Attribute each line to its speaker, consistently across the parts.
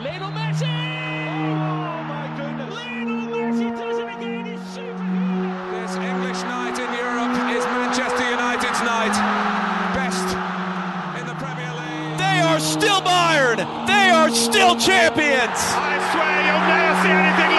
Speaker 1: Lionel Messi! Oh my goodness! Lionel Messi does it again. He's super.
Speaker 2: This English night in Europe is Manchester United's night. Best in the Premier League.
Speaker 1: They are still Bayern. They are still champions.
Speaker 3: I swear you'll never see anything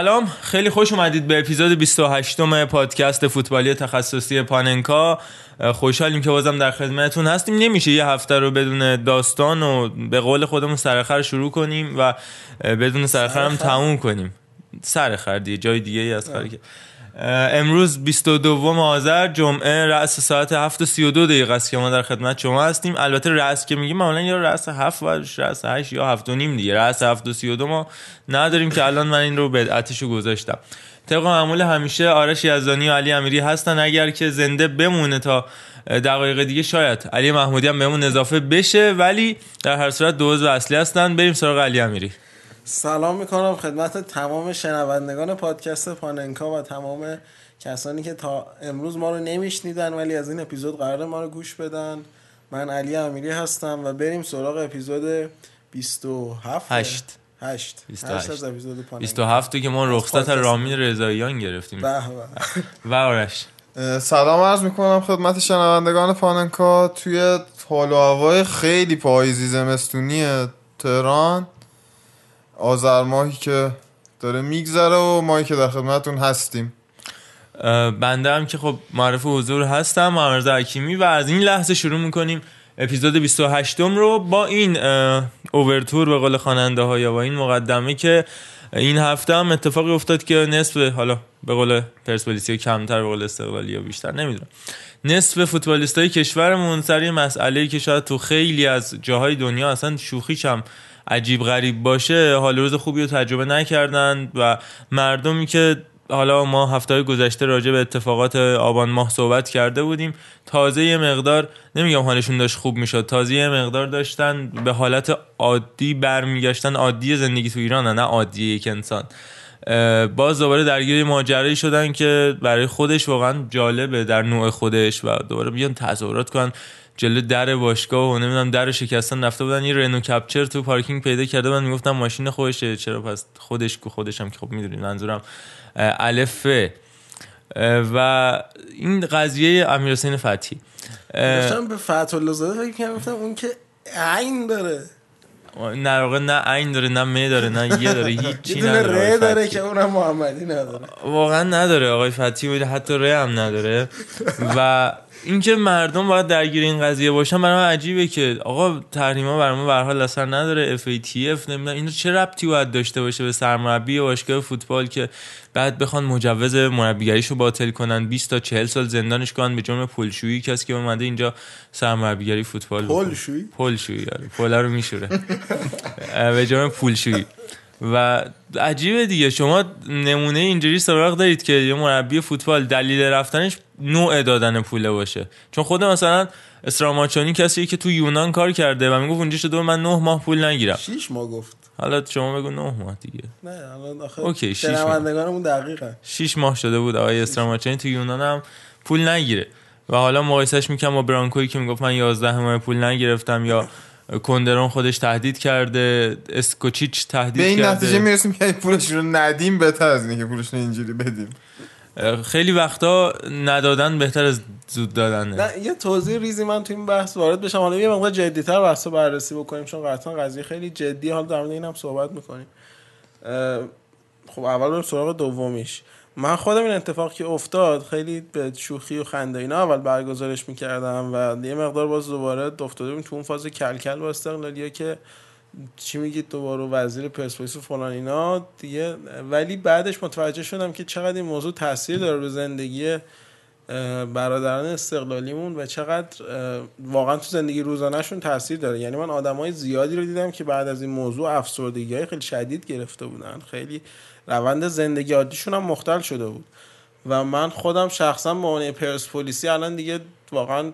Speaker 4: سلام. خیلی خوش اومدید به اپیزود 28 م پادکست فوتبالی تخصصی پاننکا. خوشحالیم که بازم در خدمتتون هستیم. نمیشه یه هفته رو بدون داستان و به قول خودمون سرخر شروع کنیم و بدون سرخر هم تموم کنیم. سرخر دیگه جای دیگه ای از خری که امروز 22 آذر جمعه رأس ساعت 7 و 32 دقیقه است که ما در خدمت شما هستیم. البته رأس که میگیم معمولا یا رأس 7 و رأس 8 یا 7 و نیم دیگه. رأس 7 و 32 ما نداریم که الان من این رو بدعتشو گذاشتم. طبق معمول همیشه آرش یزدانی و علی امیری هستن. اگر که زنده بمونه تا دقایق دیگه شاید علی محمودی هم بهمون اضافه بشه. ولی در هر صورت دو اصلی هستن. بریم سراغ علی امیری.
Speaker 5: سلام می‌کنم خدمت تمام شنوندگان پادکست پاننکا و تمام کسانی که تا امروز ما رو نمیشنیدن ولی از این اپیزود قرار ما رو گوش بدن من علی امیری هستم و بریم سراغ اپیزود 27
Speaker 4: هشت.
Speaker 5: 8
Speaker 4: 28.
Speaker 5: 8 از اپیزود پاننکا
Speaker 4: 27 که ما رخصت. رامین رضاییان گرفتیم
Speaker 5: به به.
Speaker 4: و آرش
Speaker 6: سلام عرض می‌کنم خدمت شنوندگان پاننکا توی حال و هوای خیلی پاییزی زمستونی تهران آذر ماهی که داره میگذره و ماهی که در خدمتتون هستیم.
Speaker 4: بنده هم که خب معرف حضور هستم محمد حکیمی و از این لحظه شروع می‌کنیم اپیزود 28 م رو با این اوورتور به قول خواننده ها یا با این مقدمه که این هفته هم اتفاقی افتاد که نصف حالا به قول پرسپولیسی کمتر به قول استقلالی یا بیشتر نمی‌دونم. نصف فوتبالیست های کشورمون سر مسئله که شاید تو خیلی از جاهای دنیا اصلا شوخیش هم عجیب غریب باشه حال روز خوبی رو تجربه نکردن و مردمی که حالا ما هفته گذشته راجع به اتفاقات آبان ماه صحبت کرده بودیم تازه یه مقدار نمیگم حالشون داشت خوب می‌شد تازه یه مقدار داشتن به حالت عادی برمیگشتن عادی زندگی تو ایران نه عادی یک انسان. باز دوباره درگیر ماجرایی شدن که برای خودش واقعا جالبه در نوع خودش و دوباره بیان تظاهرات کنن. جلو در باشگاه و نمی‌دونم در شکستن رفته بودن یه رنو کپچر تو پارکینگ پیدا کرده بودن. می‌گفتن ماشین خودشه چرا پس خودش کو خودشم که خب می‌دونید منظورم اه، و این قضیه امیر حسین فتحی اه،
Speaker 5: داشتم به فتح الله زاده فکر گفتم اون که عین داره.
Speaker 4: نه واقع نه عین داره نه می داره نه یه داره هیچی نداره
Speaker 5: ره داره. که اونم محمدی نداره
Speaker 4: واقعا نداره آقای فتی بوده حتی ره هم نداره و اینکه مردم باید درگیر این قضیه باشن برای من عجیبه که آقا تحریما برای ما به هر حال اثر نداره FATF نمی‌دونم اینو چه ربطی باید داشته باشه به سرمربی باشگاه فوتبال که بعد بخوان مجوز مربیگریشو باطل کنن 20 تا 40 سال زندانش کنن به جرم پولشویی کسی که اومده اینجا سرمربیگری فوتبال بکنه.
Speaker 5: پلشویی؟
Speaker 4: پلشویی آره پولا رو میشوره به جرم پولشویی و عجیبه دیگه. شما نمونه اینجوری سراغ دارید که یه مربی فوتبال دلیل رفتنش نوع دادن پوله باشه. چون خود مثلا اسراماچانی کسی که تو یونان کار کرده و می‌گفت اونجا شده من نه ماه پول نگیرم.
Speaker 5: شیش ما گفت.
Speaker 4: حالا شما بگو نه ماه دیگه.
Speaker 5: نه الان آخه
Speaker 4: اوکی، شیش ماه.
Speaker 5: شنوندگانمون دقیقه.
Speaker 4: شیش ماه شده بود. آقای استراماچانی تو یونان هم پول نگیره. و حالا مقایسش می‌کنم با برانکوی که می‌گفت من 11 ماه پول نگرفتم یا کندرون خودش تهدید کرده اسکوچیچ تهدید
Speaker 6: به این
Speaker 4: کرده.
Speaker 6: نتیجه می‌رسیم که پولش رو ندیم بهتر از اینه که پولش رو اینجوری بدیم.
Speaker 4: خیلی وقتا ندادن بهتر از زود دادنه.
Speaker 5: نه یه توضیح ریزی من تو این بحث وارد بشم. حالا یه مقدار جدیتر بحث رو بررسی بکنیم چون قطعا قضیه خیلی جدیه حالا در مورد اینم صحبت می‌کنیم. خب اول بریم سراغ دومیش. من خودم این اتفاق که افتاد خیلی به شوخی و خنده اینا اول برگزارش می‌کردم و یه مقدار باز دوباره افتاده تو اون فاز کلکل با استقلالیا که چی میگید دوباره وزیر پرسپولیس و فلان اینا دیگه. ولی بعدش متوجه شدم که چقدر این موضوع تاثیر داره به زندگی برادران استقلالیمون و چقدر واقعا تو زندگی روزانهشون تاثیر داره. یعنی من آدمای زیادی رو دیدم که بعد از این موضوع افسردگی های خیلی شدید گرفته بودن. خیلی روند زندگی عادیشون هم مختل شده بود. و من خودم شخصا به عنوان پرسپولیسی الان دیگه واقعا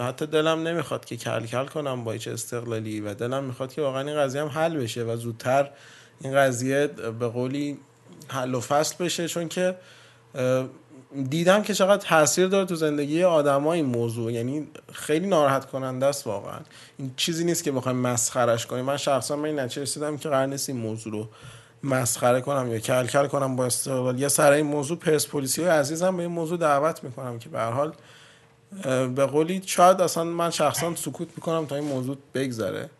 Speaker 5: حتی دلم نمی‌خواد که کل کل کنم با هیچ استقلالی و دلم می‌خواد که واقعا این قضیه هم حل بشه و زودتر این قضیه به قولی حل و فصل بشه. چون که دیدم که چقدر تاثیر داره تو زندگی آدما این موضوع. یعنی خیلی ناراحت کننده است واقعا. این چیزی نیست که بخوایم مسخرش کنیم. من شخصا به این نتیجه رسیدم که قرار نیست این موضوع رو مسخره کنم یا کل کل کنم با استقلال. یا سر این موضوع پرسپولیسی های عزیزم به این موضوع دعوت می‌کنم که به هر حال به قولی شاید اصلا من شخصا سکوت می‌کنم تا این موضوع بگذره.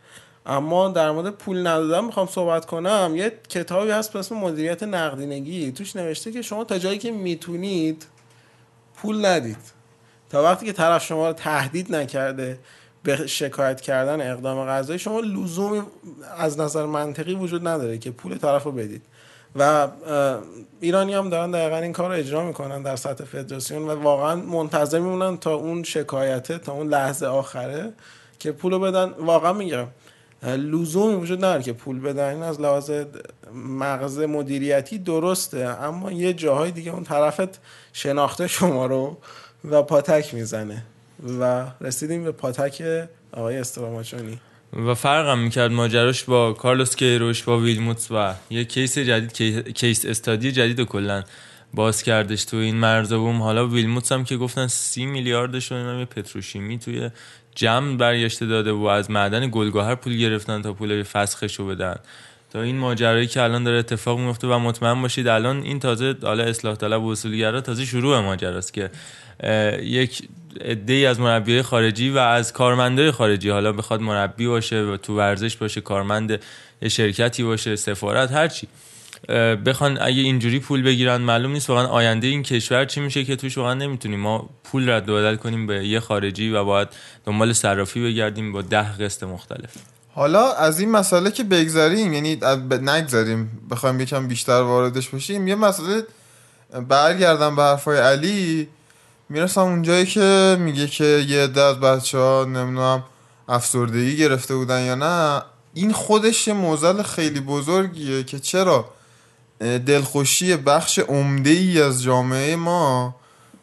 Speaker 5: اما در مورد پول ندادن می‌خوام صحبت کنم. یه کتابی هست به اسم مدیریت نقدینگی. توش نوشته که شما تا جایی که می‌تونید پول ندید. تا وقتی که طرف شما رو تهدید نکرده به شکایت کردن اقدام قضایی شما لزومی از نظر منطقی وجود نداره که پول طرف رو بدید. و ایرانی هم دارن دقیقا این کار رو اجرا می‌کنن در سطح فدراسیون و واقعا منتظر میمونن تا اون شکایته تا اون لحظه آخره که پول بدن. واقعا میگم لزومی وجود نداره که پول بدن. این از لحاظ مغز مدیریتی درسته اما یه جاهای دیگه اون طرفت شناخته شما رو و پاتک می‌زنه. و رسیدیم به پاتک آقای استراماچونی.
Speaker 4: و فرقم می‌کرد ماجراش با کارلوس کیروش با ویلموتس و یه case جدید کی- case study جدید کلا باز کردش تو این مرزبوم حالا ویلموتس هم که گفتن سی میلیاردش رو یه پتروشیمی توی جمع برگشته داده و از معدن گلگهر پول گرفتن تا پول فسخش رو بدن. تا این ماجرایی که الان داره اتفاق میفته و مطمئن باشید الان این تازه حالا اصلاح طلب و اصولگرا تازه شروع ماجراست که یک عده از مربیای خارجی و از کارمندای خارجی حالا بخواد مربی باشه و تو ورزش باشه کارمند یه شرکتی باشه سفارت هرچی بخوان اگه اینجوری پول بگیرن معلوم نیست واقعا آینده این کشور چی میشه که توش واقعا نمی‌تونیم. ما پول رد و بدل کنیم به یه خارجی و باید دنبال صرافی بگردیم با ده قسط مختلف.
Speaker 6: حالا از این مسئله که بگذریم یعنی نگذریم بخوایم یکم بیشتر واردش بشیم یه مسئله برگردم به حرفای علی. می‌رسم اونجایی که میگه که یه عده از بچه ها نمی‌دونم افسردگی گرفته بودن یا نه. این خودش یه موزل خیلی بزرگیه که چرا؟ دلخوشی بخش عمده ای از جامعه ما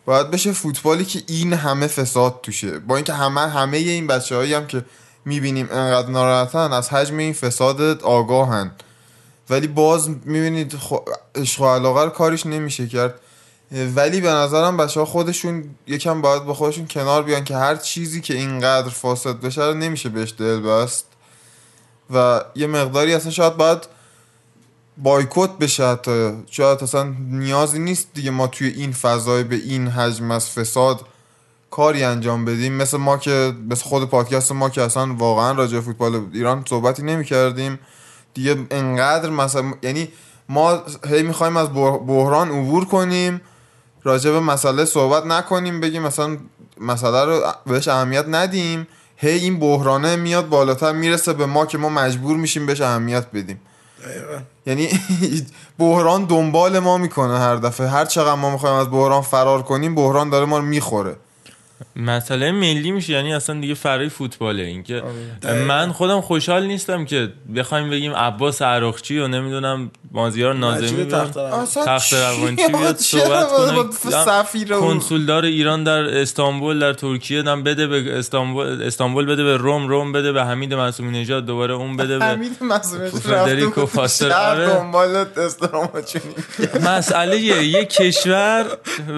Speaker 6: باید بشه فوتبالی که این همه فساد توشه. با اینکه همه همه این بچه هم که می‌بینیم انقدر ناراحتن از حجم این فساد آگاهن. ولی باز می‌بینید خو... عشق و علاقه رو کاریش نمیشه کرد. ولی به نظرم بچه ها خودشون یکم باید با خودشون کنار بیان که هر چیزی که اینقدر فاسد بشه رو نمیشه بهش دل بست. و یه مقداری اصلا شاید باید بایکوت بشه حتی. شاید اصلا نیازی نیست دیگه ما توی این فضای به این حجم از فساد کاری انجام بدیم. مثل ما که مثل خود پادکست ما که اصلا واقعا راجع به فوتبال ایران صحبتی نمی کردیم دیگه انقدر مثلا یعنی ما هی می‌خوایم از بح- بحران عبور کنیم. راجع به مسئله صحبت نکنیم بگیم مثلا مسئله رو بهش اهمیت ندیم. هی این بحرانه میاد بالاتر می‌رسه به ما که ما مجبور میشیم بهش اهمیت بدیم. یعنی بحران دنبال ما می‌کنه هر دفعه. هر چقدر ما می‌خوایم از بحران فرار کنیم بحران داره ما رو می‌خوره.
Speaker 4: مسئله ملی میشه یعنی اصلا دیگه فرای فوتباله. اینکه من خودم خوشحال نیستم که بخوایم بگیم عباس عراقچی و نمی‌دونم مازیار ناظمی.
Speaker 6: اصلا
Speaker 4: تخت
Speaker 6: چی-
Speaker 4: روانچی بیاد صحبت کنه.
Speaker 6: و-
Speaker 4: کنسولدار ایران در استانبول در ترکیه دم بده به استانبول استانبول بده به روم روم بده به حمید معصومی نژاد دوباره اون بده به
Speaker 6: حمید مسئولیت
Speaker 4: فدریکو فاستر، آره. مسئله یک کشور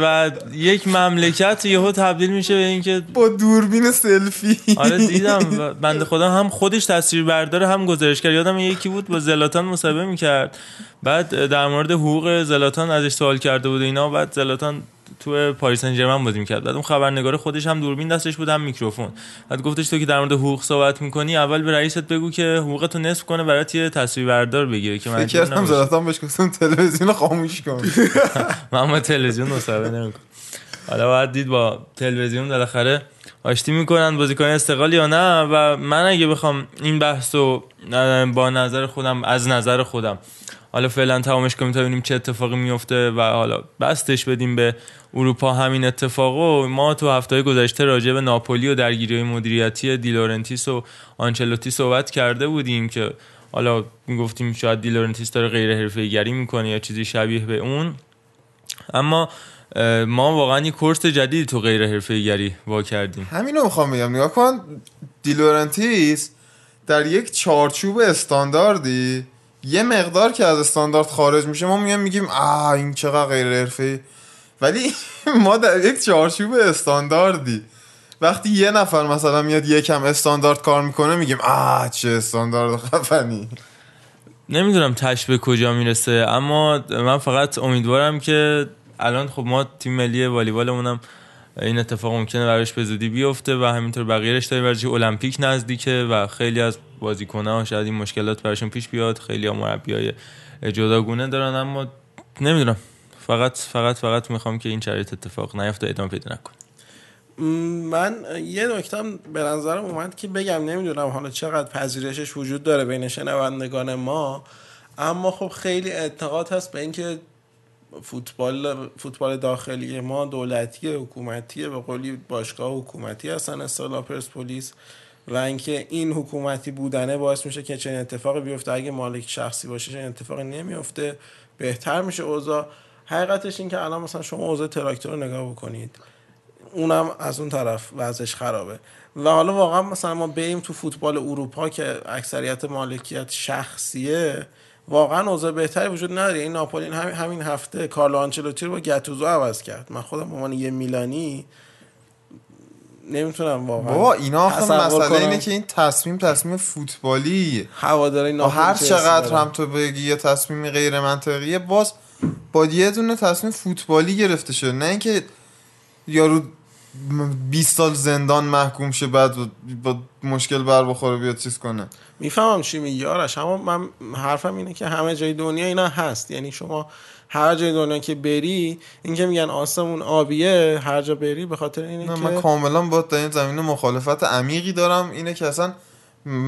Speaker 4: و یک مملکت یهو تبدیل میشه به اینکه
Speaker 6: با دوربین سلفی.
Speaker 4: آره دیدم بنده خدا هم خودش تصویر برداره هم گزارشگر. یادم یکی بود با زلاتان مصاحبه می‌کرد. بعد در مورد حقوق زلاتان ازش سوال کرده بود و اینا. بعد زلاتان تو پاریس سن ژرمن بازی می‌کرد. بعد اون خبرنگار خودش هم دوربین دستش بود هم میکروفون. بعد گفتش تو که در مورد حقوق صحبت می‌کنی اول به رئیست بگو که حقوقتو نصف کنه برات یه تصویر بردار بگیره که
Speaker 6: فکر
Speaker 4: مجبور
Speaker 6: کردم. زلاتان بهش گفتم تلویزیون خاموش کن.
Speaker 4: من تلویزیون مصاحبه نمی‌کنم. حالا باید دید با تلویزیون بالاخره آشتی می‌کنن بازیکن استقلال یا نه و من اگه بخوام این بحث رو با نظر خودم از نظر خودم. حالا فعلا تمامش کنیم تا ببینیم چه اتفاقی میفته و حالا بستش بدیم به اروپا. همین اتفاقو ما تو هفته گذشته راجع به ناپولی و درگیری مدیریتی دیلورنتیس و آنچلوتی صحبت کرده بودیم که حالا می‌گفتیم شاید دیلورنتیس داره غیر حرفه گری می‌کنه یا چیزی شبیه به اون. اما ما واقعا یه کورس جدیدی تو غیر حرفه گری وا کردیم.
Speaker 6: همینو می‌خوام بگم. نگاه کن دیلورنتیس در یک چارچوب استانداردی یه مقدار که از استاندارد خارج میشه ما میگیم میگیم آ این چقدر غیر حرفه ولی ما در یک چارچوب استانداردی وقتی یه نفر مثلا میاد یکم استاندارد کار می‌کنه میگیم آ چه استاندارد خفنی.
Speaker 4: نمی‌دونم تش به کجا می‌رسه اما من فقط امیدوارم که الان خب ما تیم ملی والیبالمونم این اتفاق ممکنه براش به زودی بیفته و همینطور بقیه رشته ورزشی المپیک نزدیکه و خیلی از بازیکن‌ها شاید این مشکلات براشون پیش بیاد. خیلی مربیای جداگونه دارن اما نمی‌دونم. فقط فقط فقط می‌خوام که این شرایط اتفاق نیفته ادامه پیدا نکنه.
Speaker 5: من یه نکته به نظرم اومد که بگم نمی‌دونم حالا چقدر پذیرشش وجود داره بین شنوندگان ما اما خب خیلی اعتقاد هست به اینکه فوتبال فوتبال داخلی ما دولتی حکومتی به قولی باشگاه حکومتی هستن استقلال پرسپولیس و اینکه این حکومتی بودنه باعث میشه که چنین اتفاقی بیفته. اگه مالک شخصی باشه چنین اتفاقی نمیفته. بهتر میشه اوضاع. حقیقتش این که الان مثلا شما اوضاع تراکتور رو نگاه بکنید. اونم از اون طرف وضعش خرابه. و حالا واقعا مثلا ما بریم تو فوتبال اروپا که اکثریت مالکیت شخصیه. واقعا اوضاع بهتری وجود نداره این ناپولین همین همین هفته کارلو آنچلوتی رو با گتوزو عوض کرد من خودم به عنوان یه میلانی نمی‌تونم واقعا
Speaker 6: بابا اینا آخه
Speaker 5: تصور
Speaker 6: مسئله. اینه که این تصمیم تصمیم فوتبالی
Speaker 5: هواداری ناپولی
Speaker 6: هر چقدر. هم تو بگی یه تصمیم غیر منطقیه باز با یه دونه تصمیم فوتبالی گرفته شده نه اینکه یارو 20 سال زندان محکوم شه بعد با مشکل بر بخوره بیاد چیز کنه.
Speaker 5: می‌فهمم چی میگی آرش اما من حرفم اینه که همه جای دنیا اینا هست. یعنی شما هر جای دنیا که بری این که میگن آسمون آبیه هر جا بری به خاطر اینه
Speaker 6: نه
Speaker 5: که
Speaker 6: من کاملا با این زمینه مخالفت عمیقی دارم. اینه که اصلا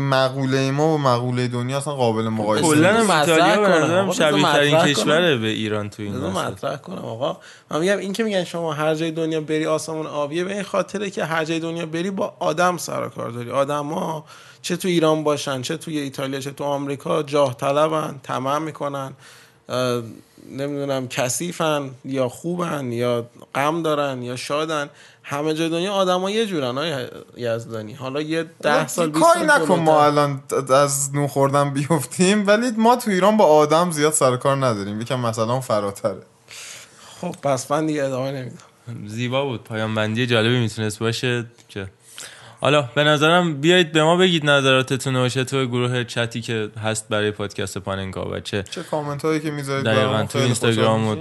Speaker 6: مقوله ما و مقوله دنیا اصلا قابل مقایسه
Speaker 4: کلا
Speaker 6: نیست.
Speaker 4: ایتالیا به
Speaker 5: کنم.
Speaker 4: نظرم شبیه ترین کشوره به ایران تو این
Speaker 5: مطرح کنم آقا من میگم این که میگن شما هر جای دنیا بری آسمون آبیه به این خاطره که هر جای دنیا بری با آدم سر و کار داری. آدما چه تو ایران باشن چه توی ایتالیا چه تو آمریکا جاه طلبن طمع می‌کنن. نمی‌دونم کثیفن یا خوبن یا غم دارن یا شادن. همه جای دنیا آدما یه جورن های یزدانی. حالا یه ده سال 20
Speaker 6: کاری
Speaker 5: سال
Speaker 6: نکن ما. الان از نو خوردن بیفتیم ولی ما تو ایران با آدم زیاد سر کار نداریم. یکم مثلا فراتره.
Speaker 5: خب پس من دیگه ادامه نمیدم.
Speaker 4: زیبا بود. پایان بندی جالبی می‌تونست باشه که حالا به نظرم بیایید به ما بگید نظراتتون و تو گروه چتی که هست برای پادکست پاننکا و چه
Speaker 6: چه کامنت هایی که می‌ذارید
Speaker 4: دقیقا تو اینستاگرام و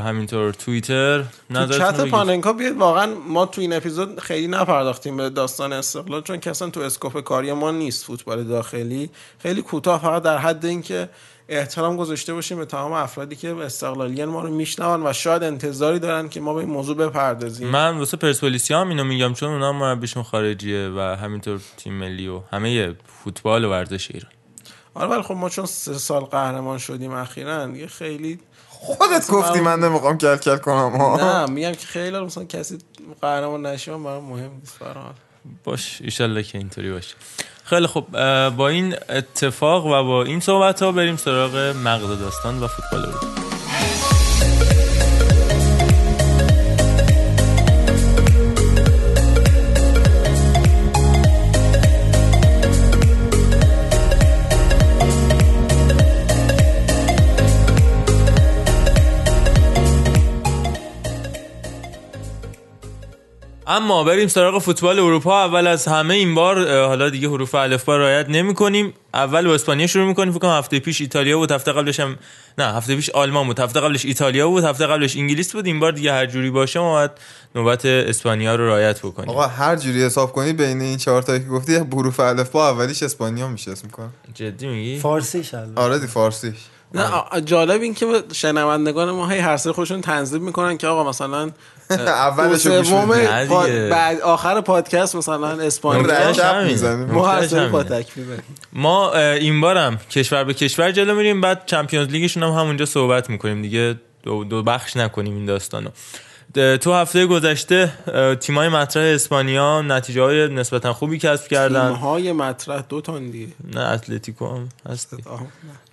Speaker 4: همینطور توییتر.
Speaker 5: تو چت. پاننکا بیاد واقعا ما تو این اپیزود خیلی نپرداختیم به داستان استقلال چون که اصلا تو اسکوپ کاری ما نیست فوتبال داخلی. خیلی کوتاه فقط در حد اینکه احترام گذاشته باشیم به تمام افرادی که استقلالیان ما رو میشنون و شاید انتظاری دارن که ما به این موضوع بپردازیم.
Speaker 4: من واسه پرسپولیسی هم اینو میگم چون اونا هم مربیشون خارجیه و همینطور تیم ملی و همه فوتبال و ورزش ایران.
Speaker 5: آره ولی خب ما چون سه سال قهرمان شدیم اخیرا دیگه خیلی
Speaker 6: خودت گفتی من نمی‌خوام کل کل کنم ها
Speaker 5: نه میگم که خیلی مثلا کسی قهرمان نشه من برام مهم نیست برام
Speaker 4: باش ایشالله که اینطوری باشه. خیلی اه، با این اتفاق و با این صحبت ها بریم سراغ مغز داستان و فوتبال رو. اما بریم سراغ فوتبال اروپا. اول از همه این بار حالا دیگه حروف الفبا رعایت نمی کنیم اول با اسپانیا شروع می‌کنیم. فکر کنم هفته پیش ایتالیا بود هفته قبلش هم نه هفته پیش آلمان بود. هفته قبلش ایتالیا بود هفته قبلش انگلیس بود. این بار دیگه هر جوری باشه ما باید نوبت اسپانیا رو رعایت بکنیم.
Speaker 6: آقا هر جوری حساب کنی بین این چهار تا که گفتی حروف الف با اولیش اسپانیا میشه اسم کنم
Speaker 4: جدی میگی؟
Speaker 7: فارسیش البته.
Speaker 6: آره دی فارسیش.
Speaker 5: نه جالب این که شنوندگان ما هی هر سری خودشون تنظیم می‌کنن که آقا مثلا
Speaker 6: اولش.
Speaker 5: بعد آخر پادکست مثلا اسپانیا.
Speaker 6: می‌زنیم.
Speaker 5: ما
Speaker 4: این بارم کشور به کشور جلو میریم بعد چمپیونز لیگشون هم همونجا صحبت می‌کنیم دیگه دو, دو بخش نکنیم این داستانو تو هفته گذشته تیمای مطرح اسپانیا نتیجه های نسبتا خوبی کسب کردن.
Speaker 5: تیم‌های مطرح دو تا دیگه.
Speaker 4: نه اتلتیکو هم هستی.
Speaker 5: آه.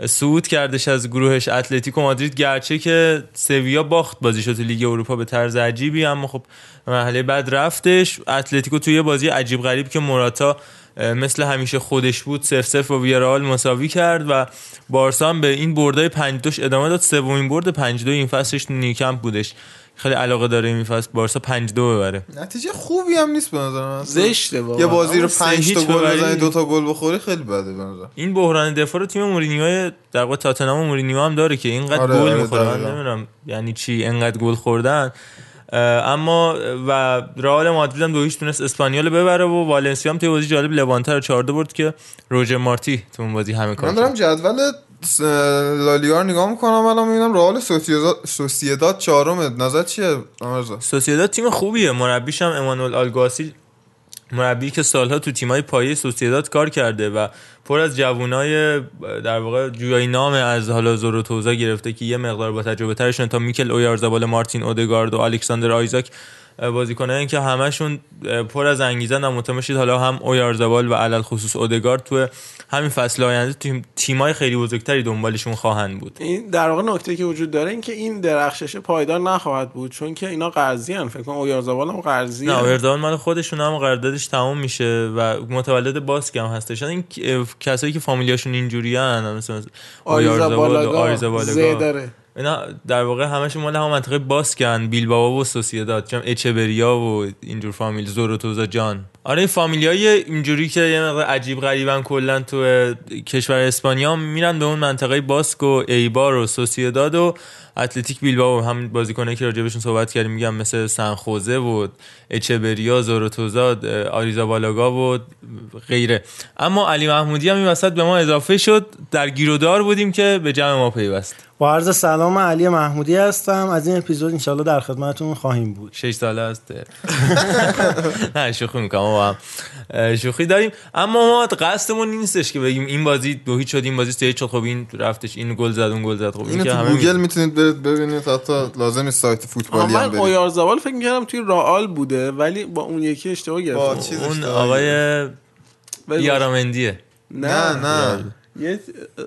Speaker 4: صعود کردش از گروهش. اتلتیکو مادرید گرچه که سویا باخت بازیشو تو لیگ اروپا به طرز عجیبی اما خب مرحله بعد رفتش. اتلتیکو توی یه بازی عجیب غریب که موراتا مثل همیشه خودش بود صفر صفر با ویارئال مساوی کرد و بارسا هم به این بردای 5 دوش ادامه داد. سومین برد 5 دو این فصلش نیوکمپ بودش. خیلی علاقه داره این فصل. بارسا 5 دو ببره.
Speaker 6: نتیجه خوبی هم نیست به نظر من.
Speaker 5: زشته واقعا.
Speaker 6: یه بازی رو
Speaker 4: اما سه
Speaker 6: 5 تا گل. بزنی دو تا گل بخوری خیلی بده به نظر.
Speaker 4: این بحران دفاع رو تیم مورینیو در واقع تاتنهام و مورینیو هم داره که اینقدر
Speaker 6: آره،
Speaker 4: گل
Speaker 6: آره،
Speaker 4: می‌خوره من. نمی‌دونم یعنی چی اینقدر گل خوردن. اما و رئال مادرید هم دو هیچ تونست اسپانیال رو ببره و والنسیا هم توی بازی جالب لوانته رو 4 برد که روژر مارتی تو اون بازی همه کار
Speaker 6: من دارم. جدول لالیگا رو نگاه می‌کنم الان می‌بینم رئال سوسییداد- چهارمه نظر چیه؟ آمرزا
Speaker 4: سوسییداد تیم خوبیه. مربیش هم امانوئل آلگاسی مربی که سالها تو تیمای پایه سوسییداد کار کرده و پر از جوونای در واقع جویای نام از حالا زوروتوزا گرفته که یه مقدار با تجربه ترشون تا میکل اویارزابال مارتین اودگارد و الکساندر آیزاک بازیکنایی که همشون پر از انگیزن و متمشید حالا هم اویارزابال و علل خصوص اودگارد تو همین فصل آینده تیم تیمای خیلی بزرگتری دنبالشون خواهند بود.
Speaker 5: این در واقع نکته که وجود داره این که این درخشش پایدار نخواهد بود چون که اینا قرضی ان فکر کنم اویارزابال هم قرضی
Speaker 4: نه اویرزابال مال خودشون هم قراردادش تمام میشه و متولد باسک هم هستش. این ک- کسایی که فامیلیاشون اینجوری ان مثل اویارزابال و اینا در واقع همشون مال هم منطقه باسکن بیلباو و سوسییداد چم اچبریا و اینجور فامیل زوروتوزا جان. آره این فامیلیای اینجوری که یه مقدار عجیب غریبن کلا تو کشور اسپانیا میرن به اون منطقه باسک و ایبار و سوسییداد و اتلتیک بیلباو هم بازیکنایی که راجبشون صحبت کردیم میگم مثل سنخوزه و اچبریا زوروتوزا آریزابالاگا و غیره. اما علی محمودی هم این وسط به ما اضافه شد. در گیرودار بودیم که به جمع ما پیوست.
Speaker 7: با عرض سلام علی محمودی هستم. از این اپیزود انشالله در خدمتتون خواهیم بود.
Speaker 4: شش ساله است. نه شوخی می‌کنم با هم. شوخی داریم. اما ما قصدمون نیستش که بگیم این بازی دو هیچ شد این بازی سه هیچ شد. خب این رفتش این گل زد اون گل زد. خب این
Speaker 6: تو
Speaker 4: همه
Speaker 6: گوگل
Speaker 4: می-
Speaker 6: می‌تونید برید ببینید حتی لازم سایت فوتبالی هم
Speaker 5: من
Speaker 6: برید.
Speaker 5: اویارزابال فکر می‌کردم توی رئال بوده ولی با اون یکی اشتباه گرفتم.
Speaker 6: چیز
Speaker 4: اون. آقای بیارامندیه.
Speaker 6: نه. نه
Speaker 5: یه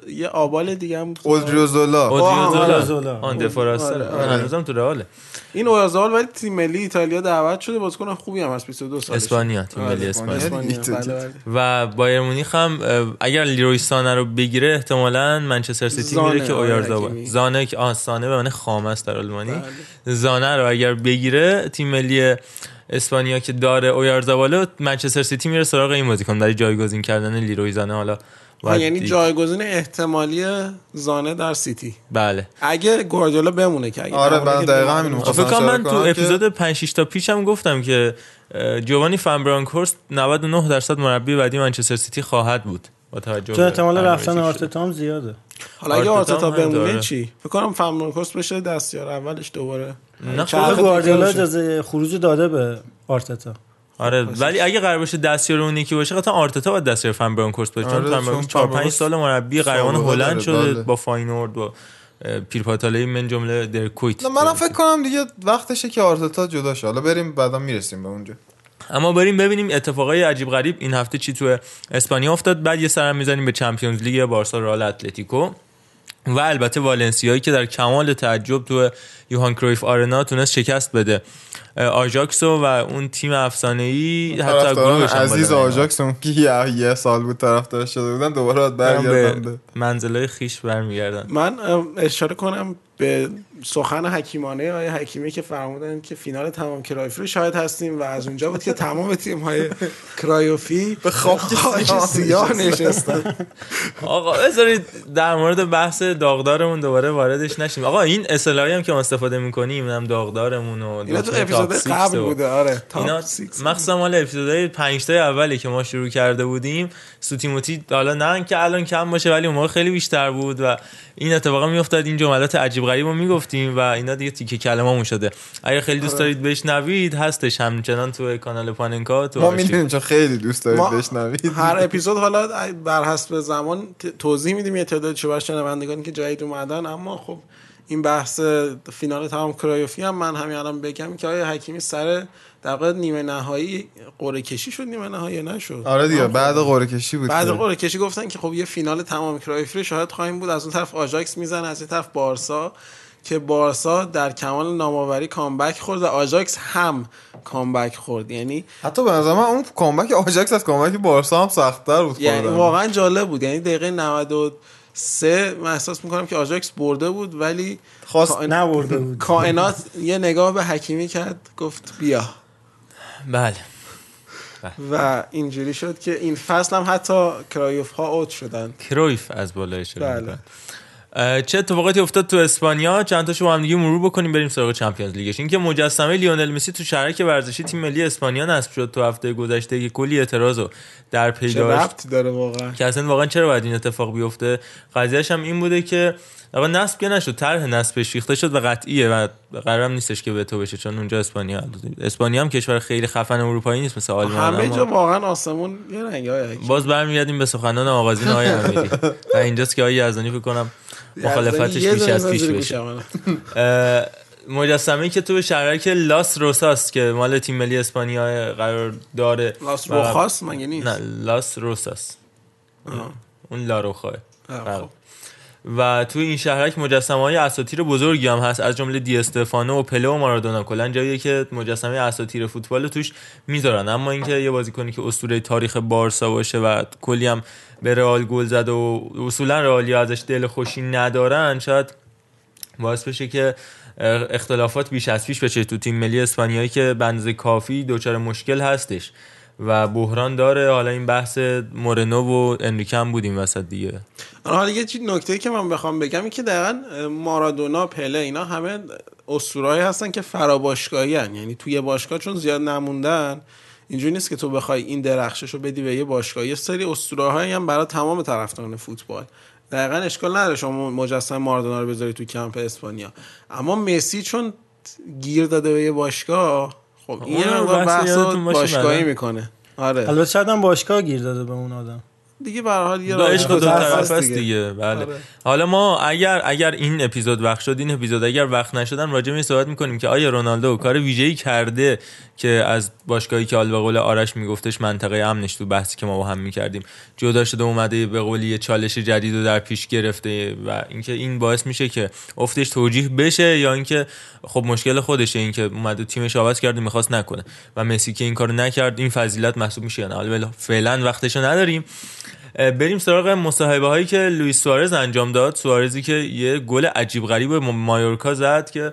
Speaker 5: یه آبال دیگه هم.
Speaker 6: اودریوزولا
Speaker 4: اودریوزولا
Speaker 7: اودریوزولا.
Speaker 4: آن دفاراستر
Speaker 5: آره، آره.
Speaker 4: هنوزم تو رئاله
Speaker 5: این اویارزابال ولی تیم ملی ایتالیا دعوت شده بازیکن خوبی هم هست 22 سالشه
Speaker 4: اسپانیا تیم
Speaker 5: آره،
Speaker 4: ملی اسپانیا
Speaker 5: بله، بله.
Speaker 4: و بایر مونیخ هم اگر لیروی سانه رو بگیره احتمالاً منچستر سیتی میره که اویارزابال
Speaker 5: حکیمی.
Speaker 4: زانه که آه سانه به معنی خام است در آلمانی
Speaker 5: بله.
Speaker 4: زانه رو اگر بگیره تیم ملی اسپانیا که داره اویارزابال منچستر سیتی میره سراغ این بازیکن برای جایگزین کردن لیروی زانه حالا باید
Speaker 5: یعنی. جایگزین احتمالی زانه در سیتی
Speaker 4: بله
Speaker 5: اگه گواردیولا بمونه که اگه
Speaker 6: آره، من
Speaker 5: که
Speaker 6: دقیقاً. همین
Speaker 4: فکر کنم من تو اپیزود 5 6 تا پیشم گفتم که جووانی فن برانکورست 99 درصد مربی بعدی منچستر سیتی خواهد بود با توجه
Speaker 7: چون
Speaker 4: به
Speaker 7: احتمال رفتن. آرتتا هم زیاده
Speaker 5: حالا اگه
Speaker 4: آرتتا هم
Speaker 5: بمونه. چی فکر کنم فن برانکورست بشه دستیار اولش دوباره
Speaker 4: نه
Speaker 5: دیگه
Speaker 7: گواردیولا. اجازه خروج داده به آرتتا
Speaker 4: آره ولی اگه قرار باشه دستیار اون یکی باشه قطعا آرتتا باید دستیار فن برانکورست باشه. چون
Speaker 6: آره، چون
Speaker 4: برانکورست 4 5
Speaker 6: فن برانکورست
Speaker 4: سال مربی قهرمان هلند شده
Speaker 6: بله.
Speaker 4: با فاینورد و اه، پیرپاتاله من جمله در کویت
Speaker 6: منم فکر کنم دیگه وقتشه که آرتتا جدا شه. حالا بریم بعدا می‌رسیم به اونجا.
Speaker 4: اما بریم ببینیم اتفاقای عجیب غریب. این هفته چی تو اسپانیا افتاد؟ بعد یه سرم می‌زنیم به Champions League بارسا رئال اتلتیکو. و البته والنسیایی که در کمال تعجب تو یوهان کرویف آرنا تونست شکست بده اه، آژاکسو و اون تیم افسانه ای حتی گروهش هم
Speaker 6: عزیز
Speaker 4: بالا نمیاد.
Speaker 6: آژاکس اون که یه, سال بود طرفدار شده بودن دوباره برگردن
Speaker 4: به منزلای خیش برمیگردن
Speaker 5: من اشاره کنم به سخن حکیمانه آقای حکیمی که فرمودن که فینال تمام کرایفی رو شاهد هستیم و از اونجا بود که تمام تیم های کرایوفی به
Speaker 6: خاک سیاه
Speaker 5: سیاه نشستن.
Speaker 4: آقا بذارید در مورد بحث داغدارمون دوباره واردش نشیم. آقا این اصطلاحی هم که ما استفاده می‌کنیم هم داغدارمون و
Speaker 5: اینا تو اپیزود قبل بوده آره
Speaker 4: اینا. مخصوصا مال اپیزودهای 5 تا اولی که ما شروع کرده بودیم. سوتیموتی حالا نه که الان کم باشه ولی اون موقع خیلی بیشتر بود و این اتفاقا میافتاد. این جملات عجیب غریب رو می‌گفتیم گفتیم و اینا دیگه تیکه کلممون شده. اگه خیلی دوست دارید بشنوید هستش همچنان تو کانال پاننکا تو
Speaker 6: ما. می‌دونیم چون خیلی دوست دارید بشنوید.
Speaker 5: هر اپیزود حالا بر حسب زمان توضیح میدیم یه تعداد شبه شنوندگانی که جدید اومدن اما خب این بحث فینال تمام کرایوفی هم من همین الان بگم که آیا حکیمی سر در واقع نیمه نهایی قرعه کشی شد نیمه نهایی نشد؟
Speaker 6: آره دیگه بعد قرعه کشی بود
Speaker 5: بعد قرعه کشی گفتن که خب یه فینال تمام کرایفی رو شاهد خواهیم بود از اون طرف آژاکس می‌زنه از این طرف بارسا. که بارسا در کمال ناباوری comeback خورد و آژاکس هم comeback خورد. یعنی
Speaker 6: حتی به نظر من اون comeback آژاکس از comeback بارسا هم سخت‌تر بود
Speaker 5: یعنی
Speaker 6: خوردن.
Speaker 5: واقعا جالب بود. یعنی دقیقه 93 من احساس می‌کنم که آژاکس برده بود ولی
Speaker 6: خواست
Speaker 5: کائن-
Speaker 7: نبرده بود.
Speaker 5: کائنات یه نگاه به حکیمی کرد گفت بیا.
Speaker 4: بله.
Speaker 5: و اینجوری شد که این فصل هم حتی کرایف ها اوت شدن.
Speaker 4: کرویف از بالای شده
Speaker 5: بله.
Speaker 4: چه اتفاقاتی افتاد تو اسپانیا؟ چند تاشو با هم دیگه مرور بکنیم بریم سراغ Champions League ش. اینکه مجسمه لیونل مسی تو شهرک ورزشی تیم ملی اسپانیا نصب شد تو هفته گذشته که کلی اعتراضو در پی داشت
Speaker 5: داره واقعا؟
Speaker 4: که اصلا واقعا چرا باید این اتفاق بیفته؟ قضیهش هم این بوده که آقا نصب که نشد طرح نصبش ریخته شد و قطعیه و قرارم نیستش که به تو بشه چون اونجا اسپانیا اسپانیا هم کشور خیلی خفن اروپایی نیست مثل آلمان.
Speaker 5: همه جا واقعا آسمون یه رنگ های
Speaker 4: باز برمیگردیم به سخنان آغازین آقای امیری. و اینجاست که آقای یزدانی فکر کنم مخالفتش بیش از پیش بشه. مجسمه که تو به شهرک لاس روساس که مال تیم ملی اسپانیا قرار داره.
Speaker 5: لاس روخاس مگه نیست؟
Speaker 4: نه لاس روساس. اون لاروخاه. و توی این شهرک مجسمه های اساطیر بزرگی هم هست. از جمله دی استفانو و پله و مارادونا. کلا جاییه که مجسمه اساطیر فوتبال توش می‌ذارن. اما اینکه یه بازیکنی که اسطوره تاریخ بارسا باشه و کلی هم به رئال گل زد و اصولا رئالیا ازش دل خوشی ندارن شاید باعث بشه که اختلافات بیش از پیش بشه تو تیم ملی اسپانیایی که بنز کافی دچار مشکل هستش. و بحران داره. حالا این بحث مورنو و انریکه هم بودیم وسط دیگه.
Speaker 5: آره، حالا یه چیز نکته که من بخوام بگم این که دقیقا مارادونا پله اینا همه اسطورهایی هستن که فراباشگاهی. یعنی توی باشگاه چون زیاد نموندن اینجوری نیست که تو بخوای این درخشش رو بدی به یه باشگاه یه سری اسطوره‌هایی هم برای تمام طرفداران فوتبال. دقیقا اشکال نداره شما مجسمه مارادونا رو بذاری تو کمپ اسپانیا. اما مسی چون گیر داده به یه باشگاه خب این مقدار
Speaker 4: بحث
Speaker 5: باشگاهی. می‌کنه. آره.
Speaker 7: البته شاید هم باشگاه گیر داده به اون آدم.
Speaker 5: دیگه به هر حال یه
Speaker 4: عشق دو طرف است دیگه. بله.
Speaker 5: آره.
Speaker 4: حالا ما اگر اگر این اپیزود وقت شد این اپیزود اگر وقت نشدن راجع به این صحبت می‌کنیم که آیا رونالدو کار ویژه‌ای کرده که از باشگاهی که حال به قول آرش میگفتش منطقه امنش تو بحثی که ما با هم می‌کردیم. جدا شده اومده به قولی یه چالش جدید رو در پیش گرفته و اینکه این باعث میشه که افتش توجیه بشه یا اینکه خب مشکل خودشه اینکه اومده تیمش عوض کرده می‌خواست نکنه. و مسی که این کارو نکرد این فضیلت محسوب میشه. یا نه حالا فعلا وقتشو نداریم. بریم سراغ مصاحبه هایی که لوئیس سوارز انجام داد. سوارزی که یه گل عجیب غریب مایورکا زد که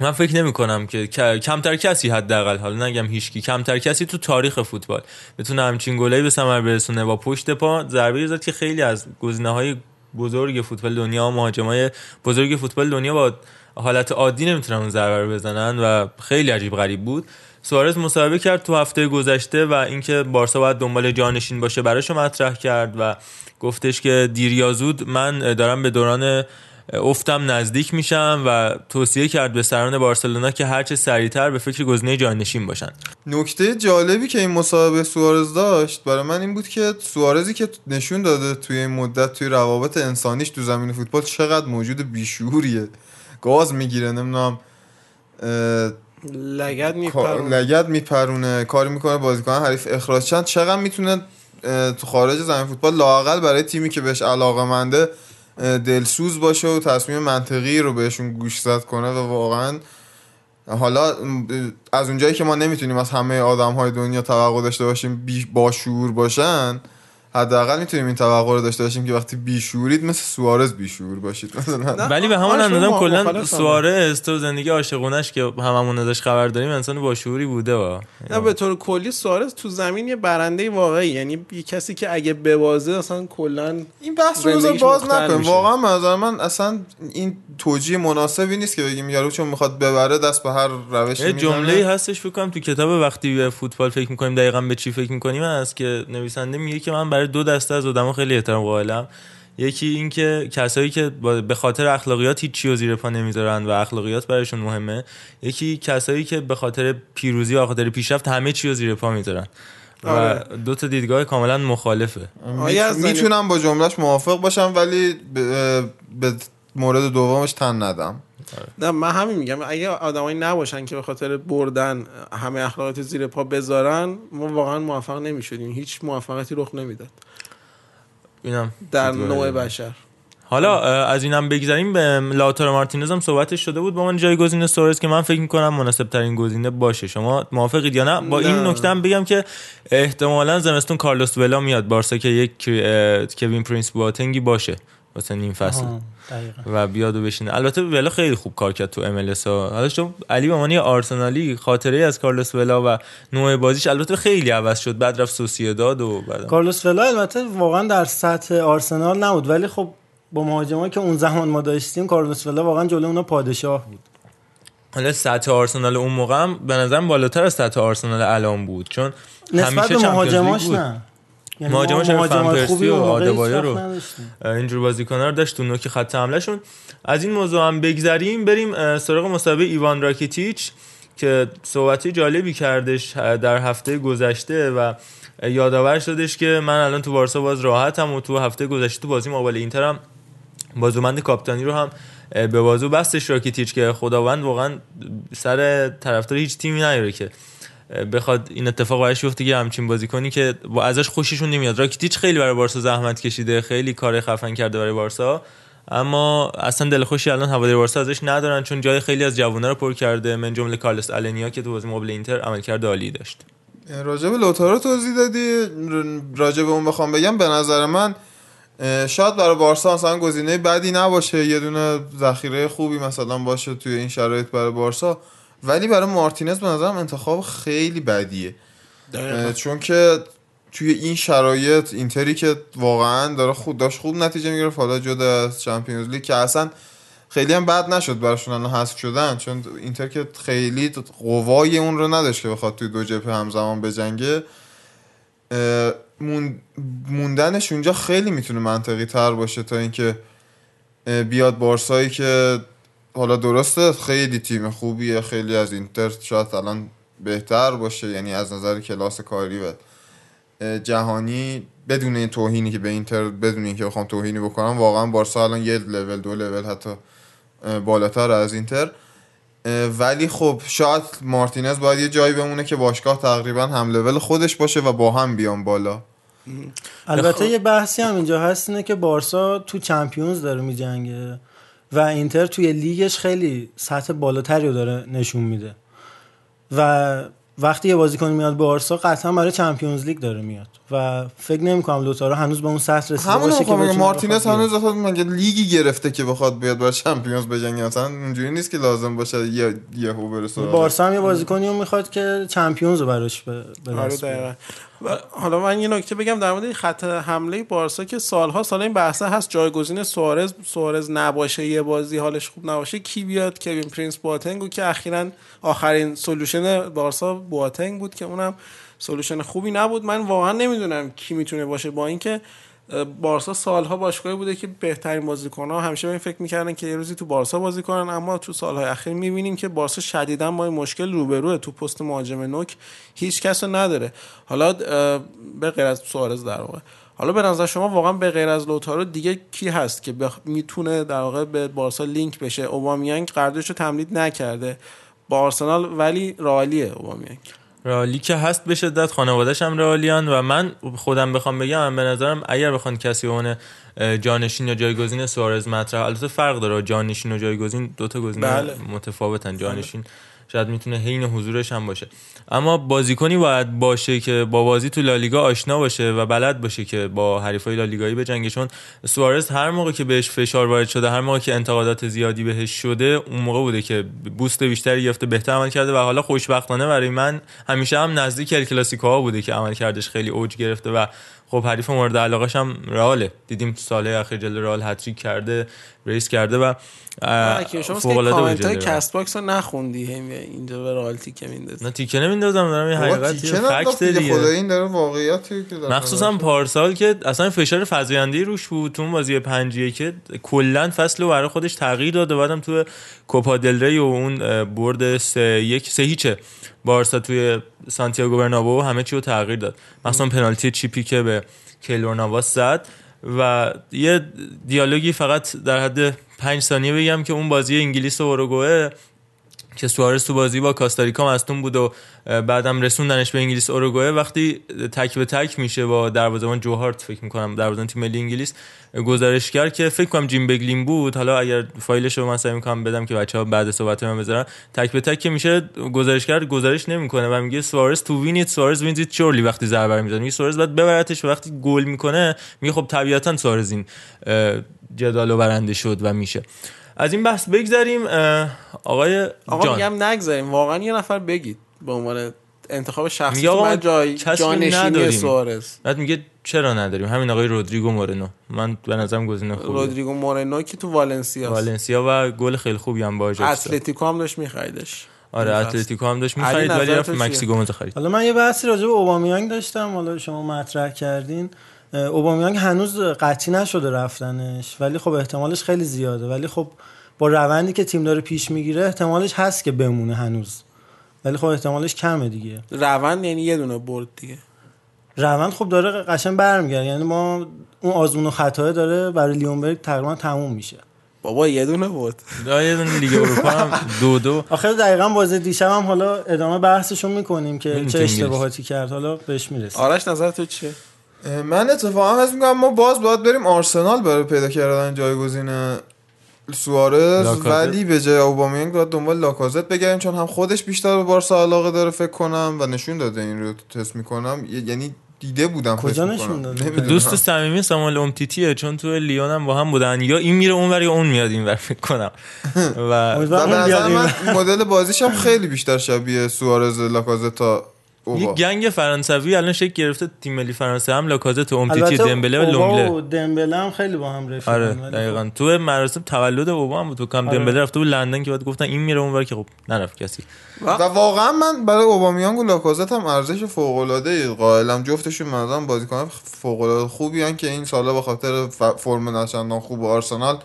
Speaker 4: من فکر نمی کنم که کمتر کسی حداقل حالا نگم هیچکی کمتر کسی تو تاریخ فوتبال بتونه همچین گلایی به ثمر برسونه با پشت پا. ضربه زد که خیلی از گزینه‌های بزرگ فوتبال دنیا و مهاجمای بزرگ فوتبال دنیا با حالت عادی نمی‌تونن اون ضربه رو بزنن و خیلی عجیب غریب بود. سوارز مصاحبه کرد تو هفته گذشته و اینکه بارسا باید دنبال جانشین باشه براشو مطرح کرد و گفتش که دیر من دارم به دوران افتم نزدیک میشم و توصیه کرد به سران بارسلونا که هرچه سریعتر به فکر گزینه جانشین باشن.
Speaker 6: نکته جالبی که این مسابقه سوارز داشت برای من این بود که سوارزی که نشون داده توی این مدت توی روابط انسانیش تو زمین فوتبال چقدر موجود بیشوریه. گاز می‌گیره نمی‌دونم
Speaker 5: لگد میپرونه.
Speaker 6: لگد میپرونه کاری می‌کنه بازیکن حریف اخراج. چند چقدر می‌تونه تو خارج زمین فوتبال لاقل برای تیمی که بهش علاقه منده دلسوز باشه و تصمیم منطقی رو بهشون گوش زد کنه و واقعا حالا از اونجایی که ما نمی‌تونیم از همه آدم های دنیا توقع داشته باشیم باشور باشن حداقل می‌تونیم این توقع رو داشته باشیم که وقتی بیشورید مثل سوارز بیشور باشید. مثلا.
Speaker 4: ولی به همون اندازه کلا سوارز تو زندگی عاشقونش که هممون ازش خبر داریم انسان باشوری بوده و
Speaker 5: نه به طور کلی سوارز تو زمین یه برنده واقعی یعنی یه کسی که اگه ببازه اصلا کلا
Speaker 6: این بحث رو باز نکنیم. واقعا نظر من اصلا این توجیه مناسبی نیست که بگیم یارو چون می‌خواد ببره دست به هر روشی
Speaker 4: یه جمله هستش فکر کنم تو کتاب وقتی به فوتبال فکر می‌کنیم دقیقا به چی فکر می‌کنیم هست که نویسنده میگه که من برای دو دسته از آدما خیلی احترام قائلم. یکی اینکه کسایی که با- به خاطر اخلاقیات هیچی رو زیر پا نمی‌ذارن و اخلاقیات برایشون مهمه یکی کسایی که به خاطر پیروزی و خاطر پیشرفت همه چی رو زیر پا می‌ذارن. و
Speaker 5: آره.
Speaker 4: دو تا دیدگاه کاملا مخالفه.
Speaker 5: آیا زنی-
Speaker 6: می‌تونم با جملهش موافق باشم ولی به, به مورد دومش تن ندم.
Speaker 5: نه من همین میگم. اگه آدمایی نباشن که به خاطر بردن همه اخلاقات زیر پا بذارن ما واقعا موفق نمی‌شدیم. هیچ موفقیتی رخ نمی‌داد.
Speaker 4: اینم
Speaker 5: در نوع. بشر.
Speaker 4: حالا از اینم بگذریم به لاتارو مارتینز هم صحبتش شده بود. با من جایگزین سوارز که من فکر می‌کنم مناسب ترین گزینه باشه. شما موافقید یا نه؟ با این
Speaker 5: نه.
Speaker 4: نکته هم بگم که احتمالا زمستون کارلوس ولا میاد. بارسا که یک کوین پرینس بواتنگی باشه. واسه نیم فصل.
Speaker 7: دقیقاً.
Speaker 4: و بیاد و بشینه. البته ولا خیلی خوب کار کرد تو MLS. حالا شما علی یه آرسنالی خاطره از کارلوس ولا و نوع بازیش البته خیلی عوض شد. بعد رفت سوسییداد و بعد
Speaker 7: کارلوس ولا البته واقعا در سطح آرسنال نبود. ولی خب با مهاجمایی که اون زمان ما داشتیم کارلوس ولا واقعا جلو اونا پادشاه بود.
Speaker 4: حالا سطح آرسنال اون موقع هم به نظرم بالاتر از سطح آرسنال الان بود. چون
Speaker 7: نسبت
Speaker 4: همیشه
Speaker 7: به مهاجماش. نه.
Speaker 4: مهاجماش هم فن
Speaker 7: خوبی
Speaker 4: پرسی و
Speaker 7: وقت
Speaker 4: رو. اینجور بازیکن‌ها رو داشت تو نوک خط حملهشون از این موضوع هم بگذریم بریم سراغ مسابقه ایوان راکیتیچ که صحبتی جالبی کردش در هفته گذشته و یادآور شدش که من الان تو بارسا باز راحتم و تو هفته گذشته تو بازی مقابل اینتر هم بازوبند کاپیتانی رو هم به بازو بستش راکیتیچ که خداوند واقعا سر طرفدار هیچ تیمی نیاره که بخواد این اتفاق براش بیفته که همچین بازیکنی که با ازش خوششون نمیاد. راکیتیچ خیلی برای بارسا زحمت کشیده خیلی کار خفن کرده برای بارسا. اما اصلا دلخوشی الان هواداری بارسا ازش ندارن چون جای خیلی از جوونا رو پر کرده. من جمله کارلس النیا که تو بازی مقابل اینتر عملکرد عالی داشت.
Speaker 6: راجع به لوتارو توضیح دادی. ر- راجع به اون بخوام بگم به نظر من شاید برای بارسا مثلا گزینه بدی نباشه. یه دونه ذخیره خوبی مثلا باشه توی این شرایط برای بارسا. ولی برای مارتینز به نظرم انتخاب خیلی بدیه. چون که توی این شرایط اینتری که واقعا داره خود داشت خوب نتیجه می‌گرفت حالا جدا از چمپیونز لیگ که اصلا خیلی هم بد نشد براشون الان حذف شدن چون اینتر که خیلی قوای اون رو نداشت که بخواد توی دو جبهه همزمان بجنگه. موندنش اونجا خیلی می‌تونه منطقی تر باشه تا اینکه بیاد بارسایی که حالا درسته خیلی تیم خوبیه خیلی از اینتر شاید الان بهتر باشه یعنی از نظر کلاس کاری و جهانی بدون این توهینی که به اینتر بدون اینکه بخوام توهینی بکنم واقعا بارسا الان یه لول دو لول حتی بالاتر از اینتر. ولی خب شاید مارتینز باید یه جایی بمونه که باشگاه تقریبا هم لول خودش باشه و با هم بیان بالا.
Speaker 7: البته یه بحثی هم اینجا هست اینه که بارسا تو چمپیونز داره میجنگه. و اینتر توی لیگش خیلی سطح بالاتری رو داره نشون میده. و وقتی یه بازیکن میاد بارسا قطعا برای چمپیونز لیگ داره میاد. و فکر نمی‌کنم لوتارو هنوز به اون سطح رسیده
Speaker 6: همون
Speaker 7: باشه که
Speaker 6: مارتینز. هنوز اصلا مگه لیگی گرفته که بخواد بیاد برای Champions بجنگه؟ مثلا اینجوری نیست که لازم باشه یه یهو برسه
Speaker 7: بارسا هم یه بازیکنی رو می‌خواد که Champions رو براش به
Speaker 5: و حالا من یه نکته بگم در مورد خط حمله بارسا که سالها سال این بحثه هست جایگزین سوارز سوارز نباشه یه بازی حالش خوب نباشه کی بیاد؟ کوین پرینس بواتنگ و که اخیرا آخرین solution بارسا بواتنگ بود که اونم solution خوبی نبود. من واقعا نمی‌دونم کی می‌تونه باشه با اینکه بارسا سالها باشگاهی بوده که بهترین بازیکن‌ها همیشه به این فکر می‌کردن که یه روزی تو بارسا بازی کنن اما تو سالهای اخیر می‌بینیم که بارسا شدیدا با این مشکل روبروه تو پست مهاجم نوک. هیچ کس نداره. حالا به غیر از سوارز در واقع. حالا به نظر شما واقعا به غیر از لوتارو دیگه کی هست که بخ... می‌تونه در واقع به بارسا لینک بشه؟ اوبامیانگ قراردادش رو تمدید نکرده. با آرسنال ولی رالیه اوبامیانگ.
Speaker 4: رالی که هست به شدت خانواده‌ش هم رالیان و من خودم بخوام بگم من به نظرم اگر بخوان کسی اون جانشین یا جایگزین سوارز مطرح البته فرق داره جانشین و جایگزین دو تا گزینه
Speaker 5: بله.
Speaker 4: متفاوتن جانشین شاید می‌تونه حین حضورش هم باشه. اما بازیکنی باید باشه که با بازی تو لالیگا آشنا باشه و بلد باشه که با حریفای لالیگایی بجنگه چون سوارز هر موقع که بهش فشار وارد شده هر موقع که انتقادات زیادی بهش شده اون موقع بوده که بوست بیشتری گرفته بهتر عمل کرده و حالا خوشبختانه برای من همیشه هم نزدیک ال کلاسیکوها بوده که عمل کردش خیلی اوج گرفته و خب حریف مورد علاقش هم رئاله. دیدیم سال اخیر جلوی رئال هتریک کرده ریس کرده و
Speaker 5: شما
Speaker 4: فوق العاده بود
Speaker 5: کامنت های
Speaker 4: جلوی رئال.
Speaker 5: کست باکس رو نخوندی اینجا به رئال تیکه میندازی.
Speaker 4: نه تیکه نمیندازم دارم یه
Speaker 6: ننداخت
Speaker 4: فکت دیگه
Speaker 6: خدای این داره واقعیتی که داره.
Speaker 4: مخصوصا پارسال که اصلا فشار فزاینده روش بود تو اون بازی پنجیه که کلا فصل رو برای خودش تغییر داد و بعدم تو کوپا دل ری و اون برد سه یک سه هیچه. بارسا توی سانتیاگو برنابو همه چی رو تغییر داد. مثلا پنالتی چیپی که به کیلور نواس زد. و یه دیالوگی فقط در حد پنج ثانیه بگم که اون بازی انگلیس و اوروگوئه که سوارز تو بازی با کاستاریکا مصدوم بود و بعدم رسوندنش به انگلیس اوروگوئه وقتی تک به تک میشه با دروازه‌بان جوهارت فکر می‌کنم دروازه‌بان تیم ملی انگلیس اه، گزارشگر که فکر کنم جیم بگلین بود. حالا اگر فایلش رو من سعی می‌کنم بدم که بچه‌ها بعد صحبت من بذارن. تک به تک که میشه گزارشگر گزارش نمی‌کنه و میگه سوارز تو وینیت سوارز وینز چورلی وقتی ضربه می‌زنه میگه سوارز بعد ببرتش و وقتی گل می‌کنه میگه خب طبیعتا سوارز این اه، جدالو برنده شد و میشه. از این بحث بگذریم اه، آقای
Speaker 5: آقا
Speaker 4: جان.
Speaker 5: میگم نگذاریم واقعا یه نفر بگید به عنوان انتخاب شخصی
Speaker 4: میگه
Speaker 5: تو
Speaker 4: آقا
Speaker 5: من جای جانشینی
Speaker 4: نداریم.
Speaker 5: سوارز.
Speaker 4: بعد میگه چرا نداریم؟ همین آقای رودریگو مورنو. من به نظرم گزینه خوبه
Speaker 5: رودریگو مورنو که تو والنسیا
Speaker 4: والنسیا و گل خیلی خوبی هم با.
Speaker 5: اتلتیکو هم داشت میخریدش.
Speaker 4: آره اتلتیکو هم داشت می‌خرید ولی رفت؟ مکسی گومز خرید.
Speaker 7: حالا من یه بحثی راجع به اوبامیانگ داشتم حالا شما مطرح کردین. اوبامیانگ هنوز قطعی نشده رفتنش ولی خب احتمالش خیلی زیاده. ولی خب با روندی که تیم داره پیش می‌گیره احتمالش هست که بمونه هنوز. ولی خب احتمالش کمه دیگه.
Speaker 5: روند یعنی یه دونه برد دیگه.
Speaker 7: روند خب داره قشنگ برمیگرده. یعنی ما اون آزمون و خطای داره برای لیونبرگ تقریبا تموم میشه.
Speaker 5: بابا یه دونه برد.
Speaker 4: دا یه دونه لیگ اروپا هم دو دو.
Speaker 7: آخر دقیقا بازی دیشب هم حالا ادامه بحثشون می‌کنیم که چه. اشتباهاتی کرد. حالا بهش می‌رسیم.
Speaker 5: آرش نظر تو چیه؟
Speaker 6: من اتفاقا حس می‌کنم ما باز باید بریم آرسنال برای پیدا کردن جایگزین سوارز
Speaker 4: لاکازت.
Speaker 6: ولی به جای اوبامیانگ باید دنبال لاکازت بگردیم چون هم خودش بیشتر به بارسا علاقه داره فکر کنم و نشون داده این رو تست می‌کنم یعنی دیده بودم
Speaker 7: کجا نشون. داده؟
Speaker 4: دوست صمیمی ساموئل امتیتیه چون تو لیون هم با هم بودن یا این میره اونور یا اون میاد اینور فکر کنم و
Speaker 6: و مدل بازیش هم خیلی بیشتر شبیه سوارز لاکازت
Speaker 4: یه گنگ فرانسوی الان شکل گرفته تیم ملی فرانسه هم لاکازت و امتیتی دمبله و لونگله
Speaker 7: و دمبله هم خیلی با هم رفیقن
Speaker 4: آره
Speaker 7: خب.
Speaker 4: دقیقا. تو مراسم تولد اوبا هم بود. تو کام
Speaker 7: آره.
Speaker 4: دمبله رفته بود لندن که بعد گفتن این میره اونور که خب نرفت کسی.
Speaker 6: و واقعا من برای اوبامیانگ و لاکازت هم ارزش فوق العاده قائلم. جفتشون منظرم بازیکن فوق العاده خوبی هن که این سالا به خاطر فرم نچندان خوب آرسنال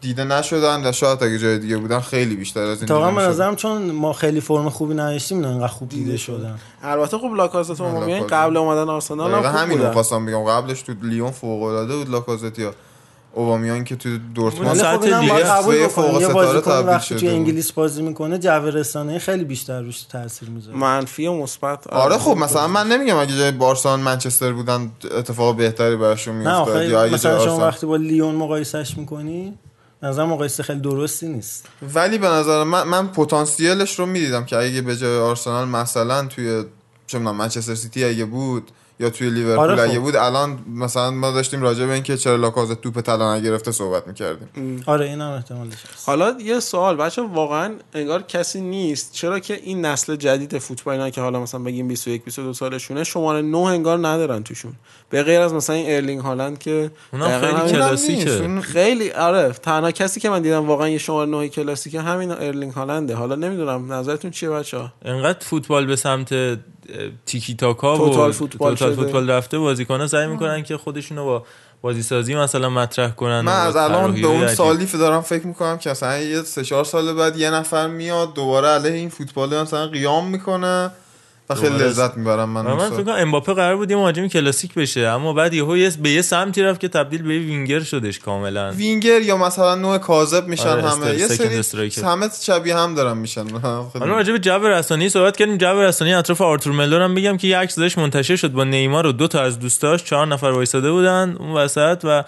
Speaker 6: دیده نشدن و شاید اگه جای دیگه بودن خیلی بیشتر از این دیده
Speaker 7: به
Speaker 6: می‌شدن.
Speaker 7: نظرم چون ما خیلی فرم خوبی نداشتیم اینا انقدر خوب دیده شدن.
Speaker 5: البته خب لاکازت
Speaker 6: لاکازت.
Speaker 5: قبل اومدن آرسنال هم خوب
Speaker 6: همین رو
Speaker 5: بودن.
Speaker 6: خواستم بگم. قبلش تو لیون فوق العاده بود لاکازت یا اوبامیان که تو دورتموند
Speaker 7: خب اینم
Speaker 4: دیگه
Speaker 6: فوق ستاره تبدیل
Speaker 7: وقتی
Speaker 6: شده بود.
Speaker 7: انگلیس بازی می‌کنه جو رسانه خیلی بیشتر روش تاثیر می‌ذاره.
Speaker 5: منفی و مثبت.
Speaker 6: آره خب مثلا من نمیگم اگه جای بارسا و منچستر بودن اتفاق بهتری براشون
Speaker 7: نه
Speaker 6: میافتاد یا اگه
Speaker 7: مثلا شما وقتی با لیون مقایسش می‌کنی نظر مقایسه خیلی درستی نیست.
Speaker 6: ولی به نظر من من پتانسیلش رو می‌دیدم که اگه به جای آرسنال مثلا توی چه منچستر سیتی اگه بود یا توی لیورپول
Speaker 7: آره خب.
Speaker 6: اگه بود الان مثلا ما داشتیم راجع به اینکه چرا لاکازت توپ طلا نگرفته صحبت می‌کردیم.
Speaker 7: آره این هم احتمالش هست
Speaker 5: حالا یه سوال بچه واقعا انگار کسی نیست. چرا که این نسل جدید فوتبال اینا که حالا مثلا بگیم 21 22 سالشونه شماره 9 انگار ندارن توشون. به غیر از مثلا این ارلینگ هالند که
Speaker 4: اونم خیلی کلاسیکه.
Speaker 5: خیلی آره تنها کسی که من دیدم واقعا یه شماره 9 کلاسیکه همین ارلینگ هالنده. حالا نمی‌دونم نظرتون چیه بچه ها
Speaker 4: انقدر فوتبال به سمت تیکی تاکا و
Speaker 5: total
Speaker 4: football
Speaker 5: total.
Speaker 4: football رفته بازیکن‌ها سعی می‌کنن که خودشونو با بازی سازی مثلا مطرح کنن
Speaker 6: من از الان به اون. سالی دارم فکر می‌کنم که مثلا یه سه چهار سال بعد یه نفر میاد دوباره علیه این فوتبال مثلا قیام می‌کنه و خیلی لذت می‌برم من
Speaker 4: من. فکر کنم امباپه قرار بود یه مهاجم کلاسیک بشه اما بعد یهو یه به یه سمتی رفت که تبدیل به وینگر شدش کاملا.
Speaker 6: وینگر یا مثلا نوع کاذب میشن
Speaker 4: آره،
Speaker 6: همه. یه سری. همه شبیه هم دارن میشن.
Speaker 4: حالا راجع به جو رسانه‌ای صحبت کردیم. جو رسانه‌ای اطراف آرتور ملر هم بگم که یه عکس ازش منتشر شد با نیمار و دو تا از دوستاش. چهار نفر وایساده بودن اون وسط و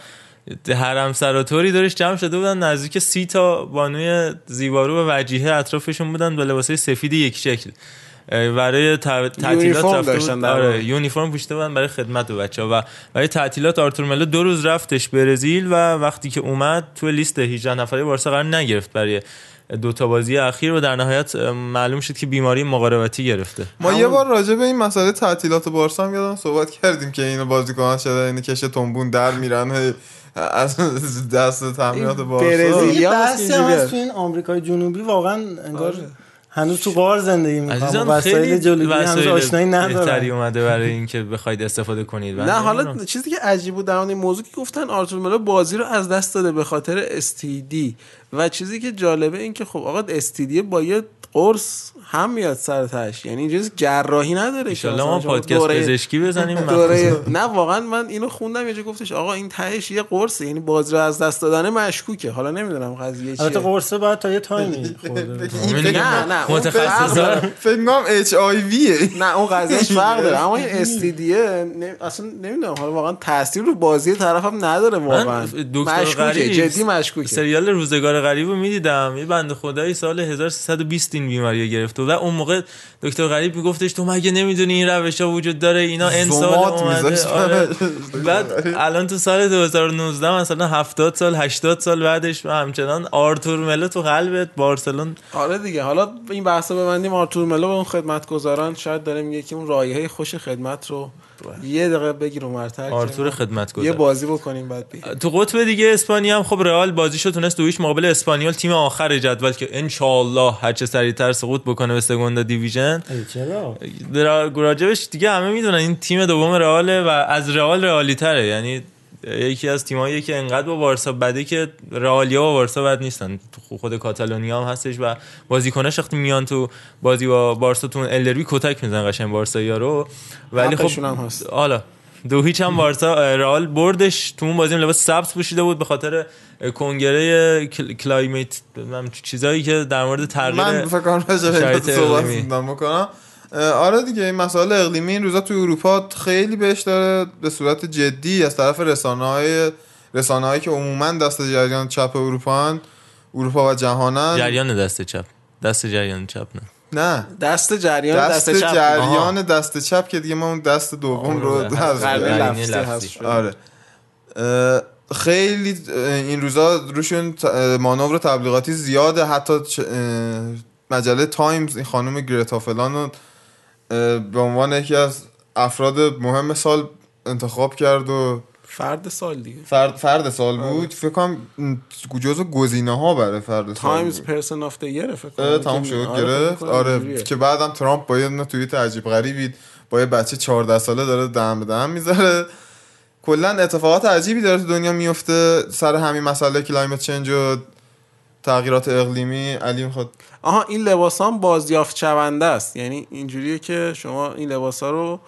Speaker 4: حرم سراتوری دارش جمع شده بودن. نزدیک سی تا بانوی زیبارو و وجیه اطرافشون بودن با لباسای سفید یک شکل. برای تعطیلات رفته
Speaker 5: داشتن
Speaker 4: بود. آره یونیفرم پوشیده بودن برای خدمت به بچه‌ها. و برای تعطیلات آرتور ملو دو روز رفتش برزیل و وقتی که اومد تو لیست 18 نفره بارسا قرار نگرفت برای دو تا بازی اخیر و در نهایت معلوم شد که بیماری مقاربتی گرفته.
Speaker 6: ما یه بار راجع به این مسئله تعطیلات بارسا هم یادم صحبت کردیم که اینو بازیکنان شده اینو کشه تنبون در میرن از دست تمرینات بارسا.
Speaker 5: برزیل.
Speaker 7: یه
Speaker 5: هم
Speaker 7: بحثی هم تو این آمریکای جنوبی واقعا انگار هنوز تو غار زندگی می‌کنن
Speaker 4: عزیزان
Speaker 7: وسایل
Speaker 4: خیلی
Speaker 7: جلوگیری هنوز
Speaker 4: وسایل
Speaker 7: آشنایی ندارن
Speaker 4: اومده برای اینکه بخواید استفاده کنید.
Speaker 5: نه حالا
Speaker 4: نمی‌دونم.
Speaker 5: چیزی که عجیب بود در این موضوع که گفتن آرتور ملو بازی رو از دست داده به خاطر استیدی و چیزی که جالبه این که خب آقا استیدی با یه قرص هم میاد سر تاش یعنی اینجوری جراحی نداره
Speaker 4: انشالله ما پادکست
Speaker 5: دوره-
Speaker 4: پزشکی بزنیم
Speaker 5: دوره نه واقعا من اینو خوندم یه جا گفتش آقا این تهش یه قرصه یعنی بازی رو از دست دادن مشکوکه. حالا نمی‌دونم قضیه چیه.
Speaker 7: البته قرصه باید تا یه تایمی خورده.
Speaker 5: نه نه. اون
Speaker 4: متخصصا
Speaker 6: فکر کنم اچ آی ویه
Speaker 5: نه اون قضیهش فرق داره. اما این استیدیه اصلا نمی‌دونم. حالا واقعا تاثیر رو بازی طرفم نداره واقعا.
Speaker 4: دکتر
Speaker 5: جدی مشکوکه.
Speaker 4: سریال روزگار غریب رو می‌دیدم. یه بنده خدایی سال 1320 این بیماری گرفته و اون موقع دکتر غریب میگفتش تو مگه نمی‌دونی این روش ها وجود داره؟ اینا انسان. آره. بعد الان تو سال 2019 مثلا 70 سال 80 سال بعدش همچنان آرتور ملو تو قلبت بارسلون.
Speaker 5: آره دیگه. حالا این بحث رو ببندیم آرتور ملو به اون خدمتگزاران شاید داره میگه که اون رایحه خوش خدمت رو یه دقیقه بگیر اونورتر
Speaker 4: آرتور
Speaker 5: یه
Speaker 4: خدمتگزار
Speaker 5: بازی بکنیم بعد بگیم.
Speaker 4: تو قطب دیگه اسپانیا هم خب رئال بازیشو تونست دویش مقابل اسپانیال تیم آخر جدول که ان هر چه سریعتر سقوط بکنه به سگوندا دیویژن.
Speaker 7: ای چرا؟
Speaker 4: راجبش دیگه همه می‌دونن این تیم دوم رئاله و از رئال رئالی تره یعنی یکی از تیمایی که انقدر با بارسا بده که رئالیا با بارسا بد نیستن. خود کاتالونیا هم هستش و بازیکناش وقتی میان تو بازی با بارسا تو الدربی کتک می‌زنن قشنگ بارسا رو ولی
Speaker 5: حقشون هم
Speaker 4: خب
Speaker 5: هست.
Speaker 4: حالا دو هیچ هم بارسا رئال بردش. تو اون بازی لباس سبز پوشیده بود به خاطر کنگره کل- کلایمیت چیزایی که در مورد تغییر
Speaker 6: من فکر کنم آره دیگه این مسائل اقلیمی این روزا تو اروپا خیلی بهش داره به صورت جدی از طرف رسانه های رسانه هایی که عموما دست جریان چپ اروپا هن، اروپا و جهانن.
Speaker 4: جریان دست چپ. دست جریان چپ نه.
Speaker 6: نه.
Speaker 5: دست جریان
Speaker 6: دست,
Speaker 5: دست, چپ.
Speaker 6: جریان دست چپ که دیگه ما اون دست دوم رو از
Speaker 4: جریان
Speaker 5: لفظی.
Speaker 6: آره. خیلی این روزا روشون مانور تبلیغاتی زیاده. حتی مجله تایمز این خانم گرتا فلان رو به عنوان یکی از افراد مهم سال انتخاب کرد و
Speaker 5: فرد سال دیگه.
Speaker 6: فرد, فرد سال بود. فکر کنم جزو گزینه ها برای فرد سال
Speaker 5: تایمز. Person of the Year فکر
Speaker 6: تمام شد
Speaker 5: آره،
Speaker 6: گرفت. آره. که بعدم ترامپ با یه توییت عجیب غریبی با یه بچه 14 ساله داره دم به دم می‌ذاره. کلا اتفاقات عجیبی داره تو دنیا میفته سر همین مسئله climate change و تغییرات اقلیمی علی می‌خواد
Speaker 5: آها این لباس هم بازیافت شونده است یعنی اینجوریه که شما این لباس ها رو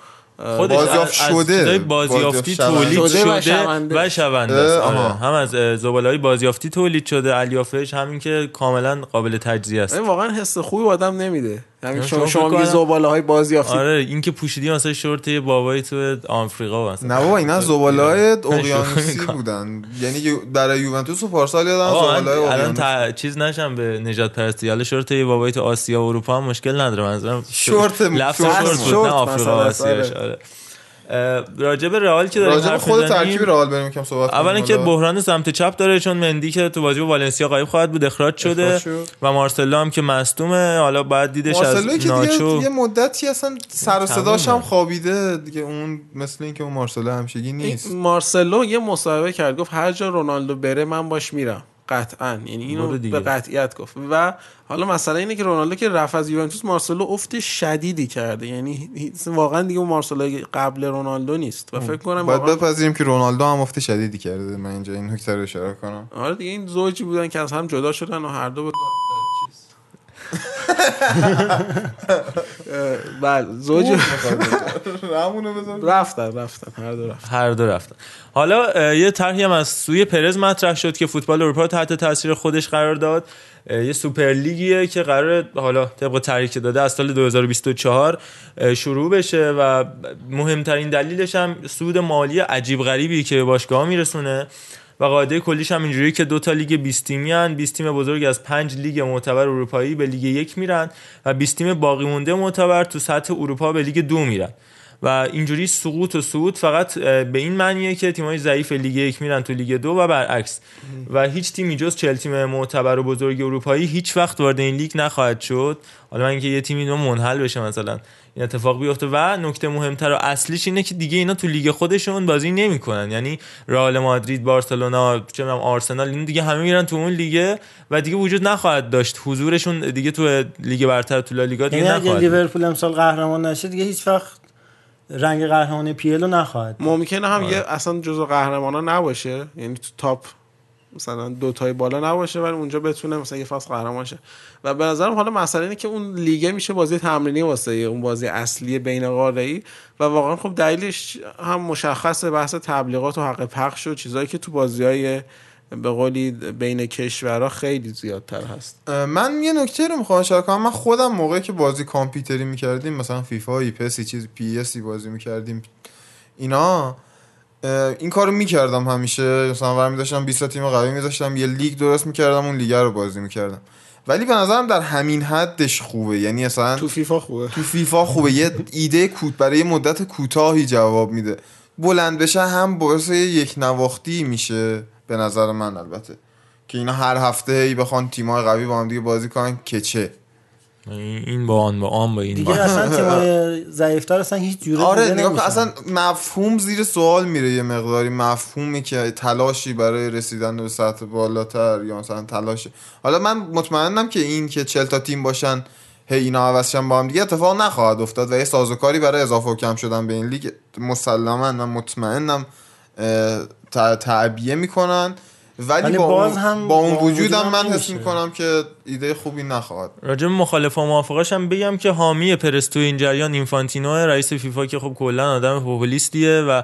Speaker 4: خودش
Speaker 6: بازیافت
Speaker 4: از- از
Speaker 6: شده.
Speaker 4: بازیافتی
Speaker 6: بازیافت
Speaker 4: تولید
Speaker 5: شده و
Speaker 4: شده
Speaker 5: شونده.
Speaker 4: و شونده است.
Speaker 6: آها.
Speaker 4: هم از زباله های بازیافتی تولید شده الیافش همین که کاملا قابل تجزیه است
Speaker 5: واقعا حس خوبی به آدم نمیده همین شما
Speaker 4: شما کنم-
Speaker 5: زباله های بازیافتی.
Speaker 4: آره این که پوشیدی مثلا شورت یه بابایی تو آفریقا مثلا.
Speaker 6: نه بابا اینا زباله های اقیانوسی. بودن. یعنی در یوونتوس و پارسال یادم زباله های
Speaker 4: الان تا... چیز نشم به نجات پرستی. حالا شورت یه بابایی تو آسیا و اروپا هم مشکل نداره. منظورم
Speaker 6: شورت-
Speaker 4: لفظ
Speaker 6: شورت
Speaker 4: بود نه آفریقا
Speaker 5: مثلا،
Speaker 4: آسیاش.
Speaker 5: آره.
Speaker 4: به رئال که داریم حرف
Speaker 6: خود ترکیب رئال بریم یکم صحبت کنیم
Speaker 4: اولا که. بحران سمت چپ داره چون مندی که تو بازی با والنسیا غایب خواهد بود اخراج شده.
Speaker 6: اخراج شد.
Speaker 4: و مارسلو هم که مصدومه. حالا باید دیدش از
Speaker 6: که
Speaker 4: ناچو.
Speaker 6: یه مدتی اصلا سر و صداش هم. خوابیده. دیگه اون مثل اینکه اون مارسلو همیشگی نیست.
Speaker 5: مارسلو یه مصاحبه کرد گفت هر جا رونالدو بره من باش میرم. قطعا. یعنی اینو. به قطعیت گفت. و حالا مسئله اینه که رونالدو که رفت از یوونتوس مارسلو افت شدیدی کرده. یعنی واقعا دیگه اون مارسلو قبل رونالدو نیست. و فکر کنم
Speaker 6: باید
Speaker 5: واقعا
Speaker 6: بپذیریم که رونالدو هم افت شدیدی کرده. من اینجا این نکته رو اشاره کنم.
Speaker 5: آره دیگه این زوجی بودن که از هم جدا شدن و هر دو به بله زوج رفتن رفتن هر دو رفتن.
Speaker 4: هر دو رفتن. حالا یه طرحی هم از سوی پرز مطرح شد که فوتبال اروپا تحت تاثیر خودش قرار داد. یه سوپر لیگیه که قرار حالا طبق طرحی که داده از سال 2024 اه، شروع بشه و مهمترین دلیلش هم سود مالی عجیب غریبی که به باشگاه میرسونه. و قاعده کلیش هم اینجوریه که دو تا لیگ 20 تیمی هن 20 تیم بزرگ از پنج لیگ معتبر اروپایی به لیگ یک میرن و 20 تیم باقی مونده معتبر تو سطح اروپا به لیگ دو میرن. و اینجوری سقوط و صعود فقط به این معنیه که تیم‌های ضعیف لیگ یک میرن تو لیگ دو و برعکس. و هیچ تیمی جز چل تیم معتبر و بزرگ اروپایی هیچ وقت وارد این لیگ نخواهد شد. حالا من اینکه یه تیمی رو منحل بشه مثلا. این اتفاق بیفته و نکته مهمتر و اصلیش اینه که دیگه اینا تو لیگ خودشون بازی نمی‌کنن. یعنی رئال مادرید بارسلونا چه آرسنال این دیگه همه میرن تو اون لیگ و دیگه وجود نخواهد داشت. حضورشون دیگه تو لیگ برتر تو لالیگا دیگه
Speaker 7: یعنی
Speaker 4: نخواهد
Speaker 7: اگه لیورپول امسال قهرمان نشه دیگه هیچ وقت رنگ قهرمانی PL رو نخواهد.
Speaker 5: ممکنه هم
Speaker 4: آره.
Speaker 5: یه اصلا جزو قهرمانا نباشه. یعنی تو تاپ مثلا دو تای بالا نباشه ولی اونجا بتونه مثلا یه فصل قهرمان شه و به نظرم حالا مسئله اینه که اون لیگه میشه بازی تمرینی واسه اون بازی اصلی بین قاره و واقعا خب دلیلش هم مشخصه بحث تبلیغات و حق پخش و چیزایی که تو بازی های به قولی بین کشورها خیلی زیادتر هست.
Speaker 6: من یه نکته رو می‌خوام اشاره کنم. من خودم موقعی که بازی کامپیوتری می‌کردیم مثلا فیفا یا PES چیز پی بازی می‌کردیم. اینا این کارو می‌کردم همیشه. مثلا ور میداشتم 20 تیم قوی میذاشتم یه لیگ درست می‌کردم اون لیگ رو بازی می‌کردم. ولی به نظرم در همین حدش خوبه. یعنی اصلا
Speaker 5: تو فیفا خوبه.
Speaker 6: تو فیفا خوبه. یه ایده کوت برای مدت کوتاهی جواب میده. بلند بشه هم باعث یک نواختی میشه به نظر من البته. که اینا هر هفته ای بخوان تیمای قوی با هم دیگه بازی کنن که چه؟
Speaker 4: این با آن با آن با این.
Speaker 7: دیگه اصلا تیمای ضعیفتر اصلا هیچ جوره
Speaker 6: آره نگاه. اصلا مفهوم زیر سوال میره یه مقداری. مفهومی که تلاشی برای رسیدن به سطح بالاتر یا مثلا تلاش حالا من مطمئنم که این که 40 تا تیم باشن هی اینا عوضشن با هم دیگه اتفاق نخواهد افتاد و یه سازوکاری برای اضافه و کم شدن به این لیگ مسلما من مطمئنم تعبیه می‌کنن. ولی, با,
Speaker 7: باز
Speaker 6: اون-
Speaker 7: هم
Speaker 6: با اون وجودم من حس. می‌کنم که ایده خوبی نخواهد
Speaker 4: راجع به مخالف و موافقاش هم بگم که حامی پرس تو این جریان اینفانتینو رئیس فیفا که خب کلا آدم پوپولیستیه و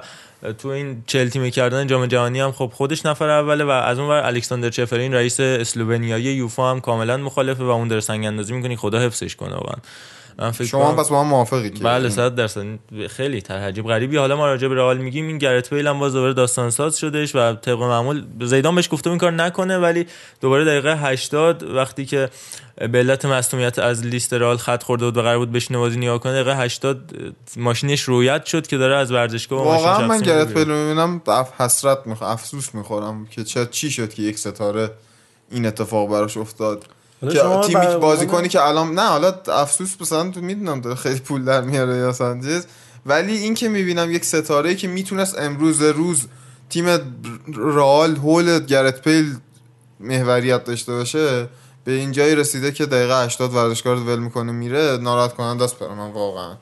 Speaker 4: تو این چل تیمه کردن جام جهانی هم خب خودش نفر اوله و از اون ور الکساندر چفرین رئیس اسلوونیایی یوفا هم کاملا مخالفه و اون داره سنگ اندازی می‌کنی خدا حفظش کنه واقعا من فکر
Speaker 6: شما هم پس با هم موافقی که.
Speaker 4: بله صد درصد. خیلی عجیب غریبی. حالا ما راجع به رئال میگیم این گرت بیل هم باز دوباره داستان ساز شدش و طبق معمول زیدان بهش گفته این کار نکنه ولی دوباره دقیقه 80 وقتی که به علت مصونیت از لیست رئال خط خورده بود و قرار بود بشینه بازی نگاه کنه دقیقه 80 ماشینش رویت شد که داره از ورزشگاه
Speaker 6: واقعا من گرت بیل می‌بینم حسرت می‌خوام افسوس می‌خورم که چه چی شد که یک ستاره این اتفاق براش افتاد.
Speaker 7: بر-
Speaker 6: بازی کنی که الان نه حالا افسوس مثلا تو می‌دونم داره خیلی پول در میاره یا سانچز ولی این که می‌بینم یک ستاره که می‌تونست امروز روز تیم رئال هول گرت پیل محوریت داشته باشه به این جایی رسیده که دقیقه 80 ورزشکار رو ول می‌کنه میره ناراحت کننده است برای من واقعا.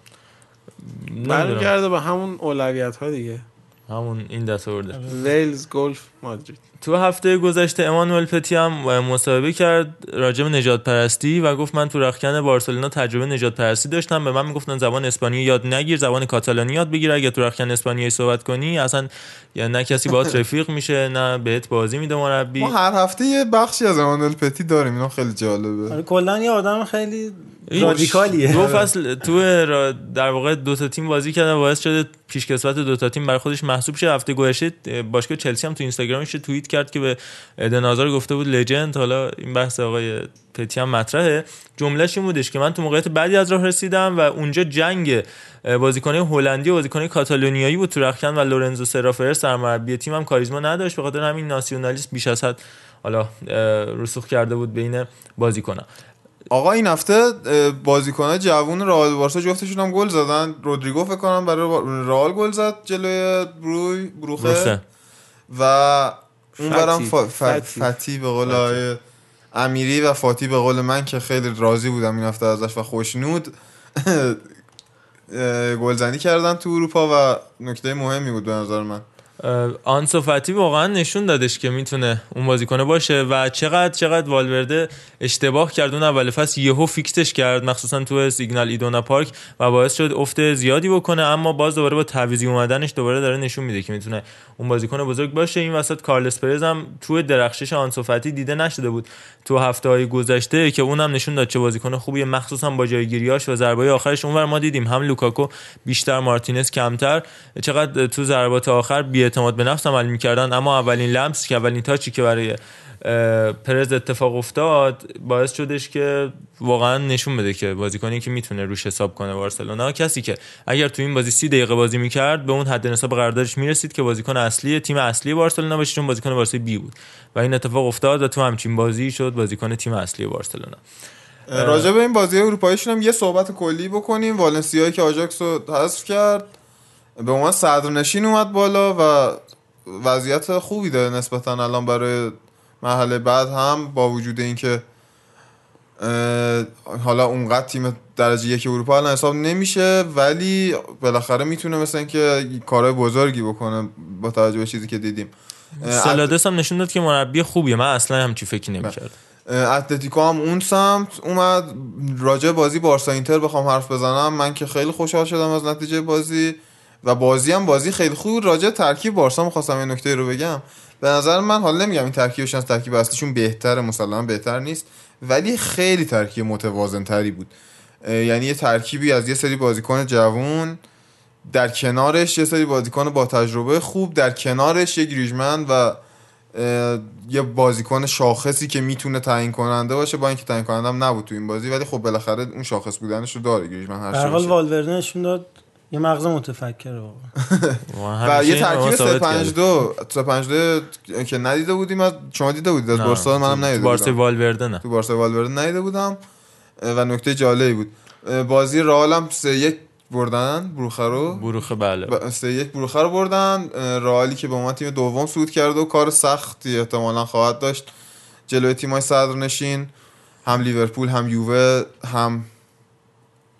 Speaker 5: برمیگرده به همون اولویت ها دیگه.
Speaker 4: همون این دست
Speaker 5: ویلز گلف. مادرید.
Speaker 4: تو هفته گذشته امانوئل پتی هم مصاحبه کرد راجع به نجات پرستی و گفت من تو رخکن بارسلونا تجربه نجات پرستی داشتم. به من می‌گفتن زبان اسپانیایی یاد نگیر زبان کاتالانی یاد بگیر. اگه تو رخکن اسپانیایی صحبت کنی اصلا یعنی نه کسی باهات رفیق میشه نه بهت بازی میده مربی.
Speaker 6: ما هر هفته یه بخشی از امانوئل پتی داریم. اینا خیلی جالبه.
Speaker 7: آره کلا یه آدم خیلی رادیکالیه.
Speaker 4: دو فصل تو را- در واقع دو تا تیم بازی کرده و باعث شده پیشکسوت دو تا تیم برای خودش محسوب شه. هفته گذشته باشگاه چلسی هم تو اینستاگرامش توییت کرد که به ادن آزار گفته بود لجند حالا این بحث آقای پتی هم مطرحه. جملهش این بودش که من تو موقعیت بعدی از راه رسیدم و اونجا جنگ بازیکنای هلندی و بازیکنای کاتالونیایی بود تو رخکن و لورنزو سرافر سرمربی تیمم کاریزما نداشت به خاطر همین ناسیونالیست بیش از حد حالا رسوخ کرده بود بین بازیکنان
Speaker 6: آقا این هفته بازیکنان جوون رئال بارسا جفتشون هم گل زدن. رودریگو فکر کنم برای رئال گل زد جلوی بروی بروخه
Speaker 4: بروخه.
Speaker 6: و اون برم
Speaker 5: فتی.
Speaker 6: به قول آقای امیری و فاتی به قول من که خیلی راضی بودم این هفته ازش و خوشنود گلزنی کردن تو اروپا و نکته مهمی بود به نظر من.
Speaker 4: آنسو فاتی واقعا نشون دادش که می‌تونه اون بازیکنه باشه. و چقدر چقدر والورده اشتباه کرد. اون اول فصل یهو فیکسش کرد مخصوصا تو سیگنال ایدونا پارک و باعث شد افت زیادی بکنه. اما باز دوباره با تعویضی اومدنش دوباره داره نشون میده که می‌تونه اون بازیکن بزرگ باشه. این وسط کارلس پرز هم تو درخشش آنسو فاتی دیده نشده بود تو هفته های گذشته که اونم نشون داد چه بازیکن خوبیه. مخصوصا با جایگیریاش و ضربه آخرش. اونور ما دیدیم هم لوکاکو بیشتر مارتینز کمتر. چقدر تو ضربات آخر بی اعتماد به نفس عمل می‌کردن اما اولین لمس که اولین تاچی که برای پرز اتفاق افتاد باعث شدش که واقعا نشون بده که بازیکنی که می‌تونه روش حساب کنه بارسلونا. کسی که اگر تو این بازی سی دقیقه بازی می‌کرد به اون حد نصاب قراردادش می‌رسید که بازیکن اصلی تیم اصلی بارسلونا باشه چون بازیکن بارسای بی بود. و این اتفاق افتاد و تو همچین بازی شد بازیکن تیم اصلی بارسلونا.
Speaker 6: راجع به این بازی اروپاییشون هم یه صحبت کلی بکنیم. والنسیایی که آژاکس رو حذف کرد. به عنوان صدرنشین اومد بالا و وضعیت خوبی داره نسبتا الان برای مرحله بعد هم با وجود اینکه حالا اونقدر تیم درجه یک اروپا الان حساب نمیشه ولی بالاخره می‌تونه مثل اینکه کارهای بزرگی بکنه با توجه به چیزی که دیدیم.
Speaker 4: سلادس هم نشون داد که مربی خوبیه. من اصلا همچی فکری نمی‌کردم.
Speaker 6: اتلتیکو هم اون سمت اومد. راجع بازی بارسا اینتر بخوام حرف بزنم. من که خیلی خوشحال شدم از نتیجه بازی. و بازی هم بازی خیلی خوب. راجع ترکیب بارسا می‌خواستم یه نکته رو بگم به نظر من حالا نمیگم این ترکیبش از ترکیب اصلیشون بهتره مسلما بهتر نیست ولی خیلی ترکیب متوازن تری بود یعنی یه ترکیبی از یه سری بازیکن جوون در کنارش یه سری بازیکن با تجربه خوب در کنارش یه گریجمن و یه بازیکن شاخصی که می‌تونه تعیین کننده باشه با اینکه تعیین کننده هم نبود تو این بازی ولی خب بالاخره اون شاخص بودنش رو داره گریجمن هر
Speaker 7: به حال
Speaker 6: باشه.
Speaker 7: والورده نشون داد یه مغز متفکر
Speaker 6: و
Speaker 4: همیشه
Speaker 6: یه ترکیب
Speaker 4: ما
Speaker 6: 3
Speaker 4: ثابت
Speaker 6: 5
Speaker 4: کردیم.
Speaker 6: 2 3 5 2 که ندیده بودیم از شما دیده بودید از بارسا منم ندیده بودم.
Speaker 4: والورده نه.
Speaker 6: تو بارسا والورده ندیده بودم. و نکته جالبی بود. بازی رئال هم 3 1 بردن بروخه رو.
Speaker 4: بروخه بله.
Speaker 6: ب- سه یک بروخه رو بردن. رئالی که به عنوان تیم دوم صعود کرده و کار سختی احتمالا خواهد داشت. جلوی تیمای صدرنشین هم لیورپول هم یووه هم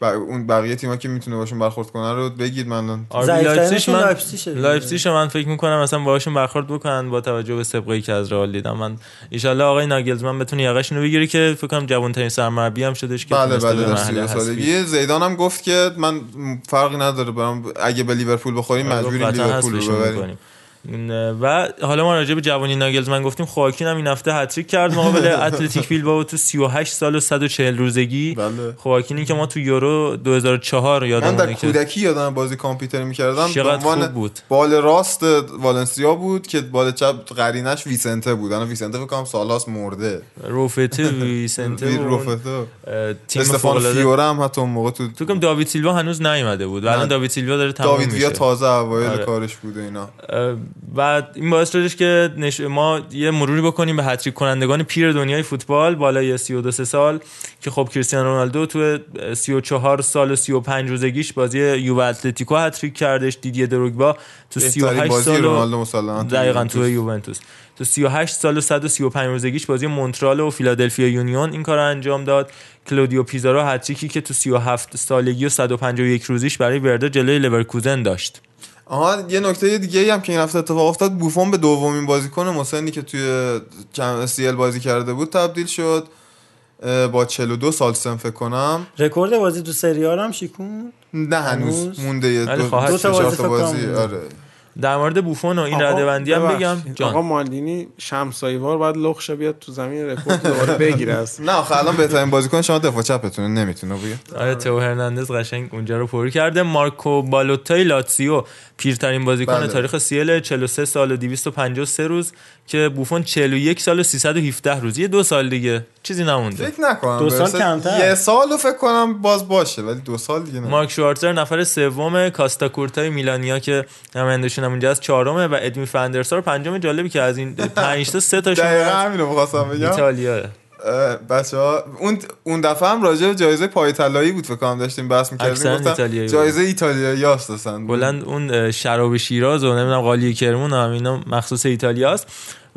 Speaker 6: اون بقیه تیمایی که می‌تونه باشون برخورد کنن رو بگید من
Speaker 7: ضعیف‌ترینشون
Speaker 4: لایپزیگ من. لایپزیگ رو من فکر می‌کنم مثلا باهاشون برخورد بکنن با توجه به سابقه‌ای که از رئال دیدم. من این آقای ناگلزمن بتونه یقهشون رو بگیره که فکر کنم جوان‌ترین سرمربی هم شدش که
Speaker 6: بله بله در
Speaker 4: مرحله
Speaker 6: 32
Speaker 4: حذفی.
Speaker 6: سالگی. زیدان هم گفت که من فرقی نداره برام. اگه به لیورپول بخوریم مجبوریم
Speaker 4: آره، قطعا
Speaker 6: لیورپول رو ببریم.
Speaker 4: و حالا ما راجع به جوانی ناگلزمن گفتیم خواکین هم این هفته هتریک کرد مقابل اتلتیک بیلبائو تو 38 سال و 140 روزگی.
Speaker 6: بله.
Speaker 4: خواکینی که ما تو یورو 2004
Speaker 6: من
Speaker 4: یادمونه
Speaker 6: در کودکی یادم بازی کامپیوتر می‌کردم. به
Speaker 4: چقدر
Speaker 6: عنوان
Speaker 4: خوب بود.
Speaker 6: بال راست والنسیا بود که بال چپ قرینش ویسنته بود. الان ویسنته فکر کنم سالهاست مرده.
Speaker 4: روفته ویسنته
Speaker 6: روفته.
Speaker 4: تیم
Speaker 6: استفان فیوره هم حتی اون موقع تو
Speaker 4: تو کم داوید سیلوا هنوز نیومده بود. الان. داوید سیلوا داره
Speaker 6: داوید
Speaker 4: میشه.
Speaker 6: تازه اوایل
Speaker 4: آره.
Speaker 6: کارش بوده اینا.
Speaker 4: و این باعث شدش که نش... ما یه مروری بکنیم به هتریک کنندگان پیر دنیای فوتبال بالای 32 سه سال که خب کریستیانو رونالدو تو 34 سال و 35 روزگیش بازی یووه اتلتیکو هتریک کردش دیدیه دروگبا تو
Speaker 6: بهترین
Speaker 4: 38
Speaker 6: بازی
Speaker 4: سال و دقیقا تو
Speaker 6: یوونتوس.
Speaker 4: یوونتوس. تو 38 سال و 135 روزگیش بازی مونترال و فیلادلفیا یونیون این کار رو انجام داد. کلودیو پیزارو هتریکی که تو 37 سالگی و 151 روزیش برای وردر جلوی لورکوزن داشت.
Speaker 6: آها یه نکته دیگه ای هم که این هفته اتفاق افتاد بوفون به دومین بازیکن مسنی که توی چم- CL بازی کرده بود تبدیل شد. با 42 سال سن فکر کنم.
Speaker 7: رکورد بازی تو سری آ هم شیکوند؟
Speaker 6: نه هنوز
Speaker 7: هنوز؟
Speaker 6: مونده دو, دو. تا بازی,
Speaker 7: بازی
Speaker 6: آره.
Speaker 4: در مورد بوفون و این رده بندی هم بگم. جان.
Speaker 5: آقا مالدینی شمسایوار باید لخشه بیاد تو زمین رکورد دوباره بگیره. اصلا
Speaker 6: نه آخه الان بهترین بازیکن شما دفاع چپتونه نمی‌تونه بیاد
Speaker 4: آره تو هرناندز قشنگ اونجا رو پر کرده. مارکو بالوتای لاتسیو پیرترین بازیکن
Speaker 6: بله.
Speaker 4: تاریخ CL 43 سال و 253 روز که بوفون 41 سال و 317 روز. یه دو سال دیگه. چیزی نمونده.
Speaker 6: فکر نکنم.
Speaker 7: دو سال
Speaker 6: برسه.
Speaker 7: کمتر.
Speaker 6: یه سال رو فکر کنم باز باشه ولی دو سال دیگه نه.
Speaker 4: مارک شوارتر نفر سوم کاستا کورتای میلانیا که نمایندشون هم اونجا از چهارمه و ادمی فندرسار پنجم جالبی که از این پنج تا سه تاشون
Speaker 6: دقیقا همینو می‌خواستم بگم.
Speaker 4: ایتالیا.
Speaker 6: بچه ها اون اون دفعه هم راجع به جایزه پای طلایی بود فکر کنم داشتیم بحث می‌کردیم گفتم. جایزه ایتالیایی هست اصلا
Speaker 4: بلند اون شراب شیراز و نمی‌دونم قالی کرمون هم اینا مخصوص ایتالیاست.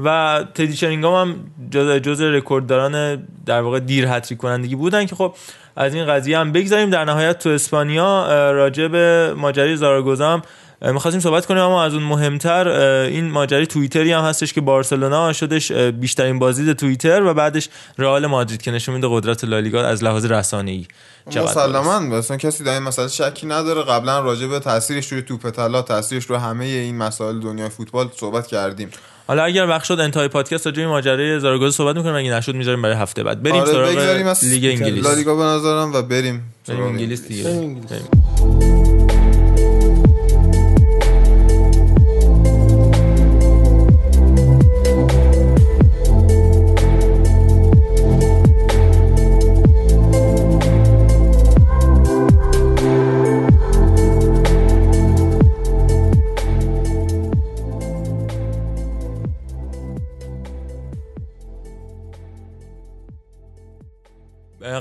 Speaker 4: و تدی شرینگام هم جز جز رکوردداران در واقع دیر هتریک کنندگی بودن که خب از این قضیه هم بگذاریم در نهایت تو اسپانیا راجع به ماجرای زاراگوزا می‌خواستیم صحبت کنیم اما از اون مهمتر این ماجرای توییتری هم هستش که بارسلونا شدش بیشترین بازدید توییتر و بعدش رئال مادرید که نشون میده قدرت لالیگا از لحاظ رسانه‌ای.
Speaker 6: مسلما مثلا کسی در این مسئله شکی نداره. قبلا راجع به تاثیرش روی توپ طلا تاثیرش روی همه این مسائل دنیای فوتبال صحبت کردیم.
Speaker 4: حالا اگر وقت شد انتهای پادکست راجع به ماجرای زاراگوزا صحبت می‌کنیم اگه نشد می‌ذاریم برای هفته بعد بریم
Speaker 6: آره،
Speaker 4: سراغ لیگ انگلیس
Speaker 6: لالیگا به نظرم و بریم
Speaker 4: بریم انگلیس دیگه
Speaker 7: بریم انگلیس.
Speaker 4: بریم.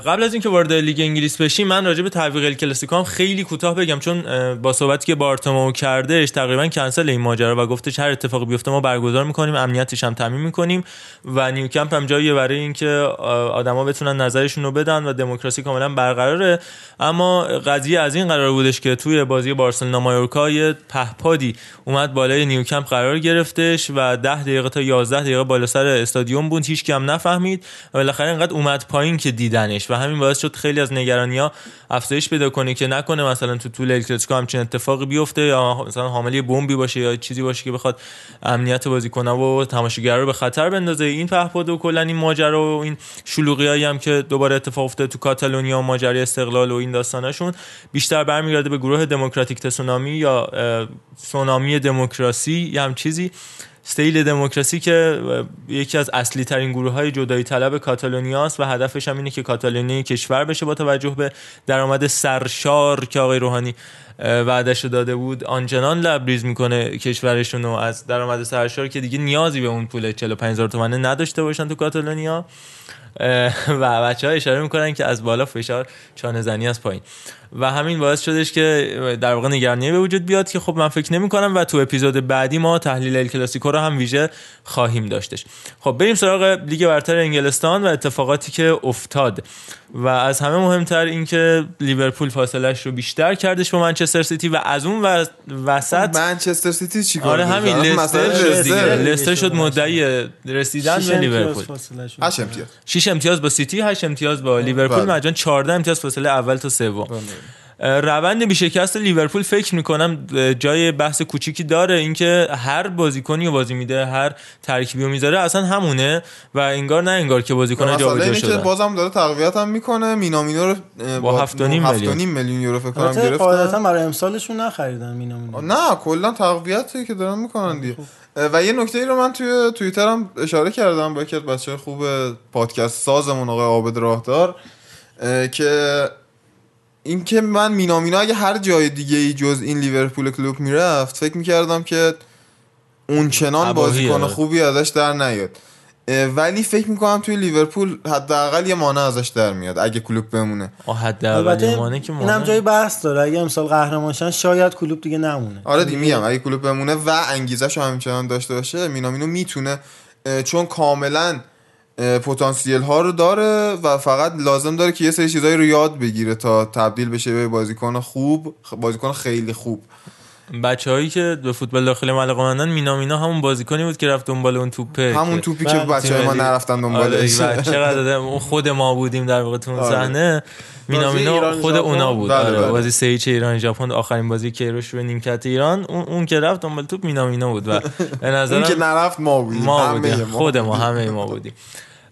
Speaker 4: قبل از اینکه وارد لیگ انگلیس بشیم من راجع به تعویق ال کلاسیکو هم خیلی کوتاه بگم چون با صحبتی که بارتومو کردش تقریبا کنسل این ماجرا و گفتش هر اتفاقی بیفته ما برگزار می‌کنیم امنیتش هم تامین می‌کنیم و نیوکمپ هم جاییه برای اینکه آدما بتونن نظرشون رو بدن و دموکراسی کاملا برقراره. اما قضیه از این قرار بودش که توی بازی بارسلونا مایورکا یه پهپادی اومد بالای نیوکمپ قرار گرفتش و 10 دقیقه تا 11 دقیقه بالا سر استادیوم بود هیچ کی هم نفهمید و بالاخره اینقدر اومد پایین که دیدنش. و همین باعث شد خیلی از نگرانی‌ها افزایش پیدا کنه که نکنه مثلا تو طول ال کلاسیکو همچین اتفاقی بیفته یا مثلا حامل یه بمبی باشه یا چیزی باشه که بخواد امنیت بازیکن‌ها و تماشاگرها رو به خطر بندازه. این پهپاد و کلا این ماجرا و این شلوغیایی هم که دوباره اتفاق افتاده تو کاتالونیا و ماجرای استقلال و این داستاناشون بیشتر برمیگرده به گروه دموکراتیک تسونامی یا سونامی دموکراسی یا هم چیزی. استیل دموکراسی که یکی از اصلی ترین گروه های جدایی طلب کاتالونیا است و هدفش هم اینه که کاتالونیا کشور بشه با توجه به درآمد سرشار که آقای روحانی وعدش داده بود. آنچنان لبریز می‌کنه کشورشون رو از درآمد سرشار که دیگه نیازی به اون پول 45 هزار تومنه نداشته باشن تو کاتالونیا. و بچه ها اشاره می‌کنن که از بالا فشار چانه زنی از پایین. و همین باعث شدش که در واقع نگرانی به وجود بیاد که خب من فکر نمی کنم و تو اپیزود بعدی ما تحلیل ال کلاسیکو رو هم ویژه خواهیم داشتش. خب بریم سراغ لیگ برتر انگلستان و اتفاقاتی که افتاد. و از همه مهمتر اینکه لیورپول فاصلش رو بیشتر کردش با منچستر سیتی و از اون و- وسط
Speaker 6: منچستر سیتی چیکار
Speaker 4: آره؟ همین لستر شد دیگه
Speaker 6: لستر
Speaker 4: شد مدعی رسیدن به لیورپول.
Speaker 7: فاصله شد.
Speaker 6: هشت امتیاز.
Speaker 4: 6 امتیاز با سیتی 8 امتیاز با لیورپول.
Speaker 6: بله.
Speaker 4: مجان 14 امتیاز فاصله اول تا سوم. اه، روند بی‌شکست لیورپول فکر می‌کنم جای بحث کوچیکی داره. اینکه هر بازیکنی رو بازی میده هر ترکیبی رو می‌ذاره اصلا همونه و انگار نه انگار که بازیکن جابجا شده
Speaker 6: بازم داره تقویت هم می‌کنه. مینامینو رو
Speaker 4: با هفت و نیم
Speaker 6: هفت
Speaker 4: میلیون.
Speaker 6: نیم میلیون یورو فکر کنم
Speaker 7: البته قاعدتا
Speaker 6: گرفتن
Speaker 7: برای امسالشون نخریدن مینامینو.
Speaker 6: نه کلا تقویتی که دارن می‌کنن دیگه. اه، و یه نکته ای رو من توی توییتر هم اشاره کردم با یکی از بچه خوب پادکست سازمون آقای عابد راهدار اه، که اینکه من مینامینا اگه هر جای دیگه ای جز این لیورپول کلوب می‌رفت فکر می‌کردم که اون چنان
Speaker 4: تباهیه.
Speaker 6: بازیکن خوبی ازش در نیاد. ولی فکر می‌کنم توی لیورپول حداقل یه مانع ازش در میاد اگه کلوب بمونه.
Speaker 4: حداقل
Speaker 7: البته
Speaker 4: مانه که
Speaker 7: اینم
Speaker 4: مانه
Speaker 7: جای بحث داره. اگه امسال قهرمان شن شاید کلوب دیگه نمونه.
Speaker 6: آره دی میگم اگه کلوب بمونه و انگیزش رو همچنان داشته باشه مینامینو می‌تونه چون کاملا پتانسیل ها رو داره و فقط لازم داره که یه سری چیزایی رو یاد بگیره تا تبدیل بشه به بازیکن خوب بازیکن خیلی خوب.
Speaker 4: بچه هایی که به فوتبال داخل ملقا مندن مینامینا همون بازیکنی بود که رفت دنبال اون توپه
Speaker 6: همون
Speaker 4: که-
Speaker 6: توپی که
Speaker 7: بله،
Speaker 6: بچه های ما
Speaker 4: ملی.
Speaker 6: نرفتن
Speaker 4: آره
Speaker 6: دنبالش
Speaker 4: و چقدر خود ما بودیم در واقع اون
Speaker 6: آره.
Speaker 4: صحنه. مینامینا
Speaker 5: ایران
Speaker 4: خود. اونا بود.
Speaker 6: بله،
Speaker 4: آره
Speaker 6: بله.
Speaker 4: بازی سه هیچ ایران ژاپن. آخرین بازی کیروش رو نیمکت ایران. اون, اون که رفت دنبال توپ مینامینا بود. و به
Speaker 6: اون
Speaker 4: نظرم
Speaker 6: که نرفت ما بودیم.
Speaker 4: ما
Speaker 6: همه
Speaker 4: بودیم. خود ما همه ما بودیم.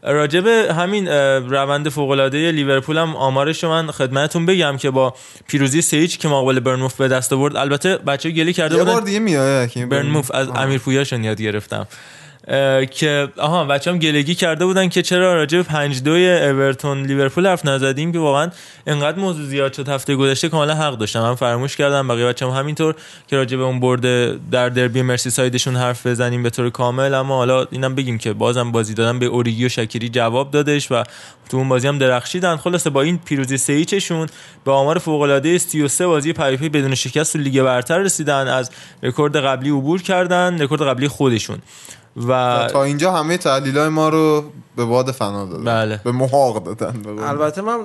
Speaker 4: راجب همین روند فوق العاده لیورپول هم آمارش من خدمتتون بگم که با پیروزی سیچ که مقابل برنموف به دست آورد البته بچه گلی کرده
Speaker 6: یه
Speaker 4: بودن.
Speaker 6: بار دیگه میاد
Speaker 4: برنموف از امیر پویاشون یاد گرفتم. که آها بچه هم گلگی کرده بودن که چرا راجع به پنج دوی اورتون لیورپول حرف نزدیم که واقعا انقدر موضوع زیاد شد هفته گذشته کاملا حق داشتم من فراموش کردم بقیه بچه هم همینطور که راجع به اون برد در دربی مرسی سایدشون حرف بزنیم به طور کامل. اما حالا اینم بگیم که بازم بازی دادن به اوریگی و شکری جواب دادش و تو اون بازی هم درخشیدن. خلاصه با این پیروزی سه به آمار فوق العاده 33 بازی پی‌در‌پی بدون شکست تو لیگ برتر رسیدن. از رکورد قبلی عبور کردن رکورد قبلی خودشون. و
Speaker 6: تا اینجا همه تحلیل های ما رو به باد فنا دادن.
Speaker 4: بله.
Speaker 6: به محاق دادن قول.
Speaker 5: البته من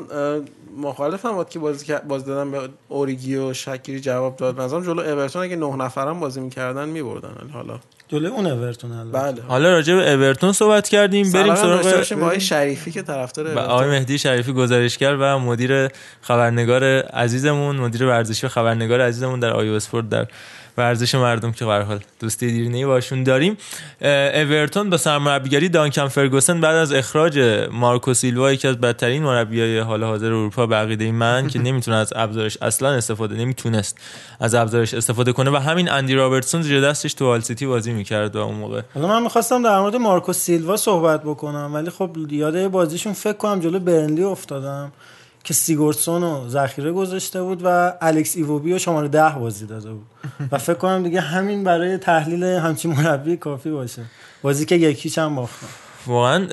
Speaker 5: مخالفم بود که بازی بازی دادن به اوریگی و شکیری جواب داد. مثلا جلو اورتون اگه نه نفرم بازی می‌کردن میبردن حالا.
Speaker 7: جلوی اون اورتون البته.
Speaker 5: بله.
Speaker 4: حالا راجع به اورتون صحبت کردیم. بریم سراغ
Speaker 5: آقای شریفی که طرفدار اورتون.
Speaker 4: آقای مهدی شریفی گزارشگر و مدیر خبرنگار عزیزمون مدیر ورزشی و خبرنگار عزیزمون در آیو اسپورت در ورزش مردم که به حال دوستی دیرینه‌ای باشون داریم. اورتون با سرمربیگری دانکن فرگوسن بعد از اخراج مارکو سیلوا یکی از بدترین مربیای حال حاضر اروپا به عقیده من که نمی‌تونه از ابزارش اصلا استفاده نمی‌تونست از ابزارش استفاده کنه و همین اندی رابرتسون زیر دستش تو هال سیتی بازی می‌کرد و اون موقع.
Speaker 7: حالا من می‌خواستم در مورد مارکو سیلوا صحبت بکنم ولی خب یاد بازیشون فکر کنم جلو برنلی افتادم. که سیگورسون رو ذخیره گذاشته بود و الکس ایووبی رو شماره ده بازی داده بود. و فکر کنم دیگه همین برای تحلیل همچین مربی کافی باشه. بازی که یکیش هم باختن
Speaker 4: واقعا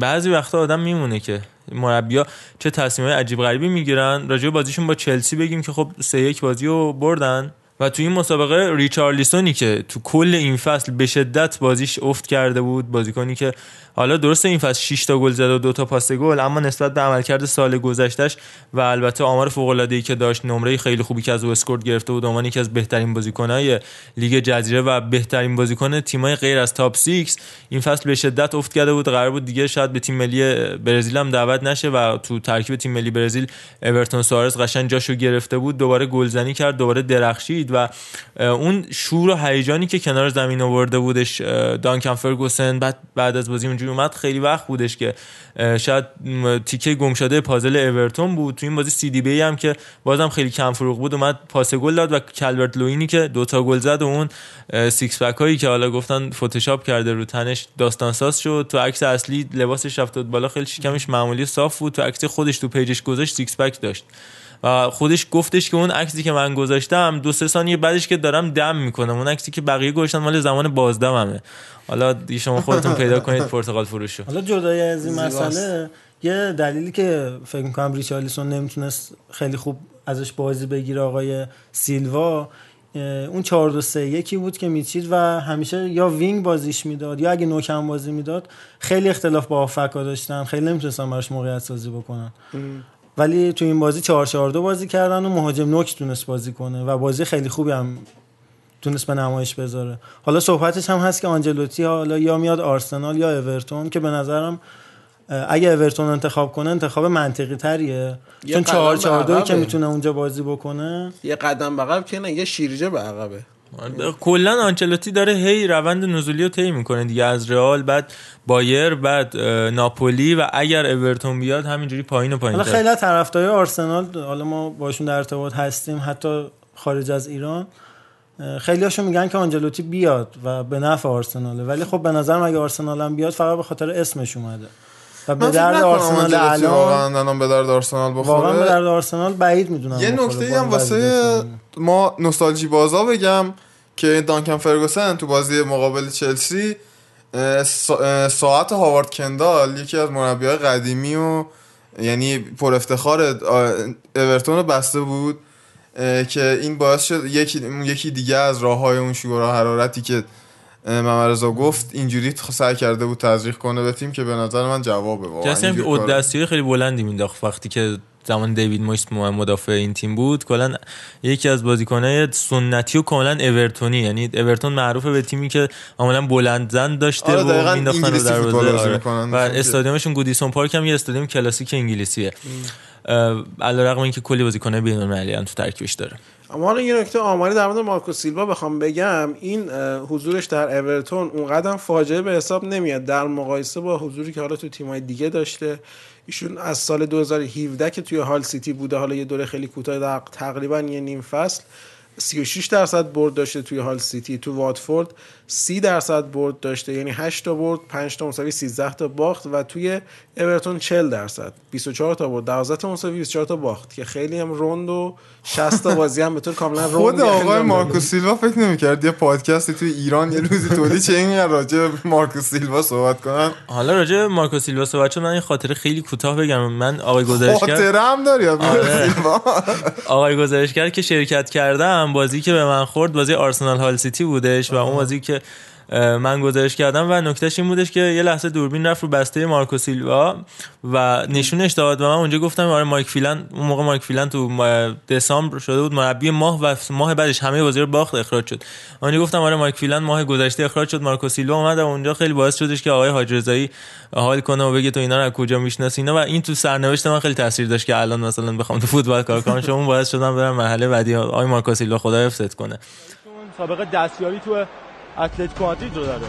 Speaker 4: بعضی وقتا آدم میمونه که مربیا چه تصمیمای عجیب غریبی می‌گیرن. راجع به بازیشون با چلسی بگیم که خب سه یک بازی رو بردن. و تو این مسابقه ریچارلیسونی که تو کل این فصل به شدت بازیش افت کرده بود بازیکنی که حالا درسته این فصل 6 تا گل زد و 2 تا پاس گل اما نسبت به عملکرد سال گذشتهش و البته آمار فوق العاده ای که داشت نمره خیلی خوبی که از WhoScored گرفته بود عنوان یکی از بهترین بازیکن‌های لیگ جزیره و بهترین بازیکن تیم‌های غیر از top 6 این فصل به شدت افت کرده بود قرار بود دیگه شاید به تیم ملی برزیل هم دعوت نشه و تو ترکیب تیم ملی برزیل اورتون سوارز قشنگ جاشو گرفته بود دوباره گلزنی کرد دوباره درخشید و اون شور و هیجانی که کنار زمین آورده بودش دانکن فرگوسن بعد بعد از بازی اونجوری اومد خیلی وقت بودش که شاید تیکه گم شده پازل اورتون بود. تو این بازی سیدیبه هم که بازم خیلی کم فروغ بود اومد پاس گل داد و کالورت لوینی که دوتا گل زد و اون six pack هایی که حالا گفتن فتوشاپ کرده رو تنش داستان ساز شد. تو عکس اصلی لباسش رفت بالا خیلی شکمش معمولی صاف بود. تو عکس خودش تو page ش گذاشت six pack داشت. خودش گفتش که اون عکسی که من گذاشتم دو سه ثانیه بعدش که دارم دم می‌کنم. اون عکسی که بقیه گذاشتن مال زمان بازدممه. حالا شما خودتون پیدا کنید پرتغال فروشو.
Speaker 7: حالا جدای از این مسئله یه دلیلی که فکر می‌کنم ریچارلیسون نمی‌تونست خیلی خوب ازش بازی بگیره آقای سیلوا اون 4 2 3 یکی بود که میچید و همیشه یا وینگ بازیش می‌داد یا اگه نوکم بازی می‌داد خیلی اختلاف با آفکا داشتن. خیلی نمی‌تونستن براش موقعیت سازی بکنن ولی تو این بازی 4 4 2 بازی کردن و مهاجم نوک تونست بازی کنه و بازی خیلی خوبی هم تونست به نمایش بذاره. حالا صحبتش هم هست که آنجلوتی حالا یا میاد آرسنال یا اورتون که به نظرم اگه اورتون انتخاب کنه انتخاب منطقی تریه. چون 4 4 2 که می‌تونه اونجا بازی بکنه.
Speaker 5: یه قدم عقب که نه یه شیرجه به عقبه.
Speaker 4: کلا آنچلوتی داره هی روند نزولی رو طی می‌کنه دیگه. از رئال بعد بایر بعد ناپولی و اگر اورتون بیاد همینجوری پایین و پایین
Speaker 7: حالا خیلی طرفدار آرسنال حالا ما باشون در ارتباط هستیم حتی خارج از ایران خیلی هاشون میگن که آنجلوتی بیاد و به نفع آرسناله. ولی خب به نظرم اگه آرسنال هم بیاد فقط به خاطر اسمش اومده. و به درد آرسنال
Speaker 6: الان الان به درد آرسنال بخوره.
Speaker 7: واقعا به درد آرسنال بعید می‌دونم
Speaker 6: یه نکته هم واسه ما نوستالژی بازا بگم که دانکن فرگوسن تو بازی مقابل چلسی ساعت هاوارد کندال یکی از مربیای قدیمی و یعنی پر افتخار اورتون رو بسته بود که این باعث شد یکی یکی دیگه از راه های اون شور و حرارتی که محمد رضا گفت اینجوری سعی کرده بود تزریق کنه به تیم که به نظر من جوابه. واقعا
Speaker 4: جسم که اودستی خیلی بلندی مینداخت. وقتی که زمان دیوید مویس مدافع این تیم بود کلا یکی از بازیکنهای سنتی و کاملا اورتونی. یعنی اورتون معروفه به تیمی که عملا بلند زن داشته
Speaker 6: آره
Speaker 4: و مینداختن رو دروازه.
Speaker 6: آره.
Speaker 4: و استادیومشون گودیسون پارک هم یه استادیوم کلاسیک انگلیسیه. علیرغم اینکه کلی بازیکن بین‌المللی هم تو ترکیبش داره.
Speaker 5: اما حالا یه نکته آماری در مورد مارکو سیلوا بخوام بگم این حضورش در اورتون اونقدر فاجعه به حساب نمیاد. در مقایسه با حضوری که حالا تو تیم‌های دیگه داشته ایشون از سال 2017 که توی هال سیتی بوده حالا یه دوره خیلی کوتاه تقریبا یه نیم فصل 36 درصد برد داشته توی هال سیتی تو واتفورد. 30 درصد برد داشته یعنی 8 تا برد 5 تا مساوی 13 تا باخت و توی اورتون 40 درصد. 24 تا برد 12 تا مساوی 24 تا باخت که خیلی هم روند و 60 تا بازی هم به طور کاملا روند
Speaker 6: خود آقای مارکو سیلوا فکر نمی‌کرد یه پادکستی توی ایران یه روزی تولید چه اینقدر راجع به مارکو سیلوا صحبت کنن؟
Speaker 4: حالا راجع به مارکو سیلوا صحبت من این خاطره خیلی کوتاه بگم. من آقای گزارشگر
Speaker 6: خاطره هم داری آره.
Speaker 4: آقای گزارشگر که شرکت کردم بازی که به من خورد بازی آرسنال هال سیتی بودش و اون بازی که من گزارش کردم و نکتهش این بودش که یه لحظه دوربین رفت رو بسته مارکو سیلوا و نشونش داد و من اونجا گفتم آره مایک فیلن اون موقع مایک فیلن تو دسامبر شده بود مربی ماه و ماه بعدش همه بازی رو باخت اخراج شد. اونجا گفتم آره مایک فیلن ماه گذشته اخراج شد مارکو سیلوا اومد و اونجا خیلی باعث شدش که آقای حاج رضایی حال کنه و بگه تو اینا رو کجا می‌شناسی و این تو سرنوشت من خیلی تاثیر داشت که الان مثلا بخوام تو فوتبال کار کنم شما باعث شدم برم مرحله بعدی آقای مارکو سیلوا خدا حفظت کنه.
Speaker 3: سابقه دستیاری تو اتلتیکو مادرید رو داره.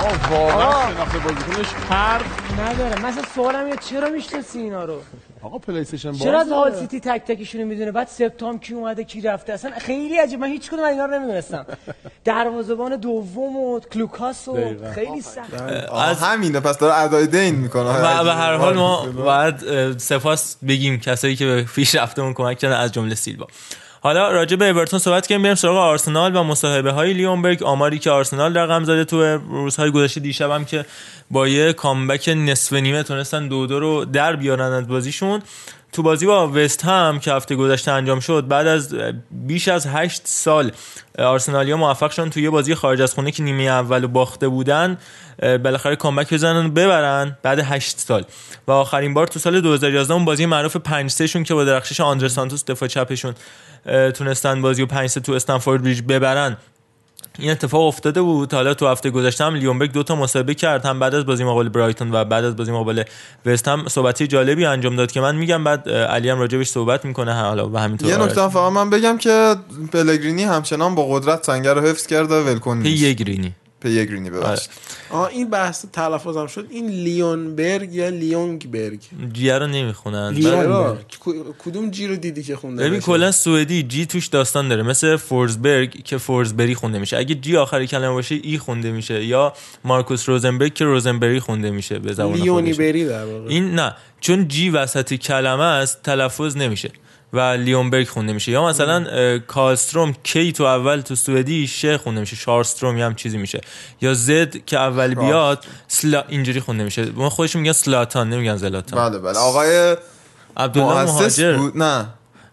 Speaker 6: آه واقعا شناخته بازیکنش
Speaker 8: حرف نداره. مثلا سوالم اینه چرا می‌شناسی اینا رو؟
Speaker 3: آقا پلی استیشن
Speaker 8: چرا از هال سیتی تک تکشون می‌دونه؟ بعد سپتامبر کی اومده کی رفته؟ اصلا خیلی عجیب. من هیچ کدوم اینا رو نمی‌دونستم. دروازه‌بان دوم و کلوکاس و خیلی سخت.
Speaker 6: از همینه پس داره ادای دین می‌کنه.
Speaker 4: و به هر حال ما باید سپاس بگیم کسایی که به پیش رفتمون کمک کردن از جمله سیلوا. حالا راجع به اورتون صحبت کنیم بریم سراغ آرسنال و مصاحبه های لیونبرگ آماری که آرسنال رقم زده تو روزهای گذشته دیشب هم که با یه کامبک نصف نیمه تونستن دو دو رو در بیارن از بازیشون. تو بازی با وست هم که هفته گذشته انجام شد بعد از بیش از هشت سال آرسنالیا موفق شدن توی یه بازی خارج از خونه که نیمه اول باخته بودن بالاخره کامبک بزنن و ببرن بعد 8 سال. و آخرین بار تو سال 2011 اون بازی معروف 5 3 شون که با درخشش آندر سانتوس دفاع چپشون تونستن بازی و 5 3 تو استنفورد بریج ببرن. این اتفاق افتاده بود. حالا تو هفته گذشته هم لیونبرگ دو تا مسابقه کرد هم بعد از بازی مقابل برایتون و بعد از بازی مقابل وست هم صحبتی جالبی انجام داد که من میگم بعد علی هم راجبش صحبت می‌کنه حالا و همینطور
Speaker 6: یه نکته فقط من بگم که پلگرینی همچنان با قدرت سنگر رو حفظ کرده ولکن نیست.
Speaker 4: پیگرینی
Speaker 6: پیگرینی ببخشید.
Speaker 5: آه این بحث تلفظم شد. این لیونبرگ یا لیونگبرگ؟
Speaker 4: جیه رو نمی‌خونن.
Speaker 5: کدوم جی رو دیدی که خونده
Speaker 4: ببین کلا سوئدی جی توش داستان داره. مثل فورزبرگ که فورزبری خونده میشه. اگه جی آخری کلمه باشه ای خونده میشه. یا مارکوس روزنبرگ که روزنبری خونده میشه به زبان
Speaker 5: لیونی بری در واقع.
Speaker 4: این نه. چون جی وسط کلمه است تلفظ نمیشه. و لیونبرگ خونده میشه. یا مثلا کالستروم کی تو اول تو سوئدی شه خونده میشه. شارستروم یا هم چیزی میشه. یا زد که اول بیاد سلا اینجوری خونده میشه. ما خودش میگن سلاتان نمیگن زلاتان.
Speaker 6: بله بله. آقای
Speaker 4: عبدالله مهاجر.
Speaker 6: بود نه.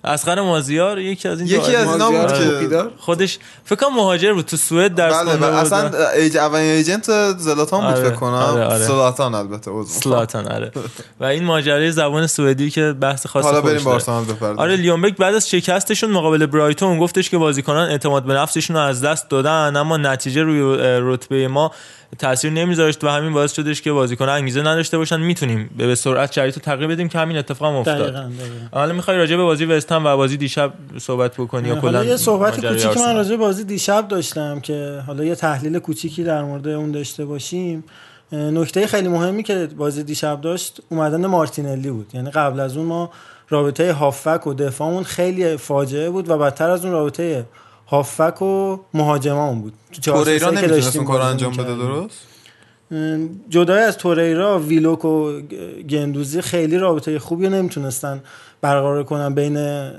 Speaker 4: اسقر مازیار یکی از این
Speaker 6: یکی از اینا بود که
Speaker 4: خودش فکر کنم مهاجر بود. تو سوئد درس
Speaker 6: بله بله اصلا ایج اولین ایجنت زلاتان بود
Speaker 4: آره.
Speaker 6: فکر کنم.
Speaker 4: آره آره.
Speaker 6: زلاتان البته عذر
Speaker 4: سلاتان آره. و این ماجرای زبان سوئدی که بحث خاص
Speaker 6: حالا بریم
Speaker 4: داره.
Speaker 6: بارسلون بپردازیم.
Speaker 4: آره لیونبرگ بعد از شکستشون مقابل برایتون گفتش که بازیکنان اعتماد به نفسشون رو از دست دادن اما نتیجه روی رتبه ما تاثیر نمیذاشت و همین باعث شدش که بازیکن انگیزه نداشته باشن می‌تونیم به سرعت شرایط رو تغییر بدیم که همین اتفاق هم افتاد. حالا می‌خوای راجع به بازی وستهم و بازی دیشب صحبت بکنی یا کلا
Speaker 7: یه صحبت کوچیکی من؟ راجع به بازی دیشب داشتم که حالا یه تحلیل کوچیکی در مورد اون داشته باشیم نکته خیلی مهمی که بازی دیشب داشت اومدن مارتینلی بود یعنی قبل از اون ما رابطه هافک و دفاعمون خیلی فاجعه بود و بدتر از اون رابطه هافک و مهاجممون بود. تو چهار
Speaker 6: توریرا نمی‌تونست اون کار انجام بده. درست؟
Speaker 7: جدای از توریرا ویلوک و گندوزی خیلی رابطه خوبی رو نمی‌تونستن برقرار کنن بین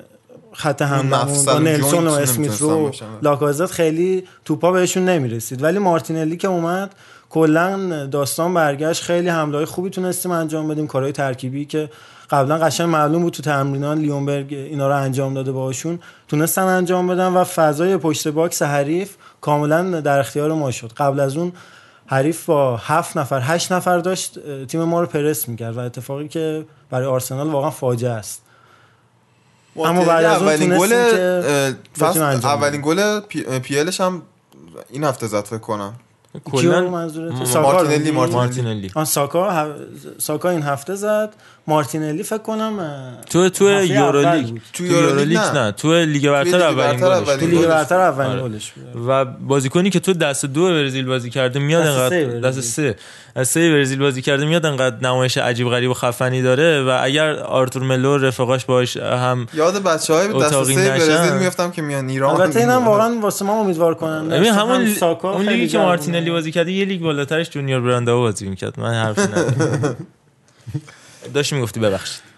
Speaker 7: خط با
Speaker 6: و
Speaker 7: نلسون و اسمیت رو. لاکازت خیلی توپا بهشون نمی‌رسید. ولی مارتینلی که اومد کلا داستان برگشت. خیلی حمله خوبی تونستیم انجام بدیم. کارهای ترکیبی که قبلا قشنگ معلوم بود تو تمرینات لیونبرگ اینا رو انجام داده باهاشون. تونستن انجام بدن و فضای پشت box حریف کاملا در اختیار ما شد. قبل از اون حریف با هفت نفر هشت نفر داشت تیم ما رو پرس می‌کرد و اتفاقی که برای آرسنال واقعا فاجعه است. اما بعد از اون
Speaker 6: اولین گل اولین گل پی- پیلش هم این هفته زد فکر کنم.
Speaker 4: کلا؟
Speaker 7: منظورت؟
Speaker 6: مارتینلی،؟ مارتینلی.
Speaker 7: آن ساکا ساکا این هفته زد. مارتینلی فکر کنم
Speaker 4: تو تو یورولیگ. تو
Speaker 6: یورولیگ نه.
Speaker 4: تو لیگ برتر اولین گلش
Speaker 7: تو لیگ برتر اولین
Speaker 4: آره.
Speaker 7: گلش
Speaker 4: و بازیکنی که تو دست دو برزیل بازی کرده میاد انقدر. دست سه از سه برزیل بازی کرده میاد انقدر نمایش عجیب غریب و خفنی داره و اگر آرتور ملو رفقاش باش هم
Speaker 6: یاد بچه های دست سه. برزیل میفتم که میان ایران
Speaker 7: البته اینم واقعا واسه ما امیدوار کننده
Speaker 4: ببین. همون اون لیگی که. مارتینلی بازی کرده یه لیگ بالاترش جونیور براندائو بازی می‌کرد من حرفی ندارم داشتی می‌گفتی ببخشید.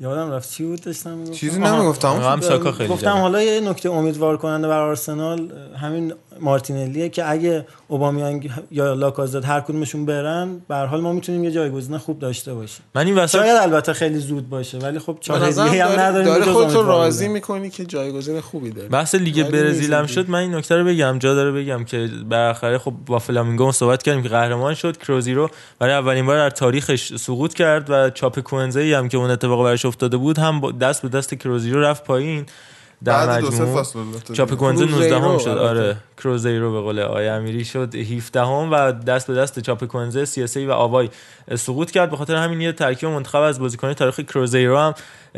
Speaker 7: یادم رفت. چی بود داشتم می‌گفتم؟
Speaker 6: چیزی. نمی‌گفتم.
Speaker 4: هم ساکا خیلی
Speaker 7: گفتم. حالا یه نکته امیدوار کننده برای آرسنال همین مارتینلیه که اگه اوبامیانگ یا لاکازت هر کدومشون برن به هر حال ما می‌تونیم یه جایگزین خوب داشته باشیم.
Speaker 4: من این وسط
Speaker 7: شاید البته خیلی زود باشه ولی خب چاره دیگه هم
Speaker 5: داری,
Speaker 7: نداریم
Speaker 5: خودتو
Speaker 7: امیدوار
Speaker 5: راضی. می‌کنی که جایگزین خوبی داری.
Speaker 4: بحث لیگ برزیل هم شد. من این نکته رو بگم جا داره بگم که بالاخره خب با فلامینگو صحبت کردیم که قهرمان شد. کروزی رو برای اولین بار در تاریخش سقوط کرد و چاپ کوئنزه هم که اون اتفاق براش افتاده بود هم دست به دست کروزی رو رفت پایین در
Speaker 6: بعد
Speaker 4: مجموع چاپ
Speaker 6: دیگه.
Speaker 4: کوئنزه 19
Speaker 5: کروزیرو
Speaker 4: هم شد. آره کروزیرو به قول آقای امیری شد 17 هم و دست به دست چاپ کوئنزه سیاسی و آوای سقوط کرد به خاطر همین یه ترکیب منتخب از بازیکنان تاریخ کروزیرو هم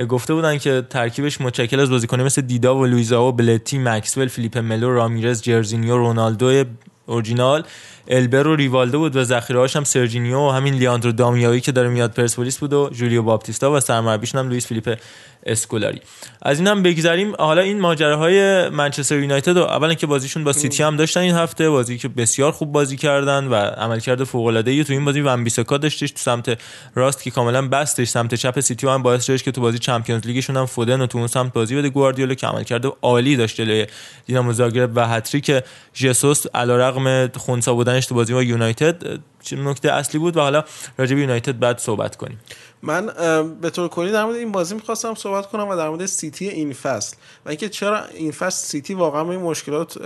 Speaker 4: گفته بودن که ترکیبش متشکل از بازیکنان مثل دیدا و لویزا و بلتی مکسول فیلیپ ملو رامیرز جرزینیو رونالدو اورجینال البر و ریوالدو بود و ذخیره‌هاش هم سرجینیو و همین لیاندرو دامیایی که داره میاد پرسپولیس بود و جولیو باپتیستا و سرمربیشون هم لوئیس فیلیپ اسکولاری. از این هم بگذریم. حالا این ماجراهای منچستر یونایتد و اولا که بازیشون با سیتی هم داشتن این هفته بازی که بسیار خوب بازی کردن و عملکرد فوق العاده تو این بازی. ون بیساکا داشتش تو سمت راست که کاملا بستش سمت چپ سیتی هم باعث شدش که تو بازی Champions League شون هم فودن و تو اون سمت بازی بده. گواردیولا که عملکرد عالی داشت جلوی دینامو زاگرب و هتریک. ژسوس علیرغم خونسا بودنش تو بازی با یونایتد نکته اصلی بود و حالا راجع به یونایتد بعد صحبت کنیم.
Speaker 5: من به طور کلی در مورد این بازی می‌خواستم صحبت کنم و در مورد سیتی این فصل. و اینکه چرا این فصل سیتی واقعا به این مشکلات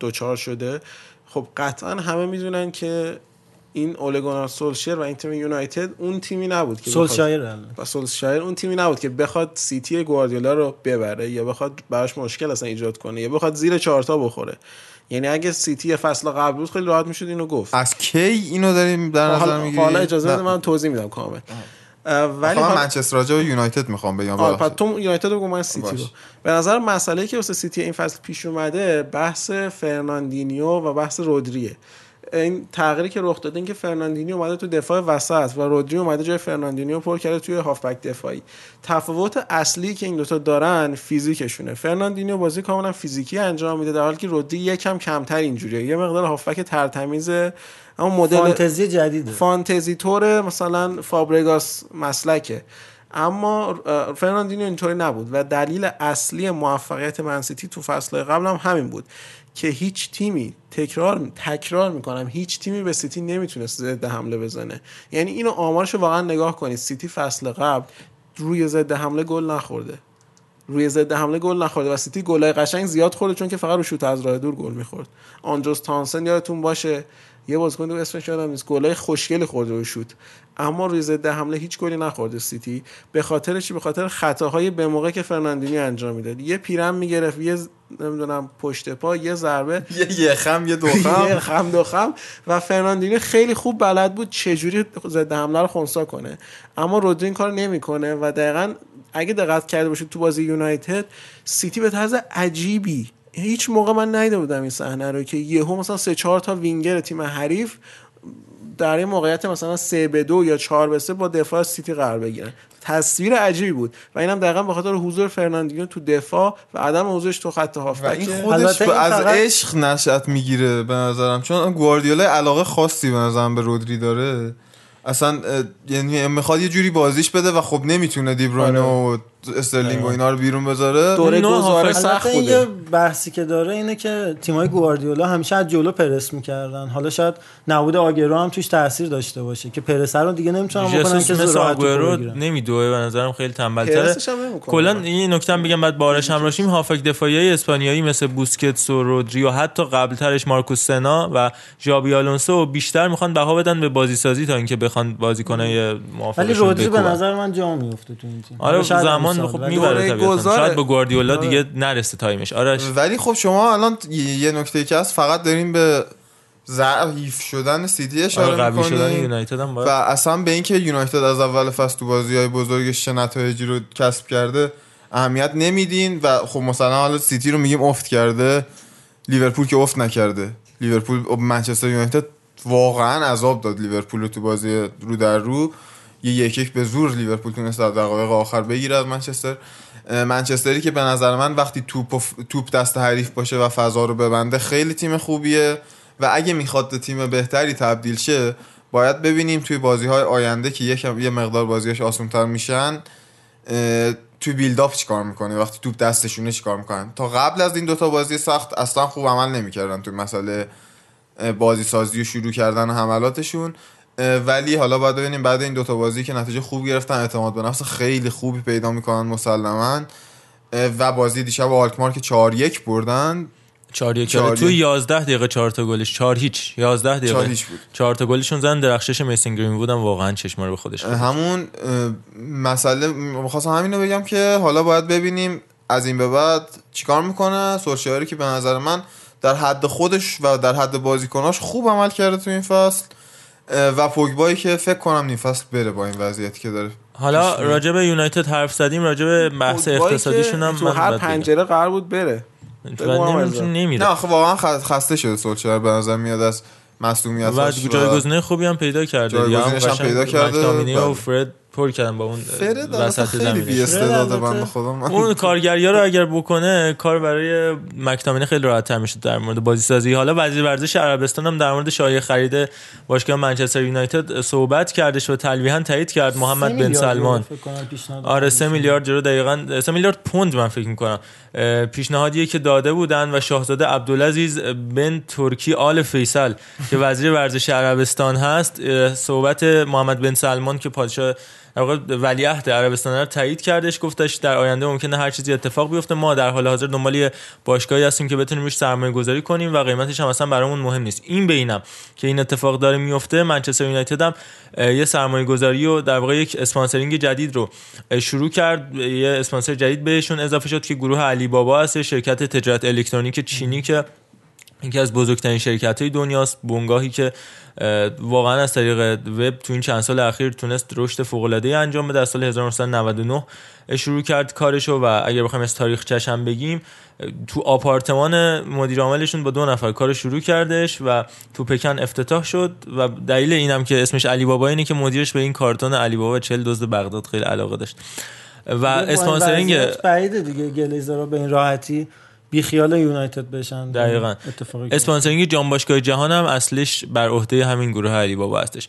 Speaker 5: دچار شده. خب قطعا همه می‌دونن که این اولگونار سولشر و این تیم یونایتد اون تیمی نبود که بخواد-
Speaker 7: سولشایر الان.
Speaker 5: و سولشایر اون تیمی نبود که بخواد سیتی گواردیولا رو ببره یا بخواد براش مشکل اصلا ایجاد کنه یا بخواد زیر چهارتا بخوره. یعنی اگه سیتی فصل قبل بود خیلی راحت می‌شد اینو گفت.
Speaker 6: از کی اینو داریم در نظر
Speaker 5: حالا,
Speaker 6: می‌گیری؟
Speaker 5: حالا اجازه بده من توضیح میدم کامل. ولی
Speaker 6: من منچستر راجع به یونایتد می‌خوام بگم
Speaker 5: آره. پس تو یونایتد رو بگو من سیتی
Speaker 6: باش.
Speaker 5: رو به نظر مسئله که واسه سیتی این فصل پیش اومده بحث فرناندینیو و بحث رودریه. این تغییری که رخ داده این که فرناندینیو اومده تو دفاع وسط و رودری اومده جای فرناندینیو پر کرده توی هافبک دفاعی. تفاوت اصلی که این دوتا دارن فیزیکشونه. فرناندینیو بازی کاملا فیزیکی انجام میده در حالی که رودری یکم کمتر اینجوریه. یه مقدار هافبک ترتمیز اما مدل
Speaker 7: فانتزی جدیده.
Speaker 5: فانتزی تور مثلا فابرگاس مسلکه. اما فرناندینیو اینطوری نبود و دلیل اصلی موفقیت منسیتی تو فصل قبل هم همین بود. که هیچ تیمی تکرار تکرار می‌کنم هیچ تیمی به سیتی نمی‌تونست ضد حمله بزنه. یعنی اینو آمارشو واقعا نگاه کنید. سیتی فصل قبل روی ضد حمله گل نخورده. روی ضد حمله گل نخورده و سیتی گلای قشنگ زیاد خورده چون که فقط رو شوت از راه دور گل می‌خورد. آندروس تاونسند یادتون باشه یه بازیکن دیگه اسمش یادم نیست. گلای خوشگلی خورده رو شوت. اما روی ضد حمله هیچ گلی نخورده سیتی. به خاطر چی؟ به خاطر خطاهای به موقع که فرناندینیو انجام می‌داد. یه پیرهن می‌گرفت یه نمی‌دونم پشت پا یه ضربه.
Speaker 6: یه یه خم یه دو
Speaker 5: یه
Speaker 6: خم.
Speaker 5: خم دو خم. و فرناندینیو خیلی خوب بلد بود چجوری ضد حمله رو خونسا کنه. اما رودری این کار نمی‌کنه و دقیقا اگه دقت کرده باشید تو بازی یونایتد سیتی به طرز عجیبی هیچ موقع من ندیده بودم این صحنه رو که یهو مثلا سه چهار تا وینگر تیم حریف در این موقعیت مثلا سه به دو یا چهار به سه با دفاع سیتی قرار بگیرن. تصویر عجیبی بود و اینم دقیقا به خاطر حضور فرناندینیو تو دفاع و عدم حضورش تو خط هافبک.
Speaker 6: این خودش
Speaker 7: این
Speaker 6: از
Speaker 7: فقط-
Speaker 6: عشق نشأت می‌گیره به نظرم. چون گواردیولا علاقه خاصی به نظرم به رودری داره. اصلا یعنی می‌خواد یه جوری بازیش بده و خب نمی‌تونه دیبروین و استرلینگ و اینا رو بیرون بذاره.
Speaker 5: دوره گذاره سخت
Speaker 7: این یه
Speaker 5: بوده
Speaker 7: بحثی که داره اینه که تیمای گواردیولا همیشه از جلو پرس می‌کردن. حالا شاید نبود آگرو هم توش تاثیر داشته باشه که پرس رو دیگه نمی‌تونن بکنن که
Speaker 4: مثل
Speaker 7: بگیرن.
Speaker 4: نمیدوه به نظرم خیلی تنبل‌تره. کلا این نکته هم بگم بعد بارش هم راشیم هافک دفاعی اسپانیایی مثل بوسکتس و رودری و حتی قبلترش مارکوس سنا و ژابی آلونسو بیشتر می‌خوان بها بدن به بازی سازی تا اینکه بخوان بازیکنای
Speaker 7: ولی
Speaker 4: موافقشون
Speaker 7: رودری به. نظر من جا میفته تو این تیم.
Speaker 4: آره زمان خب
Speaker 7: ولی
Speaker 4: می‌بره
Speaker 5: گذاره.
Speaker 4: شاید به گواردیولا دیگه نرسه time ش. آرش؟
Speaker 6: ولی خب شما الان یه نکته که هست فقط داریم به ضعیف شدن سیتی
Speaker 4: آره
Speaker 6: اشاره
Speaker 4: شدن
Speaker 6: می‌کنیم
Speaker 4: یونایتد هم
Speaker 6: و اصلا به اینکه یونایتد از اول فصل تو بازی های بزرگش چه نتایجی رو کسب کرده اهمیت نمیدین و خب مثلا حالا سیتی رو میگیم افت کرده لیورپول که افت نکرده. لیورپول منچستر یونایتد واقعا عذاب داد لیورپول رو تو بازی رو در رو. یه یک یک به زور لیورپول تونست در دقایق آخر بگیره از منچستر. منچستری که به نظر من وقتی توپ, ف- توپ دست حریف باشه و فضا رو ببنده خیلی تیم خوبیه و اگه می‌خواد تیم بهتری تبدیل شه باید ببینیم توی بازی های آینده که یکم یه مقدار بازیش آسان‌تر میشن توی بیلداپ چیکار می‌کنه؟ وقتی توپ دستشونه چیکار می‌کنن؟ تا قبل از این دوتا بازی سخت اصلا خوب عمل نمی‌کردن توی مسئله بازی سازی و شروع کردن حملاتشون. ولی حالا باید ببینیم بعد این دوتا بازی که نتیجه خوب گرفتن اعتماد به نفس خیلی خوبی پیدا می‌کنن مسلما و بازی دیشب آلکمار که 4 1 بردن
Speaker 4: 4 1
Speaker 6: چهار
Speaker 4: توی
Speaker 6: یک.
Speaker 4: 11 دقیقه 4 تا گلش 4 هیچ 11 دقیقه
Speaker 6: چهار هیچ بود.
Speaker 4: 4 تا گلشون زدن درخشش میسن گرین بودن واقعا چشما رو به خودش گرفت.
Speaker 6: همون مسئله می‌خواستم همین رو بگم که حالا باید ببینیم از این به بعد چیکار می‌کنه سولشاری که به نظر من در حد خودش و در حد بازیکناش خوب عمل کرده تو این فصل و پوگبایی که فکر کنم نیم فصل بره با این وضعیتی که داره
Speaker 4: حالا به یونایتد حرف زدیم راجع به بحث اقتصادیشون هم
Speaker 5: تو
Speaker 4: من
Speaker 5: هر. پنجره قرار بود بره.
Speaker 4: نمیره
Speaker 6: نه خب واقعا خسته شده سولشر به نظر میاد از مصونیت
Speaker 4: و جایگزینه خوبی هم پیدا کرده
Speaker 6: جایگزینش هم پیدا کرده.
Speaker 4: و
Speaker 6: بله.
Speaker 4: فرد پر کردن با اون وسط
Speaker 6: خیلی
Speaker 4: زمین
Speaker 6: بی استعداده
Speaker 7: البته.
Speaker 6: بنده خدا من
Speaker 4: اون کارگری ها رو اگر بکنه کار برای مکتامینه خیلی راحت تر میشه در مورد بازی سازی حالا وزیر ورزش عربستان هم در مورد شایعه خرید باشگاه منچستر یونایتد صحبت کردش و تلویحا تایید کرد محمد بن سلمان. آره سه
Speaker 7: دادن.
Speaker 4: میلیارد یورو دقیقا سه میلیارد پوند من فکر می‌کنم. پیشنهادیه که داده بودن و شاهزاده عبدالعزیز بن ترکی آل فیصل که وزیر ورزش عربستان هست. صحبت محمد بن سلمان که پادشاه در واقع ولیعهد عربستان رو تایید کردش گفتش در آینده ممکنه هر چیزی اتفاق بیفته. ما در حال حاضر دنبال یه باشگاهی هستیم که بتونیم روش سرمایه گذاری کنیم و قیمتش هم اصلا برامون مهم نیست. این بینم که این اتفاق داره میفته منچستر یونایتد هم یه سرمایه گذاری و در واقع یک اسپانسرینگ جدید رو شروع کرد. یه اسپانسر جدید بهشون اضافه شد که گروه علی بابا هست شرکت تجارت الکترونیک چینی که یکی از بزرگترین شرکت های دنیاست. بنگاهی که واقعا از طریق وب تو این چند سال اخیر تونست رشد فوق العاده انجام بده. از سال 1999 شروع کرد کارشو و اگر بخوایم از تاریخ چشم بگیم تو آپارتمان مدیر عاملشون با دو نفر کار شروع کردش و تو پکن افتتاح شد و دلیل اینم که اسمش علی بابا اینه که مدیرش به این کارتون علی بابا 40 دزد بغداد خیلی علاقه داشت. و اسپانسرینگ
Speaker 7: بعیده دیگه گلیزرها به این راحتی. بی خیال یونایتد بشن
Speaker 4: دقیقاً. sponsoring جام باشگاه جهان هم اصلش بر عهده همین گروه علی بابا هستش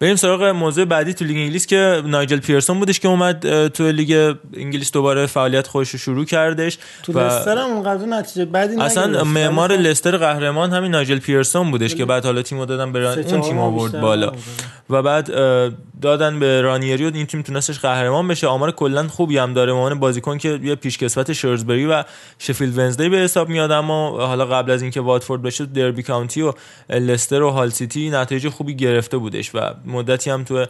Speaker 4: بریم سراغ موضوع بعدی تو لیگ انگلیس که نایجل پیرسون بودش که اومد تو لیگ انگلیس دوباره فعالیت خودش رو شروع کردش
Speaker 7: تو
Speaker 4: و
Speaker 7: لستر هم اونقدر نتیجه بدی
Speaker 4: اصلا. معمار
Speaker 7: خب
Speaker 4: لستر قهرمان همین نایجل پیرسون بودش که بعد حالا تیمو دادن به ران- اون تیم آورد بالا. و بعد دادن به رانیری و این تیم تونستش قهرمان بشه. آمار کلا خوبی هم داره. عنوان بازیکن که یه پیشکسوت شرزبری و شفیلد ونزدی به حساب میاد. اما حالا قبل از اینکه واتفورد بشه دربی کانتی و لستر و هال سیتی نتایج خوبی گرفته بودش و مدتی هم تو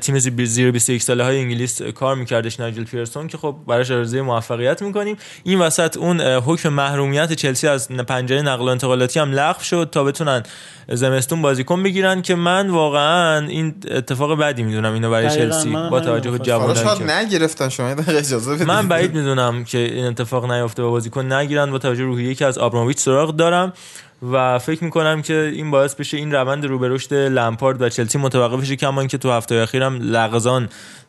Speaker 4: تیم زیر زیر 21 ساله های انگلیس کار میکردش نایجل پیرسون که خب براش آرزوی موفقیت می‌کنیم. این وسط اون حکم محرومیت چلسی از پنجره نقل و انتقالاتی هم لغو شد تا بتونن زمستون بازیکن بگیرن که من واقعا این اتفاق بدی می‌دونم اینو برای چلسی با توجه به که
Speaker 6: نگرفتن شما اجازه بدید.
Speaker 4: من بعید می‌دونم که این اتفاق نیفته و بازیکن نگیرن. با توجه به روحیه که از آبراموویچ سراغ دارم و فکر می‌کنم که این باعث بشه این روند رو به رشد لمپارد و چلسی متوقف بشه کما اینکه تو هفته اخیرم لغزان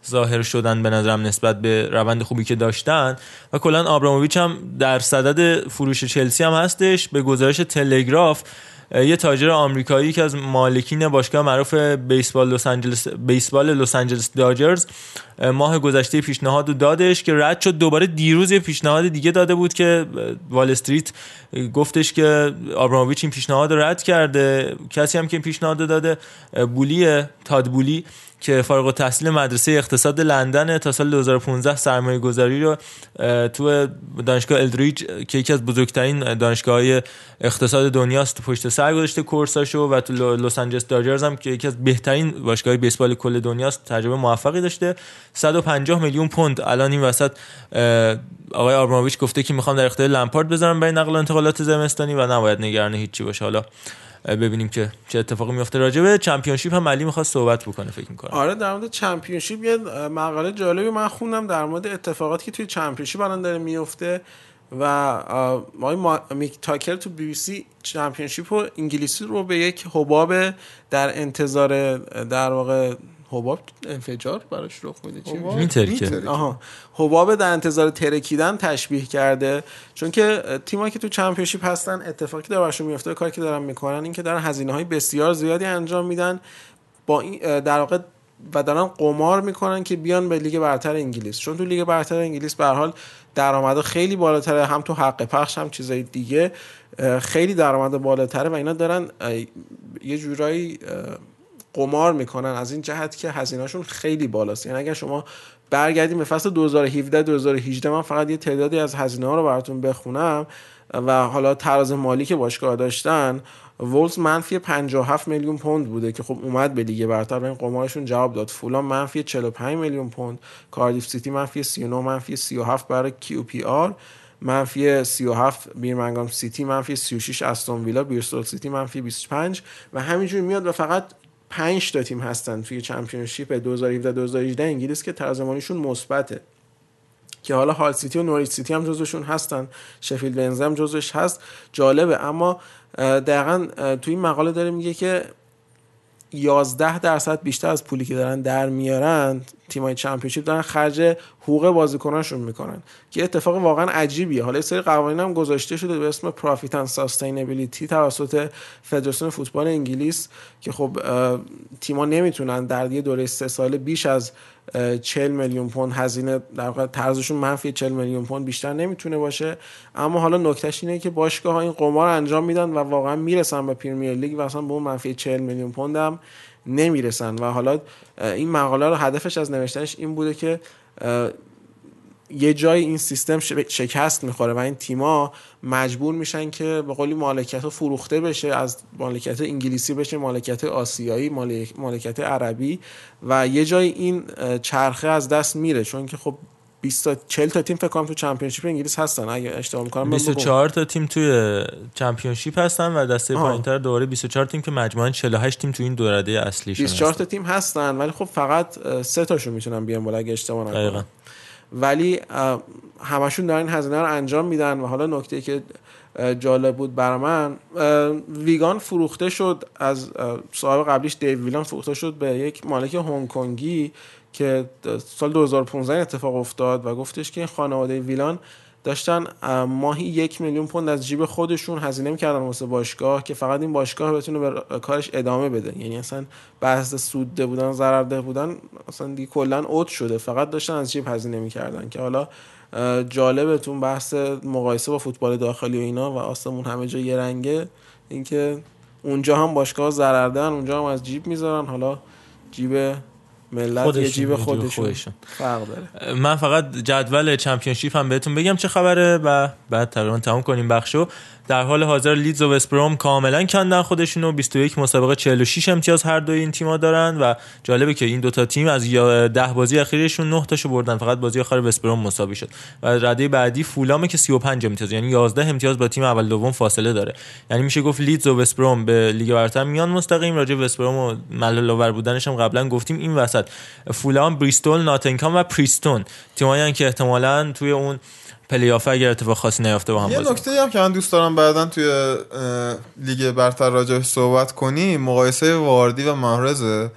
Speaker 4: ظاهر شدن به نظرم نسبت به روند خوبی که داشتن. و کلا آبراموویچ هم در صدد فروش چلسی هم هستش. به گزارش تلگراف یه تاجر آمریکایی که از مالکین باشگاه معروف بیسبال لس آنجلس بیسبال لس آنجلس داجرز ماه گذشته پیشنهاد رو دادش که رد شد. دوباره دیروز یه پیشنهاد دیگه داده بود که وال استریت گفتش که آبراموویچ این پیشنهاد رو رد کرده. کسی هم که این پیشنهاد داده بولیه تاد بولی. که فارغ التحصیل مدرسه اقتصاد لندن تا سال 2015 سرمایه گذاری رو تو دانشگاه الدریج که یکی از بزرگترین دانشگاه های اقتصاد دنیاست پشت سر گذاشته کورساشو و تو لس آنجلس داجرز هم که یکی از بهترین باشگاه بیسبال کل دنیاست تجربه موفقی داشته. 150 میلیون پوند. الان این وسط آقای آبراموویچ گفته که می‌خوام در اختیار لمپارد بذارم برای نقل و انتقالات زمستانی و نباید نگران هیچی باشه. حالا ببینیم که چه اتفاقی میفته راجبه چمپیونشیپ. هم علی می‌خواد صحبت بکنه فکر می‌کنم
Speaker 5: آره در مورد چمپیونشیپ یه مقاله جالبی من خوندم در مورد اتفاقاتی که توی چمپیونشیپ الان داره میفته و ما- میک تاکر تو بی سی چمپیونشیپ و انگلیسی رو به یک حباب در انتظار در واقع حباب انفجار براش رخ میده. چی؟
Speaker 4: میترکه.
Speaker 5: آها. حباب در انتظار ترکیدن تشبیه کرده. چون که تیمایی که تو چمپیونشیپ هستن اتفاقی داره براشون میفته کاری که دارن می‌کنن این که دارن هزینه های بسیار زیادی انجام میدن. با این در واقع و دارن قمار می‌کنن که بیان به لیگ برتر انگلیس. چون تو لیگ برتر انگلیس به هر حال درآمد خیلی بالاتره هم تو حق پخش هم چیزای دیگه خیلی درآمد بالاتره و اینا دارن یه جورایی قمار می‌کنن از این جهت که هزینهشون خیلی بالاست. یعنی اگر شما برگردیم به فصل 2017 2018 من فقط یه تعدادی از هزینه ها رو براتون بخونم و حالا تراز مالی که باشگاه داشتن وولز منفی 57 میلیون پوند بوده که خب اومد به لیگ برتر و این قمارشون جواب داد. فولام منفی 45 میلیون پوند کاردیف سیتی منفی 39 منفی 37 برای کیو پی آر منفی 37 بیرمنگام سیتی منفی 36 استون ویلا بریستول سیتی منفی 25 و همینجوری میاد و فقط 5 تا تیم هستن توی چمپیونشیپ 2017 2018 انگلیس که تراز مالیشون مثبته. که حالا هال سیتی و نوریچ سیتی هم جزوشون هستن شفیلد ونزی هم جزوش هست جالبه. اما دقیقا توی این مقاله داره میگه که 11 درصد بیشتر از پولی که دارن در میارن تیمای چمپیونشیپ دارن خرج حقوق بازیکناشون می‌کنن که اتفاق واقعا عجیبیه. حالا سری قوانین هم گذاشته شده به اسم پروفیت اند ساستینبیلیتی توسط فدراسیون فوتبال انگلیس که خب تیما نمی‌تونن در یه دوره سه ساله بیش از 40 میلیون پوند هزینه در واقع طرزشون منفی 40 میلیون پوند بیشتر نمی‌تونه باشه. اما حالا نکتهش اینه که باشگاه ها این قمار انجام میدن و واقعا می‌رسن به پریمیر لیگ و اصلا به اون منفی 40 میلیون پوند هم نمی‌رسن. و حالا این مقاله رو هدفش از نوشتنش این بوده که یه جای این سیستم شکست می‌خوره و این تیما مجبور میشن که به قولی مالکیت ها فروخته بشه از مالکیت انگلیسی بشه مالکیت آسیایی مالکیت عربی و یه جای این چرخه از دست میره. چون که خب 20 تا 40 تا تیم فکر کنم تو چمپیونشیپ انگلیس هستن. اگه اشتباه می‌کنم
Speaker 4: 24 تا تیم توی چمپیونشیپ هستن و دسته پایینتر دوره 24 تیم که مجموعاً 48 تیم تو این دو رده اصلی
Speaker 5: 24 تا تیم هستن ولی خب فقط سه تاشون می‌تونن بیان بالا اگه اشتباه نکنم. ولی همشون دارن هزینه رو انجام میدن و حالا نکته که جالب بود برای من ویگان فروخته شد از صاحب قبلیش دیو ویلان فروخته شد به یک مالک هنگ کنگی که سال 2015 اتفاق افتاد و گفتش که این خانواده ویلان داشتن ماهی یک میلیون پوند از جیب خودشون هزینه می‌کردن واسه باشگاه که فقط این باشگاه بتونه به کارش ادامه بده. یعنی اصلا بحث سودده بودن ضررده بودن اصلا دیگه کلا اوت شده. فقط داشتن از جیب هزینه می‌کردن که حالا جالبتون بحث مقایسه با فوتبال داخلی و اینا و آسمون همه جا یه رنگه. اینکه اونجا هم باشگاه ضرردن اونجا هم از جیب می‌ذارن. حالا جیب ملت یه جیب خودشون, فرق داره.
Speaker 4: من فقط جدول چمپیونشیپ هم بهتون بگم چه خبره و بعد تقریبا تموم کنیم بخشو در حال حاضر لیدز و وستبروم کاملا کندن خودشونو 21 مسابقه 46 امتیاز هر دو این تیم‌ها دارن و جالبه که این دوتا تیم از 10 بازی اخیرشون 9 تاشو بردن. فقط بازی آخر وستبروم مساوی شد. و رده بعدی فولام که 35 امتیاز یعنی 11 امتیاز با تیم اول دوم فاصله داره. یعنی میشه گفت لیدز و وستبروم به لیگ برتر میان مستقیم. راجع وستبروم و ملال آور بودنش هم قبلا گفتیم این وسط. فولام بریستول ناتینگهام و پریستون. تیمایی که احتمالاً توی اون پلی آف اگر اتفاق خاصی نیافته با هم
Speaker 6: یه نکته هم که من دوست دارم بعدا توی لیگ برتر راجع صحبت کنیم مقایسه واردی و محرز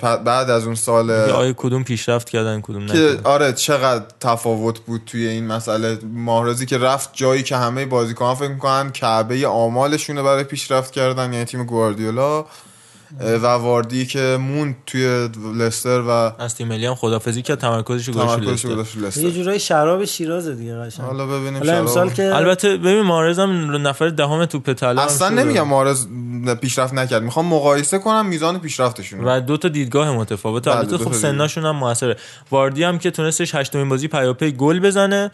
Speaker 6: بعد از اون سال
Speaker 4: آیا کدوم پیشرفت کردن کدوم
Speaker 6: که آره چقدر تفاوت بود توی این مسئله؟ ماهرزی که رفت جایی که همه بازیکنان فکر می‌کنن کعبه آمالشونه برای پیشرفت کردن یعنی تیم گواردیولا. و واردی که مون توی لستر و
Speaker 4: از تیم ملی هم خدافظی کرد تمرکزش گذاشت
Speaker 7: لستر. یه جورای شراب شیراز دیگه قشنگ.
Speaker 6: حالا ببینیم
Speaker 7: حالا امسال که
Speaker 4: البته ببین مارز هم نفر دهم توپ طلا
Speaker 6: اصلا نمیگم مارز پیشرفت نکرد. می‌خوام مقایسه کنم میزان پیشرفتشون
Speaker 4: و دو تا دیدگاه متفاوت. البته خب سناشون هم موثره. واردی هم که تونستش هشتمین بازی پیاپی گل بزنه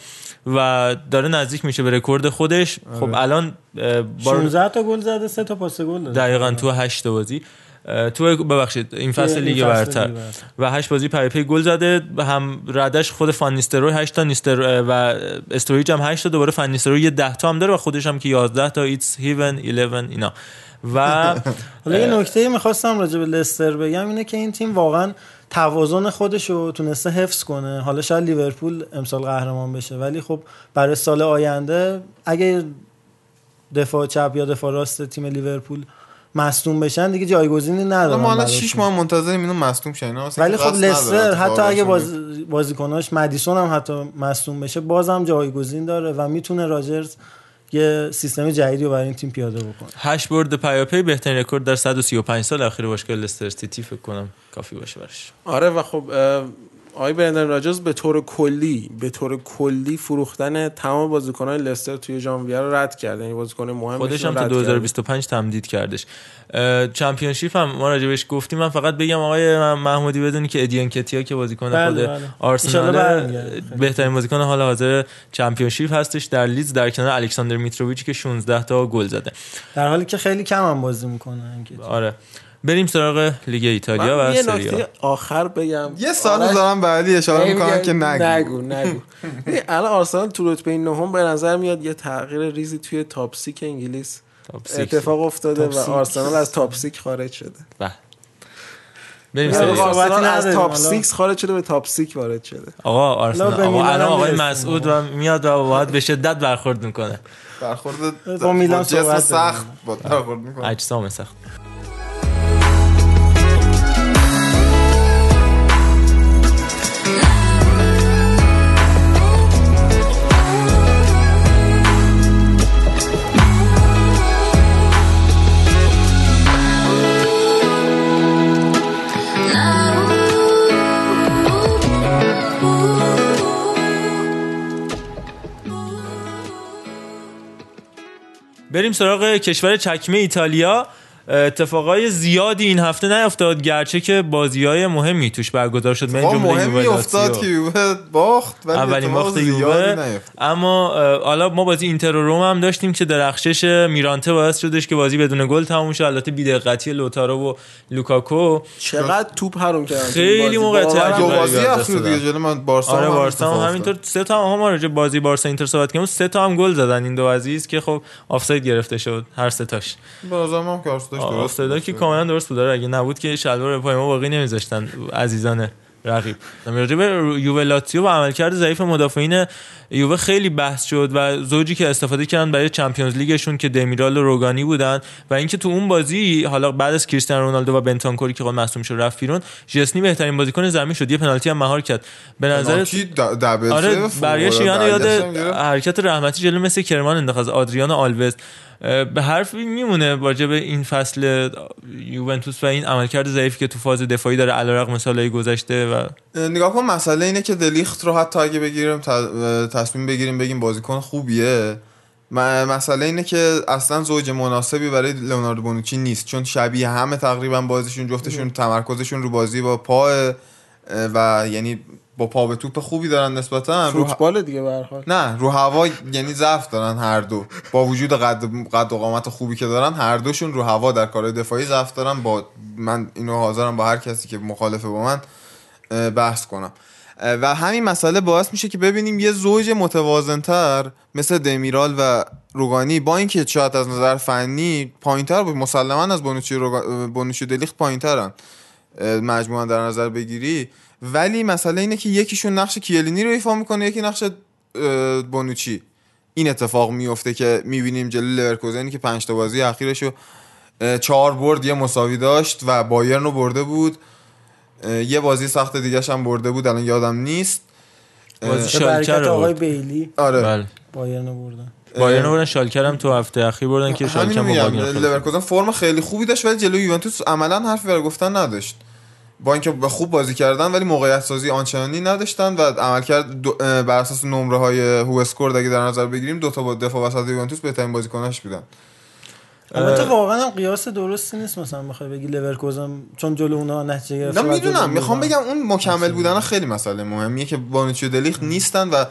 Speaker 4: و داره نزدیک میشه به رکورد خودش. خب الان
Speaker 7: 16 تا گل زده سه تا پاس گل داده.
Speaker 4: دقیقاً تو 8 بازی. تو ببخشید این فصل لیگ برتر. و هشت بازی پی پی گل زده هم ردش خود فان نیستروی 8 تا نیستر و استوریج هم 8 تا دوباره فان نیستروی یه 10 تا هم داره و خودش هم که 11 تا ایتس 11 11 اینا. و
Speaker 7: حالا یه نکته می‌خواستم راجع به لستر بگم اینه که این تیم واقعا توازن خودش رو تونسته حفظ کنه. حالا شاید لیورپول امسال قهرمان بشه ولی خب برای سال آینده اگه دفاع چپ یا دفاع راست تیم لیورپول مصدوم بشن دیگه جایگزینی نداره
Speaker 6: ما الان 6 ماه منتظریم اینو مصدوم شن.
Speaker 7: ولی خب لستر حتی اگه باز بازیکناش مدیسون هم حتی مصدوم بشه بازم جایگزین داره و می‌تونه راجرز یه سیستم جدیدی رو برای این تیم پیاده بکنه.
Speaker 4: هشت برد پیاپی بهترین رکورد در 135 سال اخیر باشگاه لستر سیتی فکر کنم کافی باشه براش.
Speaker 5: آره و خب آقای برندن راجرز به طور کلی به طور کلی فروختن تمام بازیکنان لستر توی ژانویه رو رد کرد. یعنی بازیکن مهم
Speaker 4: خودش هم تا 2025 تمدید کردش. چمپیونشیپ هم ما راجبش گفتیم. من فقط بگم آقای محمودی بدونی که ادی انکتیا که بازیکن
Speaker 7: بله
Speaker 4: خود
Speaker 7: بله.
Speaker 4: آرسنال بهترین بازیکن حال حاضر چمپیونشیپ هستش. در لیدز در کنار الکساندر میتروویچ که 16 تا گل زده.
Speaker 7: در حالی که خیلی کم هم بازی می‌کنه
Speaker 4: آره. بریم سراغ لیگ ایتالیا و سری
Speaker 5: آ. آخر بگم.
Speaker 6: یه سال دارم بعدی اشاره می‌کنم که نگو.
Speaker 5: نگو نگو. الان آرسنال تو رتبه نهم به نظر میاد یه تغییر ریزی توی top six انگلیس اتفاق افتاده و آرسنال از top six خارج شده.
Speaker 4: بله بریم
Speaker 7: آقا،
Speaker 5: آرسنال از تاپ
Speaker 7: حالا.
Speaker 5: 6 خارج شده به تاپ 6 وارد شده.
Speaker 4: آقا آرسنال آقا الان آقای. مسعود و میاد و باید به شدت برخورد می‌کنه.
Speaker 6: برخورد
Speaker 7: با میلان
Speaker 6: سخت با برخورد می‌کنه.
Speaker 4: اجسام سخت. بریم سراغ کشور چکمه ایتالیا. اتفاقای زیادی این هفته نیفتاد گرچه که بازی های مهمی توش برگزار شد من جمله
Speaker 6: مهمی
Speaker 4: یووه
Speaker 6: افتاد. که یووه باخت ولی
Speaker 4: اولین باخت یووه. اما حالا ما بازی اینتر و روم هم داشتیم که درخشش میرانته باعث شدش که بازی بدون گل تموم شد البته بی‌دقتی لوتارو و لوکاکو
Speaker 5: چقدر توپ حروم کردن
Speaker 4: خیلی
Speaker 5: باورم
Speaker 6: دو. بازی اخیر. دیگه جلو من بارسا
Speaker 4: آره بارسا هم همینطور. سه تا هم ما راجع بازی بارسا اینتر صحبت کردیم سه تا هم گل زدن این دو عزیز که خب آفساید گرفته شد هر سه تاش
Speaker 6: به نظرم هم که آرسنال درست بود.
Speaker 4: که کاملا درست بود. آره، اگه نبود که شلوار پای ما باقی نمیذاشتن. عزیزان رقیب. راجع به یووه لاتزیو و عملکرد ضعیف مدافعین یووه خیلی بحث شد و زوجی که استفاده کردن برای چمپیونز لیگشون که دمیرال و روگانی بودن و اینکه تو اون بازی حالا بعد از کریستیانو رونالدو و بنتانکوری که خود مصدوم شد رفت بیرون ژسنی بهترین بازیکن زمین شد. یه پنالتی هم مهار کرد. به نظر آره برگشت
Speaker 6: فوق
Speaker 4: یاد. حرکت رحمتی جلو مثل کرمان انداخت از آدریان آلوز. به حرف میمونه راجع به این فصل یوونتوس و این عملکرد ضعیفی که تو فاز دفاعی داره علیرغم سالهای گذشته و
Speaker 6: نگاه کن مسئله اینه که دلیخت رو حتی اگه بگیریم تصمیم بگیریم بگیم بازیکن خوبیه. مسئله اینه که اصلا زوج مناسبی برای لئوناردو بونوچی نیست چون شبیه همه تقریبا بازیشون جفتشون تمرکزشون رو بازی با پا و یعنی با پا به توپ خوبی دارن نسبتا.
Speaker 5: فوتبال دیگه به
Speaker 6: نه رو هوا یعنی ضعف دارن هر دو. با وجود قد قد و قامت خوبی که دارن هر دوشون رو هوا در کارهای دفاعی ضعف دارن. با من اینو حاضرم با هر کسی که مخالفه با من بحث کنم. و همین مسئله باعث میشه که ببینیم یه زوج متوازنتر مثل دمیرال و روگانی با اینکه شاید از نظر فنی پایینتر بود. مسلما از بونوچی روگا... بونوچی دلیخت پایینترن. مجموعا در نظر بگیری. ولی مسئله اینه که یکیشون نقش کیلینی رو ایفا می‌کنه یکی نقش بونوچی. این اتفاق میفته که می‌بینیم جلوی لورکوزنی که پنج تا بازی اخیرشو اه، چهار برد یه مساوی داشت و بایرن رو برده بود. یه بازی سخت دیگه هم برده بود الان یادم نیست.
Speaker 4: بازی
Speaker 7: برکت
Speaker 4: رو
Speaker 7: آقای
Speaker 4: برد.
Speaker 7: بیلی.
Speaker 6: آره.
Speaker 4: بله.
Speaker 7: بایرن رو بردن.
Speaker 4: بایرن رو بردن شالکر هم تو هفته اخیر بردن که هم با.
Speaker 6: لورکوزن فرم خیلی خوبی داشت ولی جلوی یوونتوس عملا حرفی برای گفتن نداشت. با اینکه به خوب بازی کردن ولی موقعیت سازی آنچنانی نداشتن و عملکرد بر اساس نمره های WhoScored اگه در نظر بگیریم دو تا با دفاع وسط یوونتوس بهترین بازیکناش بودن.
Speaker 7: البته واقعا هم قیاس درستی نیست مثلا بخوای بگی لورکوزن چون جلو اونا نتیجه
Speaker 6: نه
Speaker 7: و جلو
Speaker 6: می‌دونم می‌خوام. بگم اون مکمل بودن خیلی مسئله مهمیه که بانوچی و دلیخت نیستن و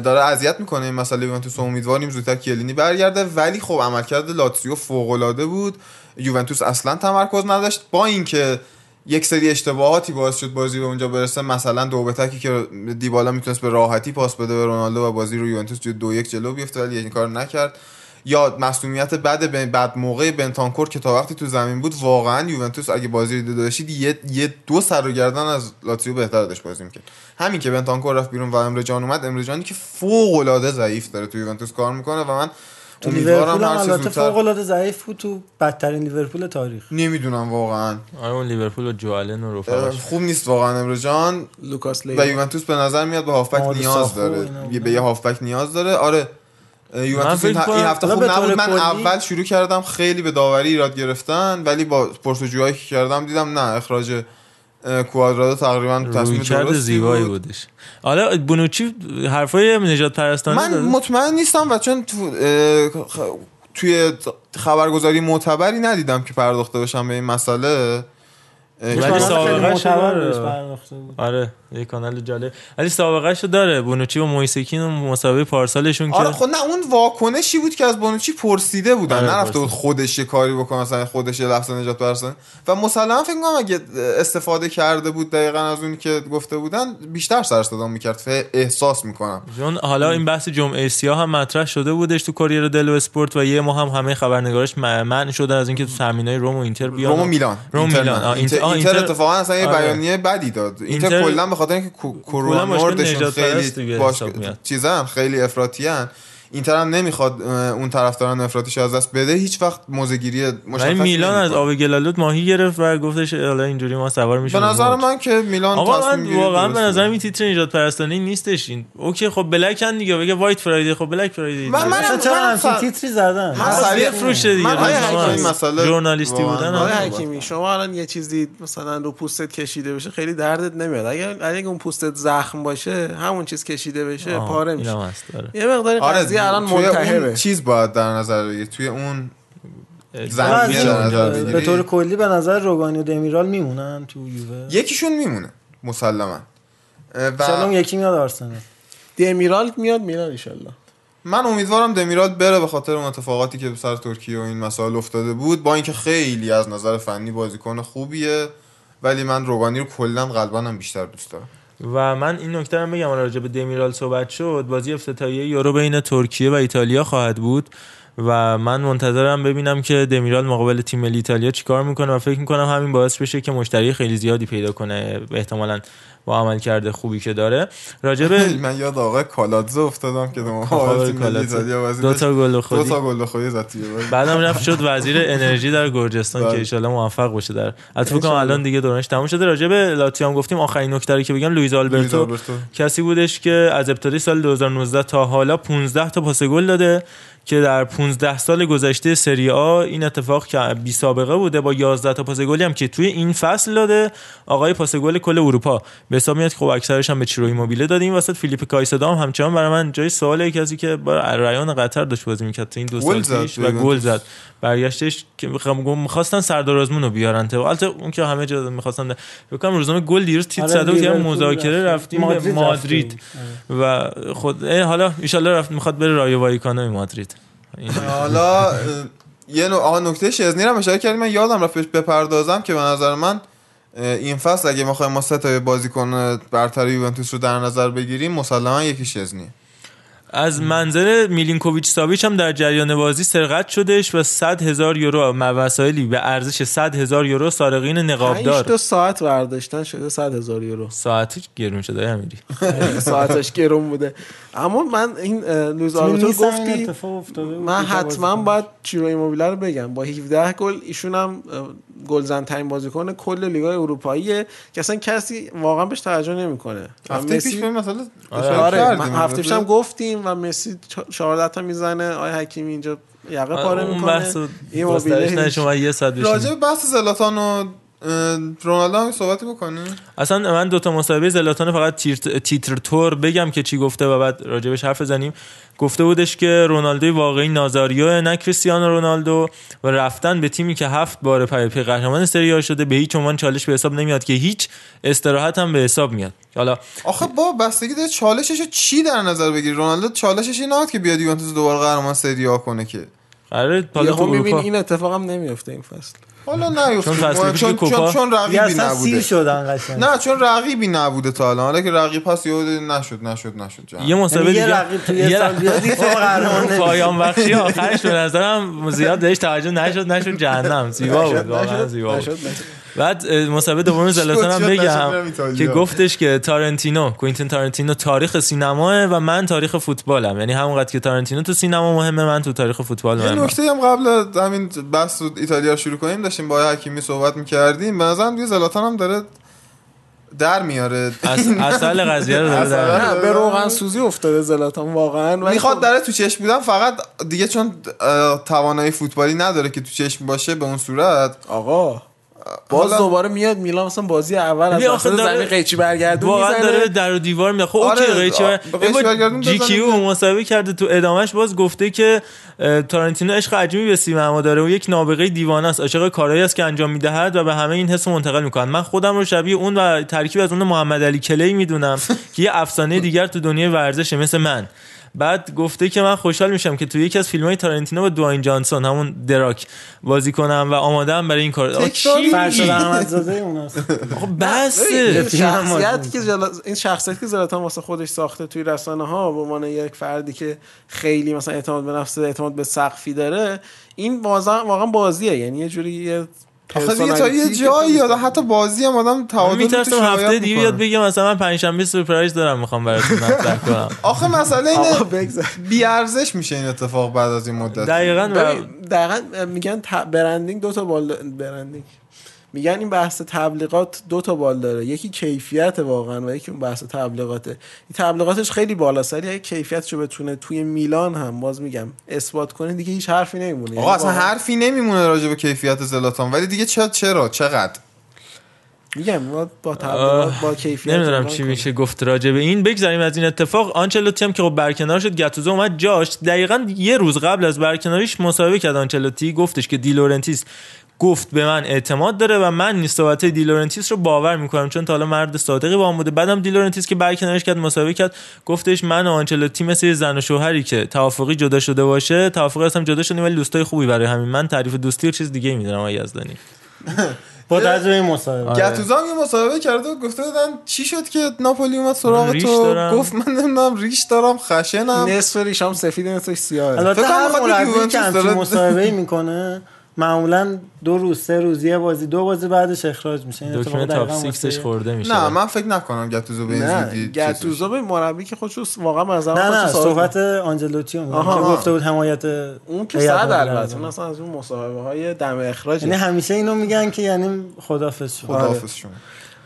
Speaker 6: داره اذیت می‌کنه این مسئله یوونتوس امیدواریم زودتر کیلینی برگرده. ولی خب عملکرد لاتزیو فوق العاده بود. یوونتوس اصلا تمرکز نداشت. با اینکه یک سری اشتباهاتی باعث شد بازی به اونجا برسه. مثلا دو تکی که دیبالا می‌تونست به راحتی پاس بده به رونالدو و بازی رو یوونتوس جو دو یک جلو بیفته ولی این کار نکرد. یا مسئولیت به بعد موقع بنتانکور که تا وقتی تو زمین بود واقعا یوونتوس اگه بازی رو دیده داشتید یه, یه دو سر و گردن از لاتزیو بهتر داشت بازی می‌کرد. همین که بنتانکور رفت بیرون و امره جان اومد امره جانی که فوق العاده ضعیف داره تو یوونتوس کار می‌کنه و من
Speaker 7: تو لیورپول هم البته فوق العاده ضعیف بود تو بدترین لیورپول تاریخ.
Speaker 6: نمی‌دونم واقعا.
Speaker 4: آره اون لیورپول و جو آلن و رفقاش.
Speaker 6: خوب نیست واقعا امره جان.
Speaker 5: لوکاس
Speaker 6: و یوونتوس به نظر میاد به هافبک نیاز داره. یه. به یه هافبک نیاز داره. آره یوونتوس این, این هفته خوب نبود. من اول شروع کردم خیلی به داوری ایراد گرفتن ولی با پرس‌وجوهایی که کردم دیدم نه اخراج کوادرادو تقریبا تصمیم
Speaker 4: کرد زیبایی
Speaker 6: بود.
Speaker 4: بودش. حالا بونوچی حرفای نجات پرستانه
Speaker 6: من
Speaker 4: داده؟
Speaker 6: مطمئن نیستم و چون تو توی خبرگزاری معتبری ندیدم که پرداخته باشم به این مسئله.
Speaker 4: ولی سابقه داره. آره یه کانال جالب. ولی سابقه شو داره بونوچی و مویسکین و مسابقه پارسالشون
Speaker 6: آره
Speaker 4: که
Speaker 6: خب نه اون واکنشی بود که از بانوچی پرسیده بودن.
Speaker 4: آره،
Speaker 6: نرفته. بود خودش یه کاری بکنه مثلا خودش یه لفظ نجات برسونه. و مسلما فکر کنم اگه استفاده کرده بود دقیقا از اونی که گفته بودن بیشتر سر صدا می‌کرد. احساس می‌کنم.
Speaker 4: چون حالا این بحث جمعه سیاه هم مطرح شده بودش تو کاریر دلو اسپورت و یه ما هم همه خبرنگارش منع شدن از اینکه تو تامینای روم و اینتر بیان.
Speaker 6: روم و میلان.
Speaker 4: روم
Speaker 6: اینتر
Speaker 4: میلان. اینتر,
Speaker 6: اینتر- اتفاقا اصلا یه
Speaker 4: آره.
Speaker 6: بیانیه بدی داد اینتر
Speaker 4: اینتر-
Speaker 6: کلا به خاطر اینکه کرونا
Speaker 4: پرست
Speaker 6: خیلی باش. چیزن خیلی افراطیان اینتر هم نمی‌خواد اون طرفداران افراطیش از دست بده. هیچ وقت موزگیری
Speaker 4: ولی
Speaker 6: مشخصی
Speaker 4: میلان از. آب گلالود ماهی گرفت و گفتش حالا اینجوری ما سوار میشیم.
Speaker 6: به نظر من که میلان
Speaker 4: آقا من واقعا به. نظرم این تیتر نجات پرستانه نیستش این. اوکی خب بلکن دیگه بگه وایت فرایدی خب بلک فرایدی.
Speaker 6: من- من-
Speaker 7: چرا
Speaker 6: من-
Speaker 7: همچین
Speaker 6: من-
Speaker 7: تیتری زدن؟
Speaker 6: من سریع-
Speaker 4: بفروشه دیگه
Speaker 6: من مسئله
Speaker 4: ژورنالیستی بودن
Speaker 5: آقای
Speaker 4: آره.
Speaker 5: حکیمی شما الان یه چیزی مثلا رو پوستت کشیده بشه خیلی دردت نمیاد. اگر اگر اون پوستت زخم باشه همون چیز کشیده بشه پاره میشه.
Speaker 4: داره
Speaker 5: یه مقدار قضیه الان منتهبه
Speaker 6: چیز باید در نظر بگیری. توی اون در
Speaker 7: به طور کلی به نظر روگانی و دمیرال میمونن تو یووه.
Speaker 6: یکیشون میمونه مسلما. و
Speaker 7: یکی میاد آرسنال.
Speaker 5: دمیرال میاد میلان انشالله
Speaker 6: من امیدوارم دمیرال بره به خاطر اون اتفاقاتی که سر ترکیه و این مسائل افتاده بود با اینکه خیلی از نظر فنی بازیکن خوبیه ولی من روگانی رو کلا قلبا هم بیشتر دوست دارم.
Speaker 4: و من این نکته رو بگم راجع به دمیرال صحبت شد بازی افتتاحیه یورو بین ترکیه و ایتالیا خواهد بود. و من منتظرم ببینم که دمیرال مقابل تیم ملی ایتالیا چیکار می‌کنه و فکر می‌کنم همین باعث بشه که مشتری خیلی زیادی پیدا کنه احتمالا با عمل کرده خوبی که داره راجع به
Speaker 6: من یاد آقای کالادزه افتادم که دو
Speaker 4: دو. تا گل
Speaker 6: دو
Speaker 4: خودی
Speaker 6: تا گل خودی زد.
Speaker 4: بعدم رفت شد وزیر انرژی در گرجستان که
Speaker 6: بله.
Speaker 4: ایشالله موفق باشه در البته کنم الان دیگه دورانش تموم شده لاتزیو هم گفتیم آخرین نکته رو که بگم لوئیز آلبرتو. کسی بودش که از ابتدای سال 2019 تا حالا 15 تا پاس گل داده که در 15 سال گذشته سری آ این اتفاق که بی سابقه بوده با 11 تا پاس گلی هم که توی این فصل داده آقای پاس گل کل اروپا. به حساب میاد که خب اکثرش هم به چیرو ایموبیله داده این وسط فیلیپ کایسدو هم همچنان برای من جای سواله کسی که با رایان قطر داشت بازی می‌کرد تو این دو سال پیش و. گل زد. برگشتش که می‌خواستن سردار آزمون رو بیارن. تو البته اون که همه جا می‌خواستن فکر کنم روزنامه گل دیروز تیتر
Speaker 7: آره،
Speaker 4: زده بود مذاکره
Speaker 7: رفت.
Speaker 4: رفتیم به
Speaker 7: مادرید
Speaker 4: مادرید. و خود حالا ان رفت می‌خواد بره رایو وایکانو مادرید.
Speaker 6: حالا یه نو... آها نکته شزنی رو اشاره کردیم من یادم رفت بپردازم که به نظر من این فصل اگه بخوایم ما سه تا بازیکن برتر یوونتوس رو در نظر بگیریم مسلما یکی شزنی
Speaker 4: از منظر میلینکوویچ ساویچ هم در جریان بازی سرقت شدش و 100 هزار یورو و وسایلی به ارزش 100 هزار یورو سارقین
Speaker 5: 5
Speaker 4: نقابدار
Speaker 5: تا ساعت برداشتن شده 100 هزار یورو.
Speaker 4: ساعتی گرون شده امیری.
Speaker 5: ساعتش گرون بوده. اما من این
Speaker 7: هم این
Speaker 5: گفتی. من
Speaker 7: دو
Speaker 5: حتما. باید چیرو ایموبیله رو بگم. با 17 گل ایشون هم گلزن ترین بازیکن کل لیگای اروپاییه که اصلا کسی واقعا بهش توجه نمی‌کنه.
Speaker 6: هفته پیش به مثلا
Speaker 5: آره. هفته پیشم گفتیم و مسی چ- 14 تا می‌زنه آیا حکیمی اینجا یقه پاره می‌کنه این موبیله.
Speaker 4: شما یه صد بشین.
Speaker 6: راجع به بحث زلاتان و رونالدو هم صحبتی بکنیم
Speaker 4: اصلا من دو تا مصاحبه زلاتان فقط تیتر تور بگم که چی گفته و بعد راجبش حرف بزنیم. گفته بودش که رونالدو واقعی نازاریو نه کریستیانو رونالدو و رفتن به تیمی که هفت بار پی پی قهرمان سری آ شده به هیچ عنوان چالش به حساب نمیاد که هیچ استراحت هم به حساب میاد. حالا
Speaker 6: آخه با بستگی داره چالشش چی در نظر بگیری؟ رونالدو چالشش این نبود که بیاد یوونتوس دوباره قهرمان سری آ کنه که.
Speaker 4: اروپا
Speaker 5: این اتفاق هم نمیفته این فصل.
Speaker 6: حالا نیفته
Speaker 4: چون
Speaker 6: چون
Speaker 4: کوپا-
Speaker 6: چون, چون
Speaker 7: دیگه
Speaker 6: رقیبی
Speaker 7: اصلا سیر
Speaker 6: نبوده
Speaker 7: شدن قشنگ
Speaker 6: نه چون رقیبی نبوده تا الان. حالا که رقیب هست یهو نشد نشد نشد جان.
Speaker 4: یه مصاحبه
Speaker 7: یعنی یه
Speaker 4: دیگه
Speaker 7: رقیب تو یه سال بیاد نمیشه.
Speaker 4: پایان بخشی آخرش به نظرم زیاد بهش توجه نشد نشد جهنم. زیبا بود واقعا زیبا بود.
Speaker 5: نشد نشد.
Speaker 4: بعد مسابقه دوم زلاتان هم بگم. که گفتش که تارنتینو کوینتین تارنتینو تاریخ سینماه و من تاریخ فوتبالم. یعنی همونقدر که تارنتینو تو سینما مهمه من تو تاریخ فوتبال
Speaker 6: یه
Speaker 4: مهمم.
Speaker 6: نکته هم قبل همین بحث رو ایتالیا رو شروع کنیم داشتیم با حکیمی صحبت می‌کردیم. به نظرم دیگه زلاتان هم داره در میاره.
Speaker 4: اص- اصل قضیه رو داره
Speaker 5: به روغن سوزی افتاده زلاتان واقعا.
Speaker 6: می‌خواد
Speaker 5: خب
Speaker 6: داره تو چشم بودن فقط دیگه چون توانایی فوتبالی نداره که تو چشم باشه به اون صورت.
Speaker 5: آقا باز دوباره میاد میلان مثلا بازی اول از
Speaker 4: آخه
Speaker 5: زمین قیچی برگردون
Speaker 4: واقعا داره در و دیوار میاد خب اوکی قیچی جی. کیو مصاحبه کرده تو ادامهش باز گفته که اه، تارنتینو عشق عجیبی به سینما داره. و یک نابغه دیوانه است. عاشق کارهایی است که انجام می‌دهد و به همه این حس منتقل می‌کنه من خودم رو شبیه اون و ترکیب از اون محمد علی کلی می‌دونم که یه افسانه دیگر تو دنیای ورزشه مثل من. بعد گفته که من خوشحال میشم که تو یکی از فیلم های تارنتینو با دوین جانسون همون دراک بازی کنم و آمادم برای این کار.
Speaker 7: فرشاد؟ احمدزاده اوناست. هم
Speaker 5: شخصیتی که جلا... این شخصیتی که زلاتان واسه خودش ساخته توی رسانه ها به عنوان یک فردی که خیلی مثلا اعتماد به نفس اعتماد به سقفی داره این واقعا واقعا بازیه. یعنی یه جوری یه
Speaker 6: آخه دیگه تا یه جایی یا حتی بازی هم آدم تعادل
Speaker 4: میترسم هفته دیگه. بیاد بگه مثلا من پنجشنبه سورپرایز دارم می‌خوام براتون مطرح کنم.
Speaker 6: آخه مسئله اینه بی ارزش میشه این اتفاق بعد از این مدت.
Speaker 4: دقیقا
Speaker 5: دقیقا میگن برندینگ دو تا بال برندینگ. میگن این بحث تبلیغات دو تا بال داره. یکی کیفیت واقعا و یکی اون بحث تبلیغاته. این تبلیغاتش خیلی بالاست ولی اگه کیفیتشو بتونه توی میلان هم باز میگم اثبات کنه دیگه هیچ حرفی نمیمونه.
Speaker 6: آقا
Speaker 5: یعنی
Speaker 6: اصلا حرفی نمیمونه راجع به کیفیت زلاتان. ولی دیگه چرا چرا؟ چقدر؟
Speaker 5: میگم ما با تبلیغات با کیفیت
Speaker 4: نمی‌دونم چی. میشه گفت راجع به این. بگذاریم از این اتفاق. آنچلوتی هم که خب برکنار شد گاتوزو اومد جاش. دقیقا یه روز قبل از برکناریش مصاحبه کرد آنچلوتی. گفتش که دیلورنتیس گفت به من اعتماد داره و من صحبت دیلورنتیس رو باور می‌کنم چون تا حالا مرد صادقی با هم بوده. بعدم دیلورنتیس که برکنارش کرد مصاحبه کرد. گفتش من و آنچلوتی مثل زن و شوهری که توافقی جدا شده باشه توافقی هستم جدا شدیم ولی دوستای خوبی برای همین. من تعریف دوستی و چیز دیگه می‌دونم آقای یزدانی.
Speaker 7: با توجه به این مصاحبه
Speaker 4: آره.
Speaker 6: گتوزو هم یه مصاحبه کرده و گفته بودن چی شد که ناپولی اومد سراغ تو. گفت من نمی‌دونم ریش دارم خشنم.
Speaker 5: نصف ریشام سفید نصفش سیاهه.
Speaker 7: البته
Speaker 6: فکر کنم
Speaker 7: هر مربی که همچین مصاحبه می‌کنه. معمولا دو روز سه روز یه بازی دو بازی بعدش اخراج میشه. این
Speaker 4: دکمه
Speaker 7: اتفاق
Speaker 4: تاپ
Speaker 7: دقیقاً
Speaker 4: سیکسش خورده میشه.
Speaker 6: نه من فکر نکنم گتوزو به این
Speaker 5: نه
Speaker 6: زودی
Speaker 5: گتوزو به مربی که خودش واقعا از
Speaker 7: نه نه صحبت آنجلوتی اون
Speaker 5: آها،
Speaker 7: که. گفته بود حمایت
Speaker 5: اون که صد البته. اون اصلا از اون مصاحبه های دم اخراج
Speaker 7: یعنی همیشه اینو میگن که یعنی خدافظ شد
Speaker 6: خداحافظ شما.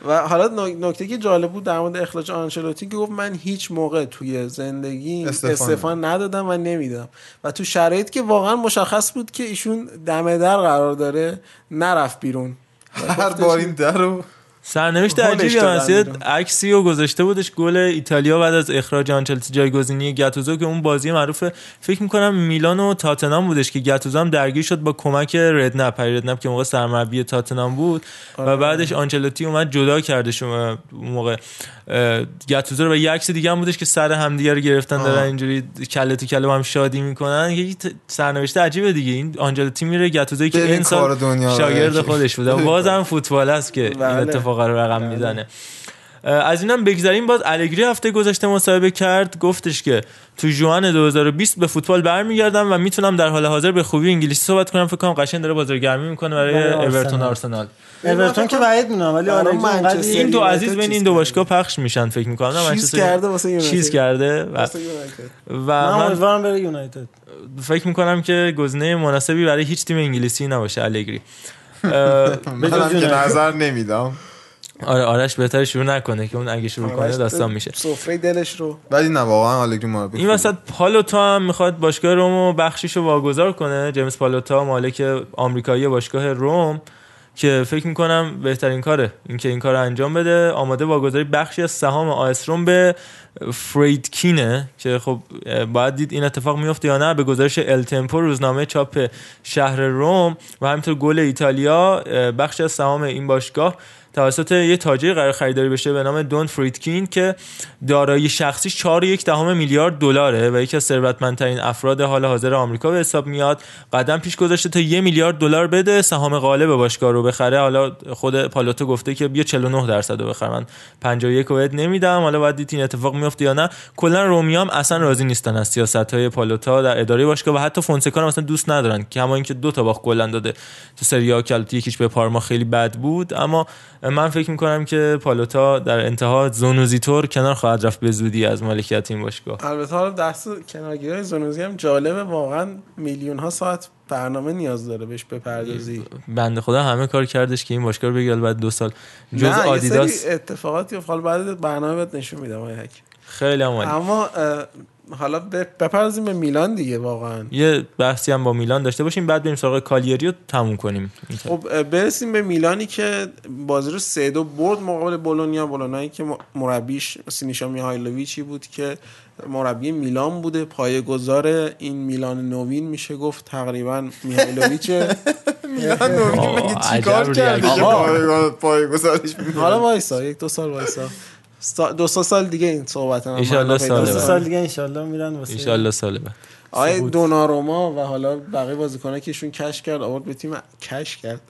Speaker 5: و حالا نک- نکته که جالب بود در مورد اخراج آنچلوتی که گفت من هیچ موقع توی زندگی
Speaker 6: استعفا
Speaker 5: ندادم و نمیدم. و تو شرایط که واقعا مشخص بود که ایشون دم در قرار داره نرفت بیرون.
Speaker 6: هر بار این در رو
Speaker 4: سرنوشت عجیبی هست. عکسی رو گذاشته بودش گل ایتالیا بعد از اخراج آنچلتی جایگزینی گاتوزو که اون بازی معروف فکر می‌کنم میلان و تاتنام بودش که گاتوزو هم درگیر شد با کمک ردنپ. هری ردنپ که موقع سرمربی تاتنام بود. و بعدش آنچلوتی اومد جدا کردش اون موقع. اه، گاتوزو رو و یه عکس دیگه هم بودش که سر همدیگه رو گرفتن دارن اینجوری کله تو کله هم شادی می‌کنن. یه سرنوشت عجیبه دیگه. این آنچلوتی میره گاتوزوی که این سال شاگرد. خودش بوده. بازم فوتبال است که این
Speaker 5: بله.
Speaker 4: اتفاق رو رقم می‌زنه. از اینم بگذریم باز الگری هفته گذشته مصاحبه کرد گفتش که تو جوان 2020 به فوتبال برمیگردم و می‌تونم در حال حاضر به خوبی انگلیسی صحبت کنم فکر کنم قشنگ داره بازرگرمی می‌کنه برای. اورتون آرسنال
Speaker 7: اورتون که بعید می‌دونم ولی اونقدر
Speaker 4: این دو عزیز بین این دو. باشگاه پخش میشن فکر می‌کنم نه
Speaker 5: چیز
Speaker 4: منچستر-
Speaker 5: کرده واسه یونایتد.
Speaker 4: چیز کرده و. و
Speaker 7: من امیدوارم بره یونایتد
Speaker 4: فکر می‌کنم که گزینه مناسبی برای هیچ تیم انگلیسی نباشه الگری
Speaker 7: یونایتد.
Speaker 6: نظر نمیدم
Speaker 4: آره آرش بهتر شروع نکنه که اون اگه شروع کنه داستان میشه.
Speaker 5: سفره دلش رو.
Speaker 6: ولی نه واقعا آلگری مربی
Speaker 4: این وسط پالوتا هم می‌خواد باشگاه رومو بخشیشو واگذار کنه. جیمز پالوتا مالک آمریکایی باشگاه روم که فکر می‌کنم بهترین کاره اینکه این کار رو انجام بده. آماده واگذاری بخشی از سهام آیس روم به فریدکینه که خب باید دید این اتفاق میفته یا نه. به گزارش ال تمپو روزنامه چاپ شهر روم و همینطور گل ایتالیا بخشی از سهام این باشگاه توسط یه تاجری قرار خریداری بشه به نام دون فریدکین که دارایی شخصیش 4.1 دهم میلیارد دلاره و یکی از ثروتمندترین افراد حال حاضر آمریکا به حساب میاد. قدم پیش گذاشته تا یه میلیارد دلار بده سهام غالب باشگاه رو بخره. حالا خود پالوتو گفته که بیا 49 درصد رو بخره من 51 رو نمیدم. حالا باید این اتفاق میفته یا نه. کلا رومیام اصلا راضی نیستن از سیاست های پالوتا در اداره باشگاه و حتی فونسکا اصلا دوست ندارن. که همون اینکه دو تا باخت گل داده تو سری آ. یکیش به پارما خیلی بد بود. اما من فکر می‌کنم که پالوتا در انتها زونوزیتور کنار خواهد رفت به زودی از مالکیت این باشگاه
Speaker 5: البته حالا دست کنارگیری های زنوزی هم جالبه واقعا میلیون ها ساعت برنامه نیاز داره بهش بپردازی
Speaker 4: بنده خدا همه کار کردش که این باشگاه رو بگیره بعد دو سال جز
Speaker 5: نه، یه
Speaker 4: آدیداس
Speaker 5: سری اتفاقاتی افتاد. حالا بعد برنامه بهت نشون میدم.
Speaker 4: خیلی هم عالی.
Speaker 5: اما حالا ب- بپردازیم به میلان دیگه واقعا.
Speaker 4: یه بحثی هم با میلان داشته باشیم بعد بریم سراغ کالیری رو تموم کنیم.
Speaker 5: خب برسیم به میلانی که بازی رو سه دو برد مقابل بولونیا. بولونیایی که مربیش سینیشا میهایلوویچی بود که مربی میلان بوده. پایه گذار این میلان نوین میشه گفت. تقریبا میهایلوویچه
Speaker 6: میلان نوین مگه چیکار کرده؟ گذارش
Speaker 5: حالا وایسا یک دو سال وایسا. سا- دو سه سال دیگه این صحبت هم پیدا
Speaker 4: سال
Speaker 7: دو. سال دیگه انشالله میرن واسه
Speaker 4: ایشالله سال بعد
Speaker 5: آقای دوناروما و حالا بقیه بازیکن‌ها که ایشون کش کرد آورد به تیم کش کرد.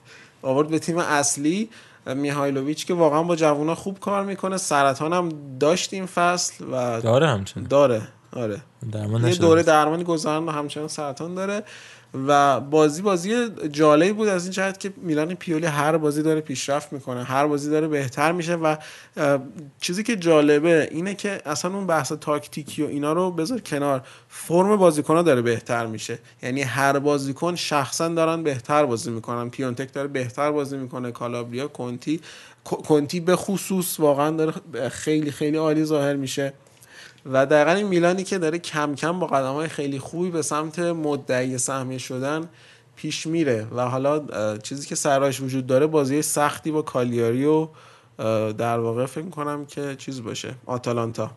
Speaker 5: آورد به تیم اصلی میهایلوویچ که واقعا با جوونا خوب کار می‌کنه. سرطان هم داشت این فصل و
Speaker 4: داره همچنان
Speaker 5: داره آره.
Speaker 4: درمان
Speaker 5: یه
Speaker 4: نشده.
Speaker 5: دوره درمانی گذرن و همچنان سرطان داره. و بازی بازی جالبی بود از این جهت که میلان پیولی هر بازی داره پیشرفت می‌کنه هر بازی داره بهتر میشه و چیزی که جالبه اینه که اصلا اون بحث تاکتیکی و اینا رو بذار کنار. فرم بازیکن‌ها داره بهتر میشه. یعنی هر بازیکن شخصا دارن بهتر بازی می‌کنن. پیونتک داره بهتر بازی می‌کنه. کالابریا کنتی کنتی به خصوص واقعا داره خیلی خیلی عالی ظاهر میشه. و دقیقا این میلانی که داره کم کم با قدم های خیلی خوبی به سمت مدعی سهمیه شدن پیش میره و حالا چیزی که سراش وجود داره بازی سختی با کالیاری و در واقع فکر کنم که چیز باشه. آتالانتا.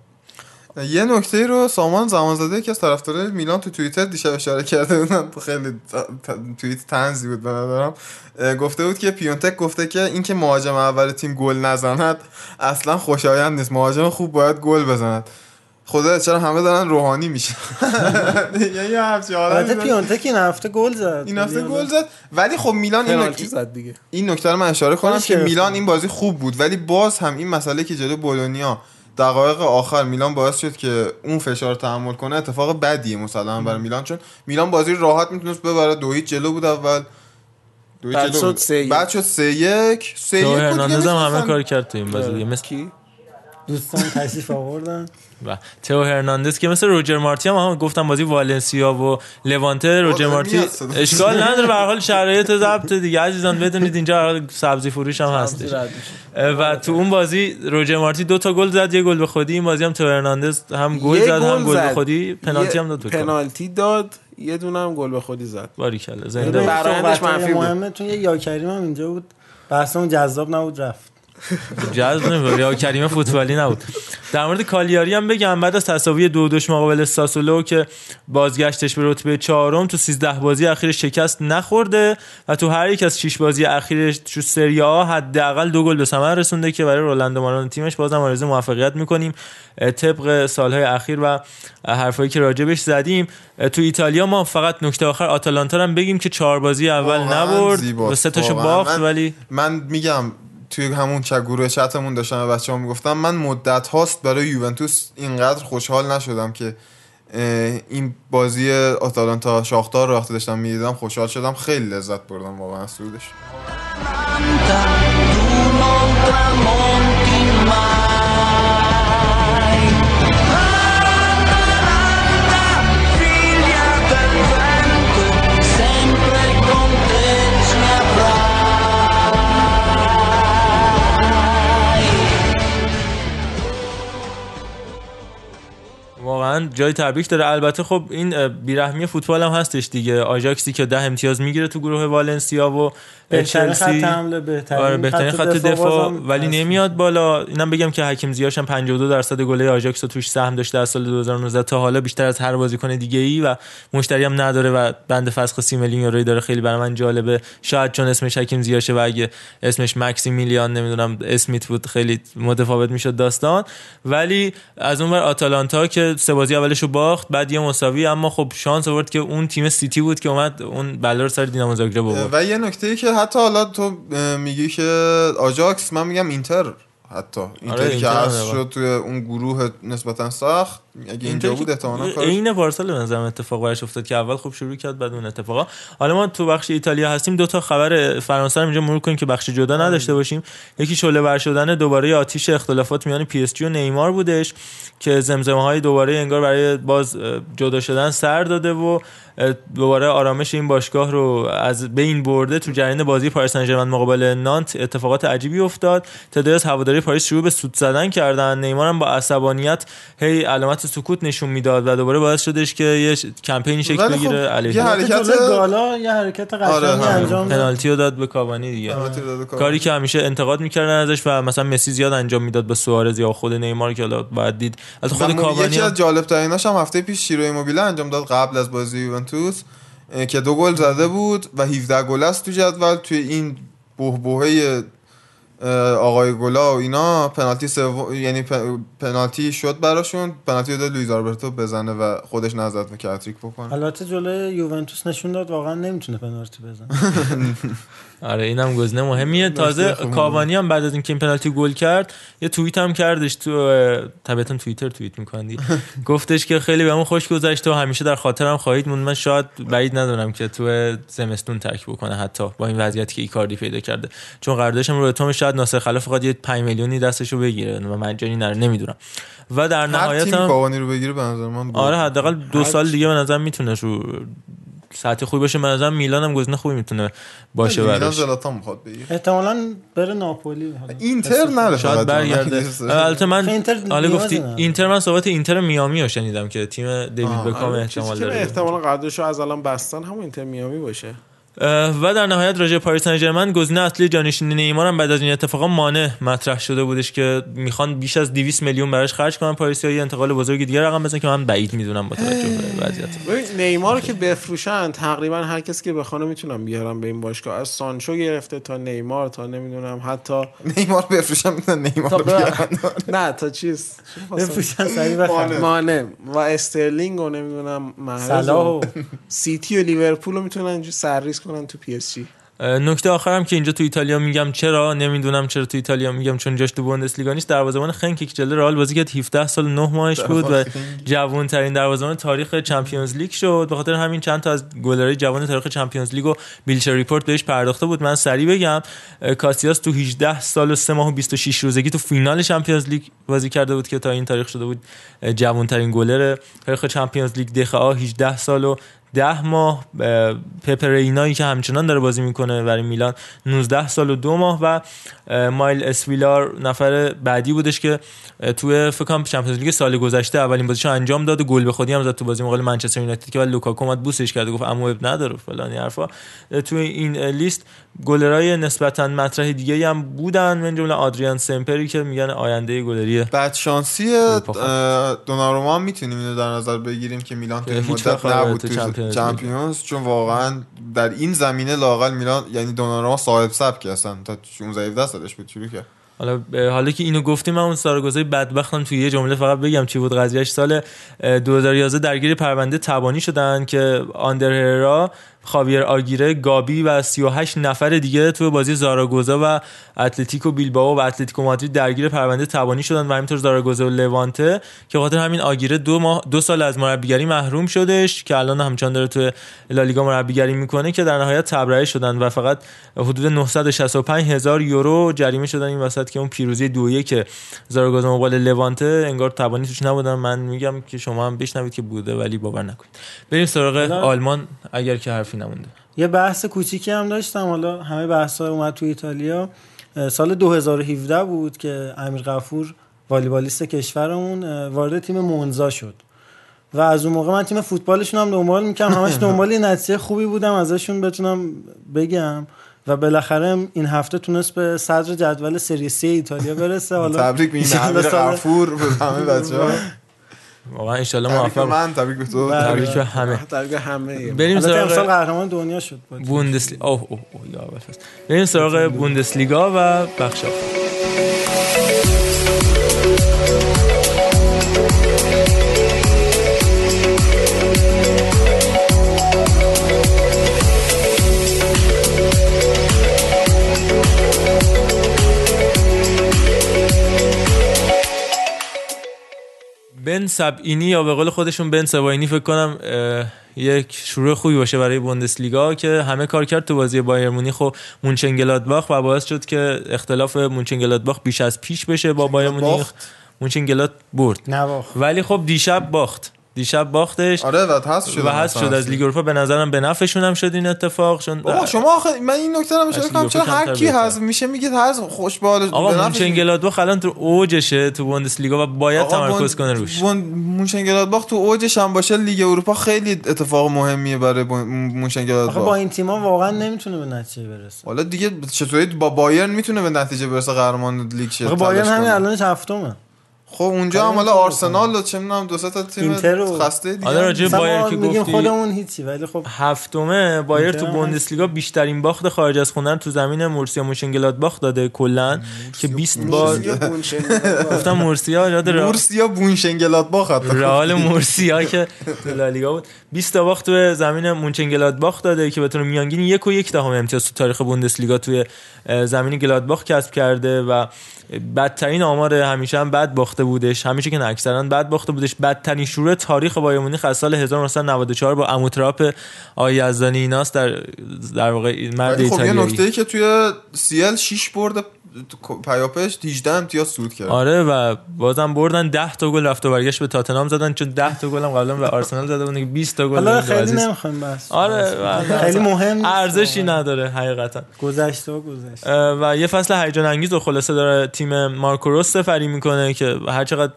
Speaker 6: یه نکته رو سامان زمان زده که از طرفدارای میلان تو توییتر دیشب اشاره کرده بودن خیلی توییت تنزی بود به گفته بود که پیونتک گفته که اینکه مهاجم اول تیم گل نزند اصلا خوشایند نیست. مهاجم خوب باید گل بزند. خدا چرا همه دارن روحانی میشه یعنی حالتی
Speaker 7: البته
Speaker 6: داره.
Speaker 7: پیونتک این هفته گل زد.
Speaker 6: این هفته
Speaker 7: یعنی
Speaker 6: گل زد. ولی خب میلان این
Speaker 5: پنالتی
Speaker 6: نک-
Speaker 5: زد دیگه.
Speaker 6: این نکته رو من اشاره کنم که. میلان این بازی خوب بود. ولی باز هم این مسئله که جلو بولونیا دقایق آخر میلان باعث شد که اون فشار تحمل کنه اتفاق بدیه مسلما برای میلان. چون میلان بازی رو راحت می‌تونست ببره. دو هیچ جلو بود اول. دو
Speaker 5: بعد
Speaker 6: جلو
Speaker 5: شد
Speaker 6: بود.
Speaker 5: سه یک.
Speaker 6: بعد شد سه یک. سه یک
Speaker 4: هم همه کار کرد تو این بازی مثل
Speaker 5: کی؟
Speaker 7: دوستان تشریف آوردن.
Speaker 4: و تئو هرناندز که مثل روجر مارتی هم, هم گفتم بازی والنسیا و لوانته روجر مارتی. اشکال نداره به هر حال شرایط ضبط دیگه عزیزان بدونید اینجا حال سبزی فروش هم هستش
Speaker 5: میشه.
Speaker 4: و تو اون بازی روجر مارتی دو تا گل زد یه گل به خودی این بازی هم تو هرناندز هم گل زد هم گل به. خودی پنالتی هم داد.
Speaker 5: پنالتی داد یه دونه هم گل به خودی زد
Speaker 4: باریکلا. زنده.
Speaker 5: برایندش
Speaker 7: صحبت‌های
Speaker 5: منفی بود.
Speaker 7: مهمتون یه یا کریم هم اینجا بود بحثمون جذاب نبود رفت
Speaker 4: جذب نمی‌کنه یا کریم فوتبالی نبود. در مورد کالیاری هم بگم. بعد از تساوی دو دوش مقابل ساسولو که بازگشتش به رتبه چهارم تو 13 بازی اخیرش شکست نخورده و تو هر یک از 6 بازی اخیرش تو سری آ حداقل دو گل به ثمر رسونده که برای رولندو مارون تیمش بازم آرزو موفقیت می‌کنیم. طبق سالهای اخیر و حرفایی که راجبش زدیم. تو ایتالیا ما فقط نکته آخر آتالانتا هم بگیم که چهار بازی اول نبرد. و سه تاشو. باخت ولی
Speaker 6: من میگم توی همون گروه چتمون داشتم بچه ها می‌گفتم من مدت هاست برای یوونتوس اینقدر خوشحال نشدم که این بازی آتالانتا شاختار رو وقتی داشتم می‌دیدم خوشحال شدم. خیلی لذت بردم واقعا سودش.
Speaker 4: واقعا جای تبریک داره. البته خب این بیرحمی فوتبال هم هستش دیگه. آژاکسی که ده امتیاز می‌گیره تو گروه والنسیا و
Speaker 7: بهترین خط حمله بهترین,
Speaker 4: آره بهترین خط دفاع ولی نمیاد بالا. اینم بگم که حکیم زیاش هم 52 درصد گله آژاکس رو توش سهم داشته از سال 2019 تا حالا بیشتر از هر بازیکن دیگه ای و مشتری هم نداره و بند فسخ 30 میلیون یورویی داره. خیلی برای من جالبه. شاید چون اسمش حکیم زیاشه و اگه اسمش مکسیمیلیان نمی‌دونم اسمیت بود خیلی متفاوت می‌شد داستان. ولی از اون آتالانتا که سه بازی اولش رو باخت بعد یه مساوی اما خب شانس آورد که اون تیم سیتی بود که اومد اون بلا رو سر دینامو زاگرب آورد.
Speaker 6: و یه نکته ای که حتی حالا تو میگی که آجاکس من میگم اینتر حتی. اینتری که
Speaker 4: اینتر
Speaker 6: هست
Speaker 4: آره.
Speaker 6: شد توی اون گروه نسبتا سخت. اگه اینجا بود احتمالاً کارش
Speaker 4: عین پارسال به نظرم اتفاق براش افتاد که اول خوب شروع کرد بعد اون اتفاقا. حالا ما تو بخش ایتالیا هستیم دو تا خبر فرانسه رو اینجا مرور کنیم که بخش جدا نداشته باشیم. یکی شعله ور شدن دوباره آتیش اختلافات میان پی اس جی و نیمار بودش که زمزمه های دوباره انگار برای باز جدا شدن سر داده و دوباره آرامش این باشگاه رو از بین برده تو جریان بازی پاریس سن مقابل نانت اتفاقات عجیبی افتاد. تعدادی از هواداری پاریس شروع به سوت زدن کردن. نیمار هم با عصبانیت هی علامت سکوت نشون می‌داد و دوباره باعث شدش که یه کمپینی شکل
Speaker 6: خب،
Speaker 4: بگیره.
Speaker 6: یه
Speaker 4: علیه
Speaker 6: حرکت-
Speaker 7: جلوی گالا یه حرکت
Speaker 6: آره،
Speaker 7: قشنگی. انجام داد.
Speaker 4: پنالتی رو داد به کاوانی دیگه. کاری که همیشه انتقاد می‌کردن ازش و مثلا مسی زیاد انجام می‌داد به سوارز یا خود نیمار که حالا باید دید. از خود کاوانی
Speaker 6: یکی از جالب تریناش هم هفته پیش شیرو ایموبیله انجام داد قبل از بازی یوونتوس که دو گل زده بود و 17 گل است تو جدول توی این بهبهه آقای گلا و اینا پنالتی سوم یعنی پ- پنالتی شد براشون پنالتی داد لوئیز آلبرتو بزنه و خودش نزد و کاتریک بکنه.
Speaker 7: البته جلوی یوونتوس نشون داد واقعا نمی‌تونه پنالتی بزنه.
Speaker 4: آره اینم گزینه مهمیه. تازه. کاوانی هم بعد از اینکه این پنالتی گل کرد یه توییت هم کردش تو طبیعتا توییتر توییت می‌کنی. گفتش که خیلی بهمون خوش گذشت و همیشه در خاطرم خواهید موند. من شاید بعید ندارم که تو زمستون ترک بکنه حتی با این وضعیتی که ایکاردی پیدا کرده. چون قراردادش رو اتم شاید ناصر خلف فقط یه 5 میلیونی دستشو بگیره. و مجانی نره نمی‌دونم. و در نهایت هم
Speaker 6: کاوانی رو بگیره به نظر من.
Speaker 4: آره حداقل دو سال دیگه به نظر می‌تونه رو ساعت خوبی باشه نظر میلان هم گزینه خوبی می‌تونه باشه
Speaker 6: میلان
Speaker 4: براش
Speaker 6: زلاتان می‌خواد بگیره
Speaker 7: احتمالا بره ناپولی.
Speaker 6: اینتر نره
Speaker 4: شاید. برگرده البته من
Speaker 7: اینتر
Speaker 4: حالا گفتی. اینتر من صحبت اینتر میامی رو شنیدم که تیم دیوید. بکام
Speaker 5: آره،
Speaker 4: احتمال داره
Speaker 5: احتمال قراردادشو از الان بستن همون اینتر میامی باشه
Speaker 4: و در نهایت راجع پاریس سن ژرمن گزینه اصلی جانشینی نیمار هم بعد از این اتفاقا مانع مطرح شده بودش که می‌خوان بیش از 200 میلیون براش خرج کنن. پاریسیا یه انتقال بزرگ دیگه رقم بزنن که من بعید می‌دونم با توجه به وضعیت.
Speaker 5: نیمار رو که بفروشن تقریبا هر کسی که بخوان می‌تونم بیارم به این باشگاه. از سانچو گرفته تا نیمار تا نمی‌دونم حتی
Speaker 6: نیمار بفروشم می‌تونن نیمار
Speaker 5: تا
Speaker 6: رو بیارن.
Speaker 5: نه تا چیز؟
Speaker 7: بفروشن سریع بخرن.
Speaker 5: مانه و استرلینگ و نمی‌دونم محرز
Speaker 7: صلاح
Speaker 5: و
Speaker 7: و
Speaker 5: سیتی و لیورپول رو می‌تونن سرریز کنن تو پی اس جی
Speaker 4: نکته آخرم که اینجا تو ایتالیا میگم چرا؟ نمی‌دونم چرا تو ایتالیا میگم چون جاش تو بوندسلیگا نیست. دروازه‌بان گنک که جلوی رئال بازی کرد. 17 سال و 9 ماهش بود و جوان ترین دروازه‌بان تاریخ چمپیونز لیگ شد. به خاطر همین چند تا از گلرهای جوان تاریخ چمپیونز لیگ و Bleacher Report بهش پرداخته بود. من سریع بگم کاسیاس تو 18 سال و 3 ماه و 26 روزگی تو فینال چمپیونز لیگ بازی کرده بود که تا این تاریخ شده بود جوان ترین گلر تاریخ چمپیونز لیگ دخیا 18 سال و ده ماه اه، پپه رینایی که همچنان داره بازی می‌کنه برای میلان 19 سال و دو ماه و میل اسویلار نفر بعدی بودش که توی فکر کنم چمپیونز لیگ سال گذشته اولین بازیشو انجام داد و گل به خودی هم زد تو بازی مقابل منچستر یونایتد که بعد لوکاکو اومد بوسش کرد و گفت عمو اب نداره فلان حرفا. توی این لیست گلرای نسبتا مطرح دیگه هم بودن من جمله آدریان سمپری که میگن آینده گلری
Speaker 6: بعد شانسی دوناروما هم می‌تونیم اینو در نظر بگیریم که میلان تو
Speaker 4: که
Speaker 6: مدت نبود
Speaker 4: تو
Speaker 6: تو
Speaker 4: چمپیونز
Speaker 6: چون واقعا در این زمینه لاقل میلان یعنی دوناروما صاحب سبک اصلا تا 16 17 سالش بود شروع کرد.
Speaker 4: حالا حالا که اینو گفتیم من اون ساراگوزای بدبختم توی یه جمله فقط بگم چی بود. قضیهش سال اه، 2011 درگیر پرونده تبانی شدن که آندر هررا خاویر آگیره گابی و 38 نفر دیگه تو بازی زاراگوزا و اتلتیکو بیلبائو و اتلتیکو مادرید درگیر پرونده تبانی شدن و همینطور زاراگوزا و لوانته که خاطر همین آگیره دو ماه دو سال از مربیگری محروم شدش که الان همچنان داره تو لالیگا مربیگری می‌کنه که در نهایت تبرئه شدن و فقط حدود 965 هزار یورو جریمه شدن این وسط که اون پیروزی دو که زاراگوزا مقابل لوانته انگار تبانی توش نبودن. من میگم که شما هم بشنوید که بوده ولی باور نکنید. بریم سراغ آلمان. اگر که حرفی نمونده.
Speaker 7: یه بحث کوچیکی هم داشتم حالا همه بحث ها اومد تو ایتالیا. سال 2017 بود که امیر غفور والیبالیست کشورمون وارد تیم مونزا شد. و از اون موقع من تیم فوتبالشون هم دنبال می‌کنم همش دنبال نتیجه خوبی بودم ازشون بتونم بگم. و بالاخره این هفته تونست به صدر جدول سری سی ایتالیا برسه. حالا
Speaker 6: تبریک
Speaker 7: سال-
Speaker 6: غفور به همه بچه‌ها.
Speaker 4: واقعا انشالله
Speaker 6: تبریک به
Speaker 4: موفق
Speaker 6: من تبریک به تو
Speaker 7: بله.
Speaker 4: تبریک به همه
Speaker 5: در همه
Speaker 4: بریم
Speaker 7: البته امسال
Speaker 4: سراغ
Speaker 7: قهرمان دنیا شد با تیم.
Speaker 4: بوندسلیگا اوه اوه اوه یا. بریم سراغ بوندسلیگا و بخش آخر. بن سبعینی یا به قول خودشون بن سباینی فکر کنم یک شروع خوبی باشه برای بوندسلیگا که همه کار کرد تو بازی بایرن مونیخ و مونچنگلادباخ و باعث شد که اختلاف مونچنگلادباخ بیش از پیش بشه با بایرن مونیخ. مونچنگلاد برد. ولی خب دیشب باخت. دیشب باختش.
Speaker 6: آره و حذف شد
Speaker 4: و حذف شد از لیگ اروپا به نظرم به نفعشون هم شد این اتفاق چون
Speaker 6: بابا شما آخه من این نکته رو اشاره کنم. چرا هر کی. حذف میشه میگید حذف خوش به حال
Speaker 4: آقا مونچنگلادباخ الان تو اوجشه تو بوندسلیگا و باید تمرکز کنه روش.
Speaker 6: مونشنگلادباخ تو اوجش هم باشه لیگ اروپا خیلی اتفاق مهمیه برای
Speaker 7: آخه با این تیما واقعا نمی‌تونه به نتیجه برسه.
Speaker 6: حالا دیگه چطوری با بایرن می‌تونه به نتیجه برسه قهرمان لیگ شه؟
Speaker 7: بایرن همین
Speaker 6: کنه.
Speaker 7: الانش هفتمه.
Speaker 6: خب اونجا هم حالا آرسنال و چه می‌دونم دو سه تا تیم خسته دیگه.
Speaker 4: آره، راجع
Speaker 7: بایرن
Speaker 4: که گفتی-
Speaker 7: خودمون هیچی ولی خب
Speaker 4: هفتمه بایرن تو بوندسلیگا بیشترین باخت خارج از خونه تو زمین بروسیا مونشنگلادباخ داده کلا. که 20 بار گفتم مورسیا یاد را-
Speaker 6: بورس یا بونشنگلاد با خط
Speaker 4: رئال مورسیا که تو لالیگا بود. 20 تا باخت تو زمین مونچنگلادباخ داده که به طور میانگین یک و یک دهم امتیاز تو تاریخ بوندسلیگا توی زمین گلادباخ کسب کرده و بدترین آمار همیشه هم بد باخته بودش. همیشه که اکثرا بد باخته بودش. بدترین شروع تاریخ بایر مونیخ از سال 1994 با اموتراپ آقای یزدانی ایناست در در واقع مرد
Speaker 6: ولی خب یه
Speaker 4: ایتالیایی.
Speaker 6: نکته ای که توی سیل 6 برد پیاپش 18 امتیاز سود کرد.
Speaker 4: آره و بازم بردن 10 تا گل رفت و برگشت به تاتنهام زدن چون 10 تا گل هم قبلا به آرسنال زده بودن که 20 تا گل
Speaker 7: حالا خیلی
Speaker 4: عزیز.
Speaker 7: نمی‌خوایم بس
Speaker 4: آره و
Speaker 7: خیلی مهم.
Speaker 4: ارزشی نداره حقیقتا.
Speaker 7: گذشته و گذشته.
Speaker 4: و یه فصل هیجان انگیز و خلاصه داره تیم مارکو روس سفری می‌کنه که هر چقدر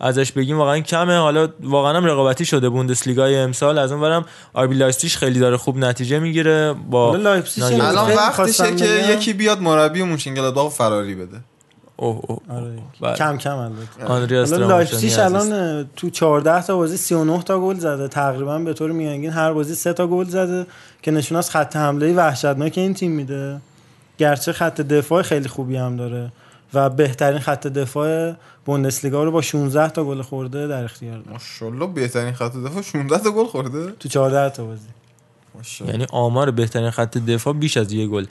Speaker 4: ازش بگیم واقعا کمه. حالا واقعا هم رقابتی شده بوندسلیگای امسال. از اون برم آربی لایپزیگ خیلی داره خوب نتیجه می‌گیره با
Speaker 6: الان وقتشه که. یکی بیاد مربی مونشنگلادباخ فراری بده.
Speaker 4: اوه اوه
Speaker 7: آره.
Speaker 4: بله.
Speaker 7: کم کم البته.
Speaker 4: آندریاس
Speaker 7: لایپزیگ
Speaker 4: عزیز.
Speaker 7: الان تو 14 تا بازی 39 تا گل زده. تقریبا به طور میانگین هر بازی 3 تا گل زده که نشون از خط حمله وحشتناک این تیم میده. گرچه خط دفاع خیلی خوبی هم داره و بهترین خط دفاع بوندسلیگا رو با 16 تا گل خورده در اختیار داره.
Speaker 6: ماشاءالله بهترین خط دفاع 16 تا گل خورده.
Speaker 7: تو 14 تا بازی.
Speaker 6: ماشاءالله.
Speaker 4: یعنی آمار بهترین خط دفاع بیش از یه گل.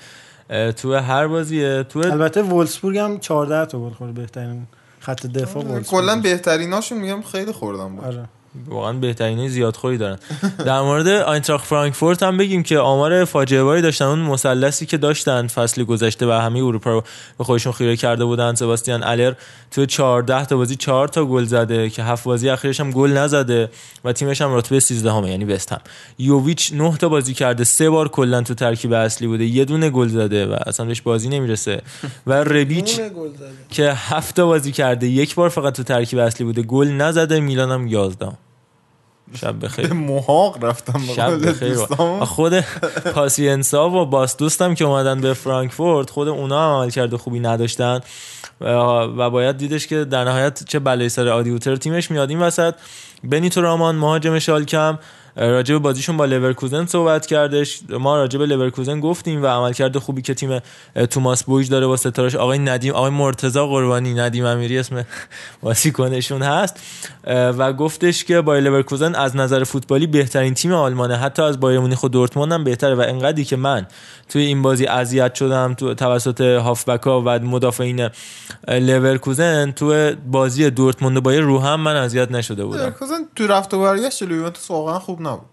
Speaker 4: تو هر بازیه. تو
Speaker 7: البته وولسبورگ هم 14 تا گل خورده بهترین خط دفاع وولسبورگ.
Speaker 6: کلا بهتریناشون میگم خیلی خوردن بود.
Speaker 7: آره.
Speaker 4: واقعا بهترین زیادخوری دارن. در مورد آینتراخت فرانکفورت هم بگیم که آمار فاجعه باری داشتن اون مثلثی که داشتن فصل گذشته و همه اروپا رو به خودشون خیره کرده بودن. سباستیان الر تو 14 تا بازی 4 تا گل زده که هفت بازی اخیرش هم گل نزده و تیمش هم رتبه 13 همه یعنی بست هم. یوویچ 9 تا بازی کرده سه بار کلا تو ترکیب اصلی بوده یه دونه گل زده و اصلا بهش بازی نمی‌رسه. و ربیچ. که هفت تا بازی کرده یک بار فقط تو ترکیب اصلی بوده گل نزده میلان هم 11 شب بخیر.
Speaker 6: به محاق رفتم
Speaker 4: شب بخیر. خود پاسینسیا و باس دوست هم که اومدن به فرانکفورت خود اونا هم عملکرد خوبی نداشتن. و و باید دیدش که در نهایت چه بلایی سر آدی هوتر و تیمش میاد. این وسط بنیتو رامان مهاجم شالکه هم راجع به بازیشون با لورکوزن صحبت کردش. ما راجع به لورکوزن گفتیم و عملکرد خوبی که تیم توماس بویج داره با ستارش. آقای ندیم آقای مرتضی قربانی ندیم امیری اسم بازیکنشون هست. و گفتش که بایر لورکوزن از نظر فوتبالی بهترین تیم آلمانه. حتی از بایر مونیخ و دورتموند هم بهتره. و انقدری که من توی این بازی اذیت شدم تو توسط هافبکا و مدافعین لورکوزن تو بازی دورتموند و بایر من اذیت نشده بودم.
Speaker 6: لورکوزن تو رفت و برگشت جلوی واقعا خوب نبود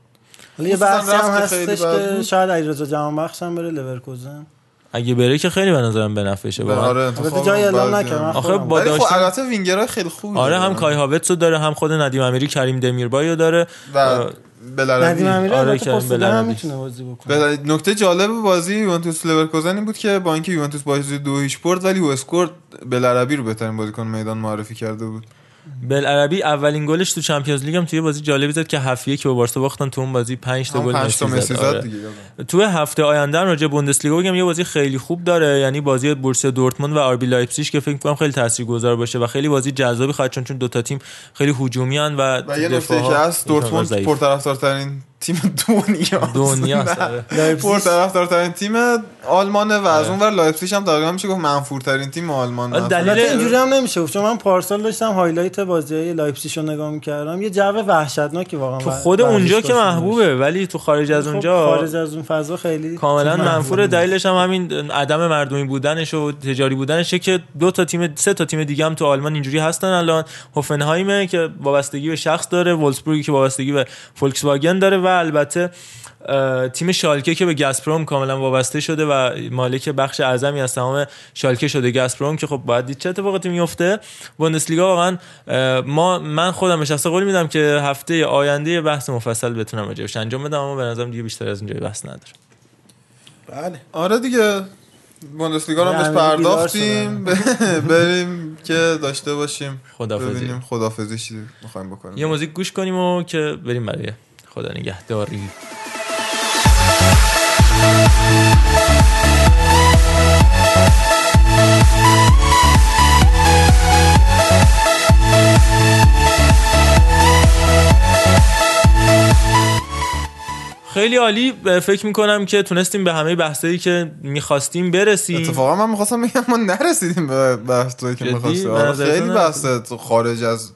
Speaker 7: حالا یه بحثی هم هستش که. شاید علیرضا جهانبخش هم بره لورکوزن
Speaker 4: اگه بره که خیلی به نظرم به نفعشه واقعا.
Speaker 6: آره
Speaker 7: جای اعلام نکردم.
Speaker 6: هم.
Speaker 4: آخه. با
Speaker 6: خب
Speaker 4: داشتن
Speaker 6: البته وینگرهای خیلی خوبی
Speaker 4: آره. هم کای هاورتزو داره هم خود ندیم امیری کرم دمیربایو داره
Speaker 6: و
Speaker 4: آه،
Speaker 6: بلارابی
Speaker 7: ندیم امیری
Speaker 4: آره، کریم بلارابی.
Speaker 7: می‌تونه بازی بکنه
Speaker 6: به- نکته جالب بازی یوونتوس لورکوزن این بود که با اینکه یوونتوس بازی دو هیچ برد ولی WhoScored بلارابی رو بهترین بازیکن میدان معرفی کرده بود
Speaker 4: بلارابی اولین گلش تو Champions League هم توی بازی جالبی زد که هفت یک به بارسا باختن تو اون بازی 5 تا گل مسی زد آره. تو هفته آینده راجع بوندسلیگا بگم یه بازی خیلی خوب داره یعنی بازی بورسیا دورتموند و آربی لایپزیگ که فکر کنم خیلی تاثیرگذار باشه و خیلی بازی جذابی خواهد چون چون دو تا تیم خیلی هجومی و
Speaker 6: و یه نکته که هست دورتموند. پرطرفدارترین تیم دنیا.
Speaker 4: دنیا آره.
Speaker 6: پرطرفدارترین تیم آلمانه و از اون ور لایپزیگ هم تقریبا میشه گفت منفورترین تیم آلمان
Speaker 4: آره، دلیل-
Speaker 7: البته اینجوری هم نمیشه گفت چون من پارسال داشتم highlight بازی های لایپزیگ رو نگاه می‌کردم. یه جو وحشتناکی واقعا
Speaker 4: تو خود اونجا که محبوبه ولی تو خارج از.
Speaker 7: خب،
Speaker 4: اونجا
Speaker 7: خارج از اون فضا خیلی
Speaker 4: کاملا منفور. دلیلش هم همین عدم مردمی بودنش و تجاری بودنشه که دو تا تیم سه تا تیم دیگه هم تو آلمان اینجوری هستن الان. هوفنهایمه که وابستگی به شخص داره وولسبورگی که وابستگی به فولکس واگن داره و البته تیم شالکه که به گازپروم کاملا وابسته شده و مالک بخش اعظمی از تمام شالکه شده گازپروم که خب باید دید چه اتفاقاتی میفته. بوندسلیگا واقعا ما من خودم به قول میدم که هفته آینده بحث مفصل بتونم راجعش انجام بدم اما به نظرم دیگه بیشتر از اینجا بحث نداره.
Speaker 5: بله.
Speaker 6: آره دیگه. بوندسلیگا رو هم بهش پرداختیم. بریم که داشته باشیم.
Speaker 4: خداحافظی.
Speaker 6: ببینیم خدافزی چی می‌خوایم بکنیم.
Speaker 4: یه موزیک گوش کنیم و که بریم برای خدا نگهداری. خیلی عالی. فکر می‌کنم که تونستیم به همه بحثایی که می‌خواستیم برسیم.
Speaker 6: اتفاقا من می‌خواستم بگم ما نرسیدیم به بحثایی که می‌خواستیم. آره، خیلی بحث خارج از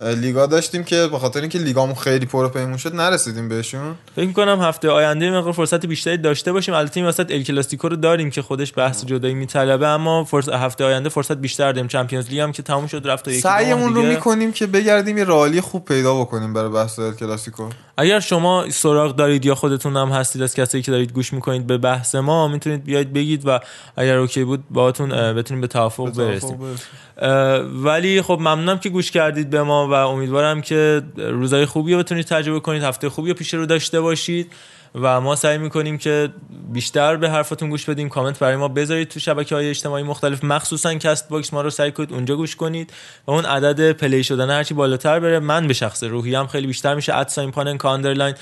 Speaker 6: لیگا داشتیم که به خاطر اینکه لیگامون خیلی پر پیمون شد نرسیدیم بهشون.
Speaker 4: فکر می‌کنم هفته آینده مقدار فرصت بیشتری داشته باشیم. البته این وسط ال کلاسیکو رو داریم که خودش بحث جدایی میطلبه اما فرص... هفته آینده فرصت بیشتر داریم. چمپیونز لیگ هم که تموم شد رفت
Speaker 6: سعیمون رو. می‌کنیم که بگردیم یه رالی خوب پیدا بکنیم برای بحث ال کلاسیکو
Speaker 4: اگر شما سراغ دارید یا خودتون هم هستید از کسایی که دارید گوش می‌کنید به بحث ما می‌تونید بیاید بگید و اگر okay بود باهاتون اه، بتونیم به توافق برسیم. ولی خب ممنونم که گوش کردید به ما و امیدوارم که روزای خوبی رو بتونید تجربه کنید هفته خوبی رو پیش رو داشته باشید. و ما سعی می‌کنیم که بیشتر به حرفاتون گوش بدیم. کامنت برای ما بذارید تو شبکه های اجتماعی مختلف. مخصوصا Castbox ما رو سعی کنید اونجا گوش کنید و اون عدد play شدن هرچی بالاتر بره. من به شخصه روحیه‌م خیلی بیشتر میشه. at sign Panenka underline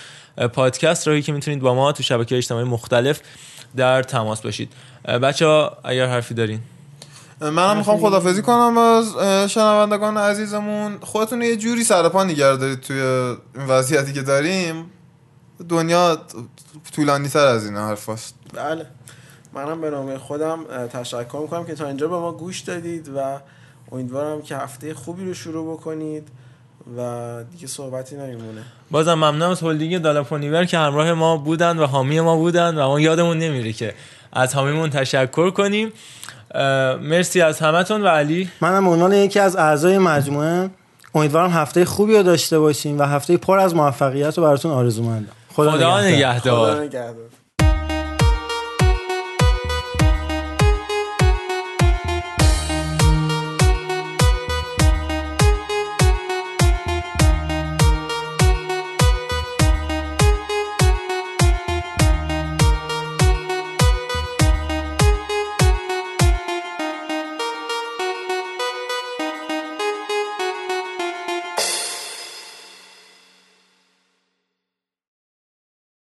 Speaker 4: podcast راهی که می‌تونید با ما تو شبکه اجتماعی مختلف در تماس باشید. بچه ها اگر حرفی دارین.
Speaker 6: منم می‌خوام خدافزی کنم از شنوندگان عزیزمون. خودتون یه جوری سرپا نگه دارید توی وضعیتی که داریم. دنیا طولانی تر از این حرف هست
Speaker 5: بله. منم به نام خودم تشکر می‌کنم که تا اینجا به ما گوش دادید و امیدوارم که هفته خوبی رو شروع بکنید و دیگه صحبتی نمیمونه.
Speaker 4: بازم ممنونم از هلدینگ دالاپونیور که همراه ما بودن و حامی ما بودن و ما یادمون نمیره که از حامیمون تشکر کنیم. مرسی از همتون و علی.
Speaker 7: منم به عنوان یکی از اعضای مجموعه امیدوارم هفته خوبی رو داشته باشیم و هفته پر از موفقیت رو براتون آرزو مندم.
Speaker 5: خدا, نگهدار.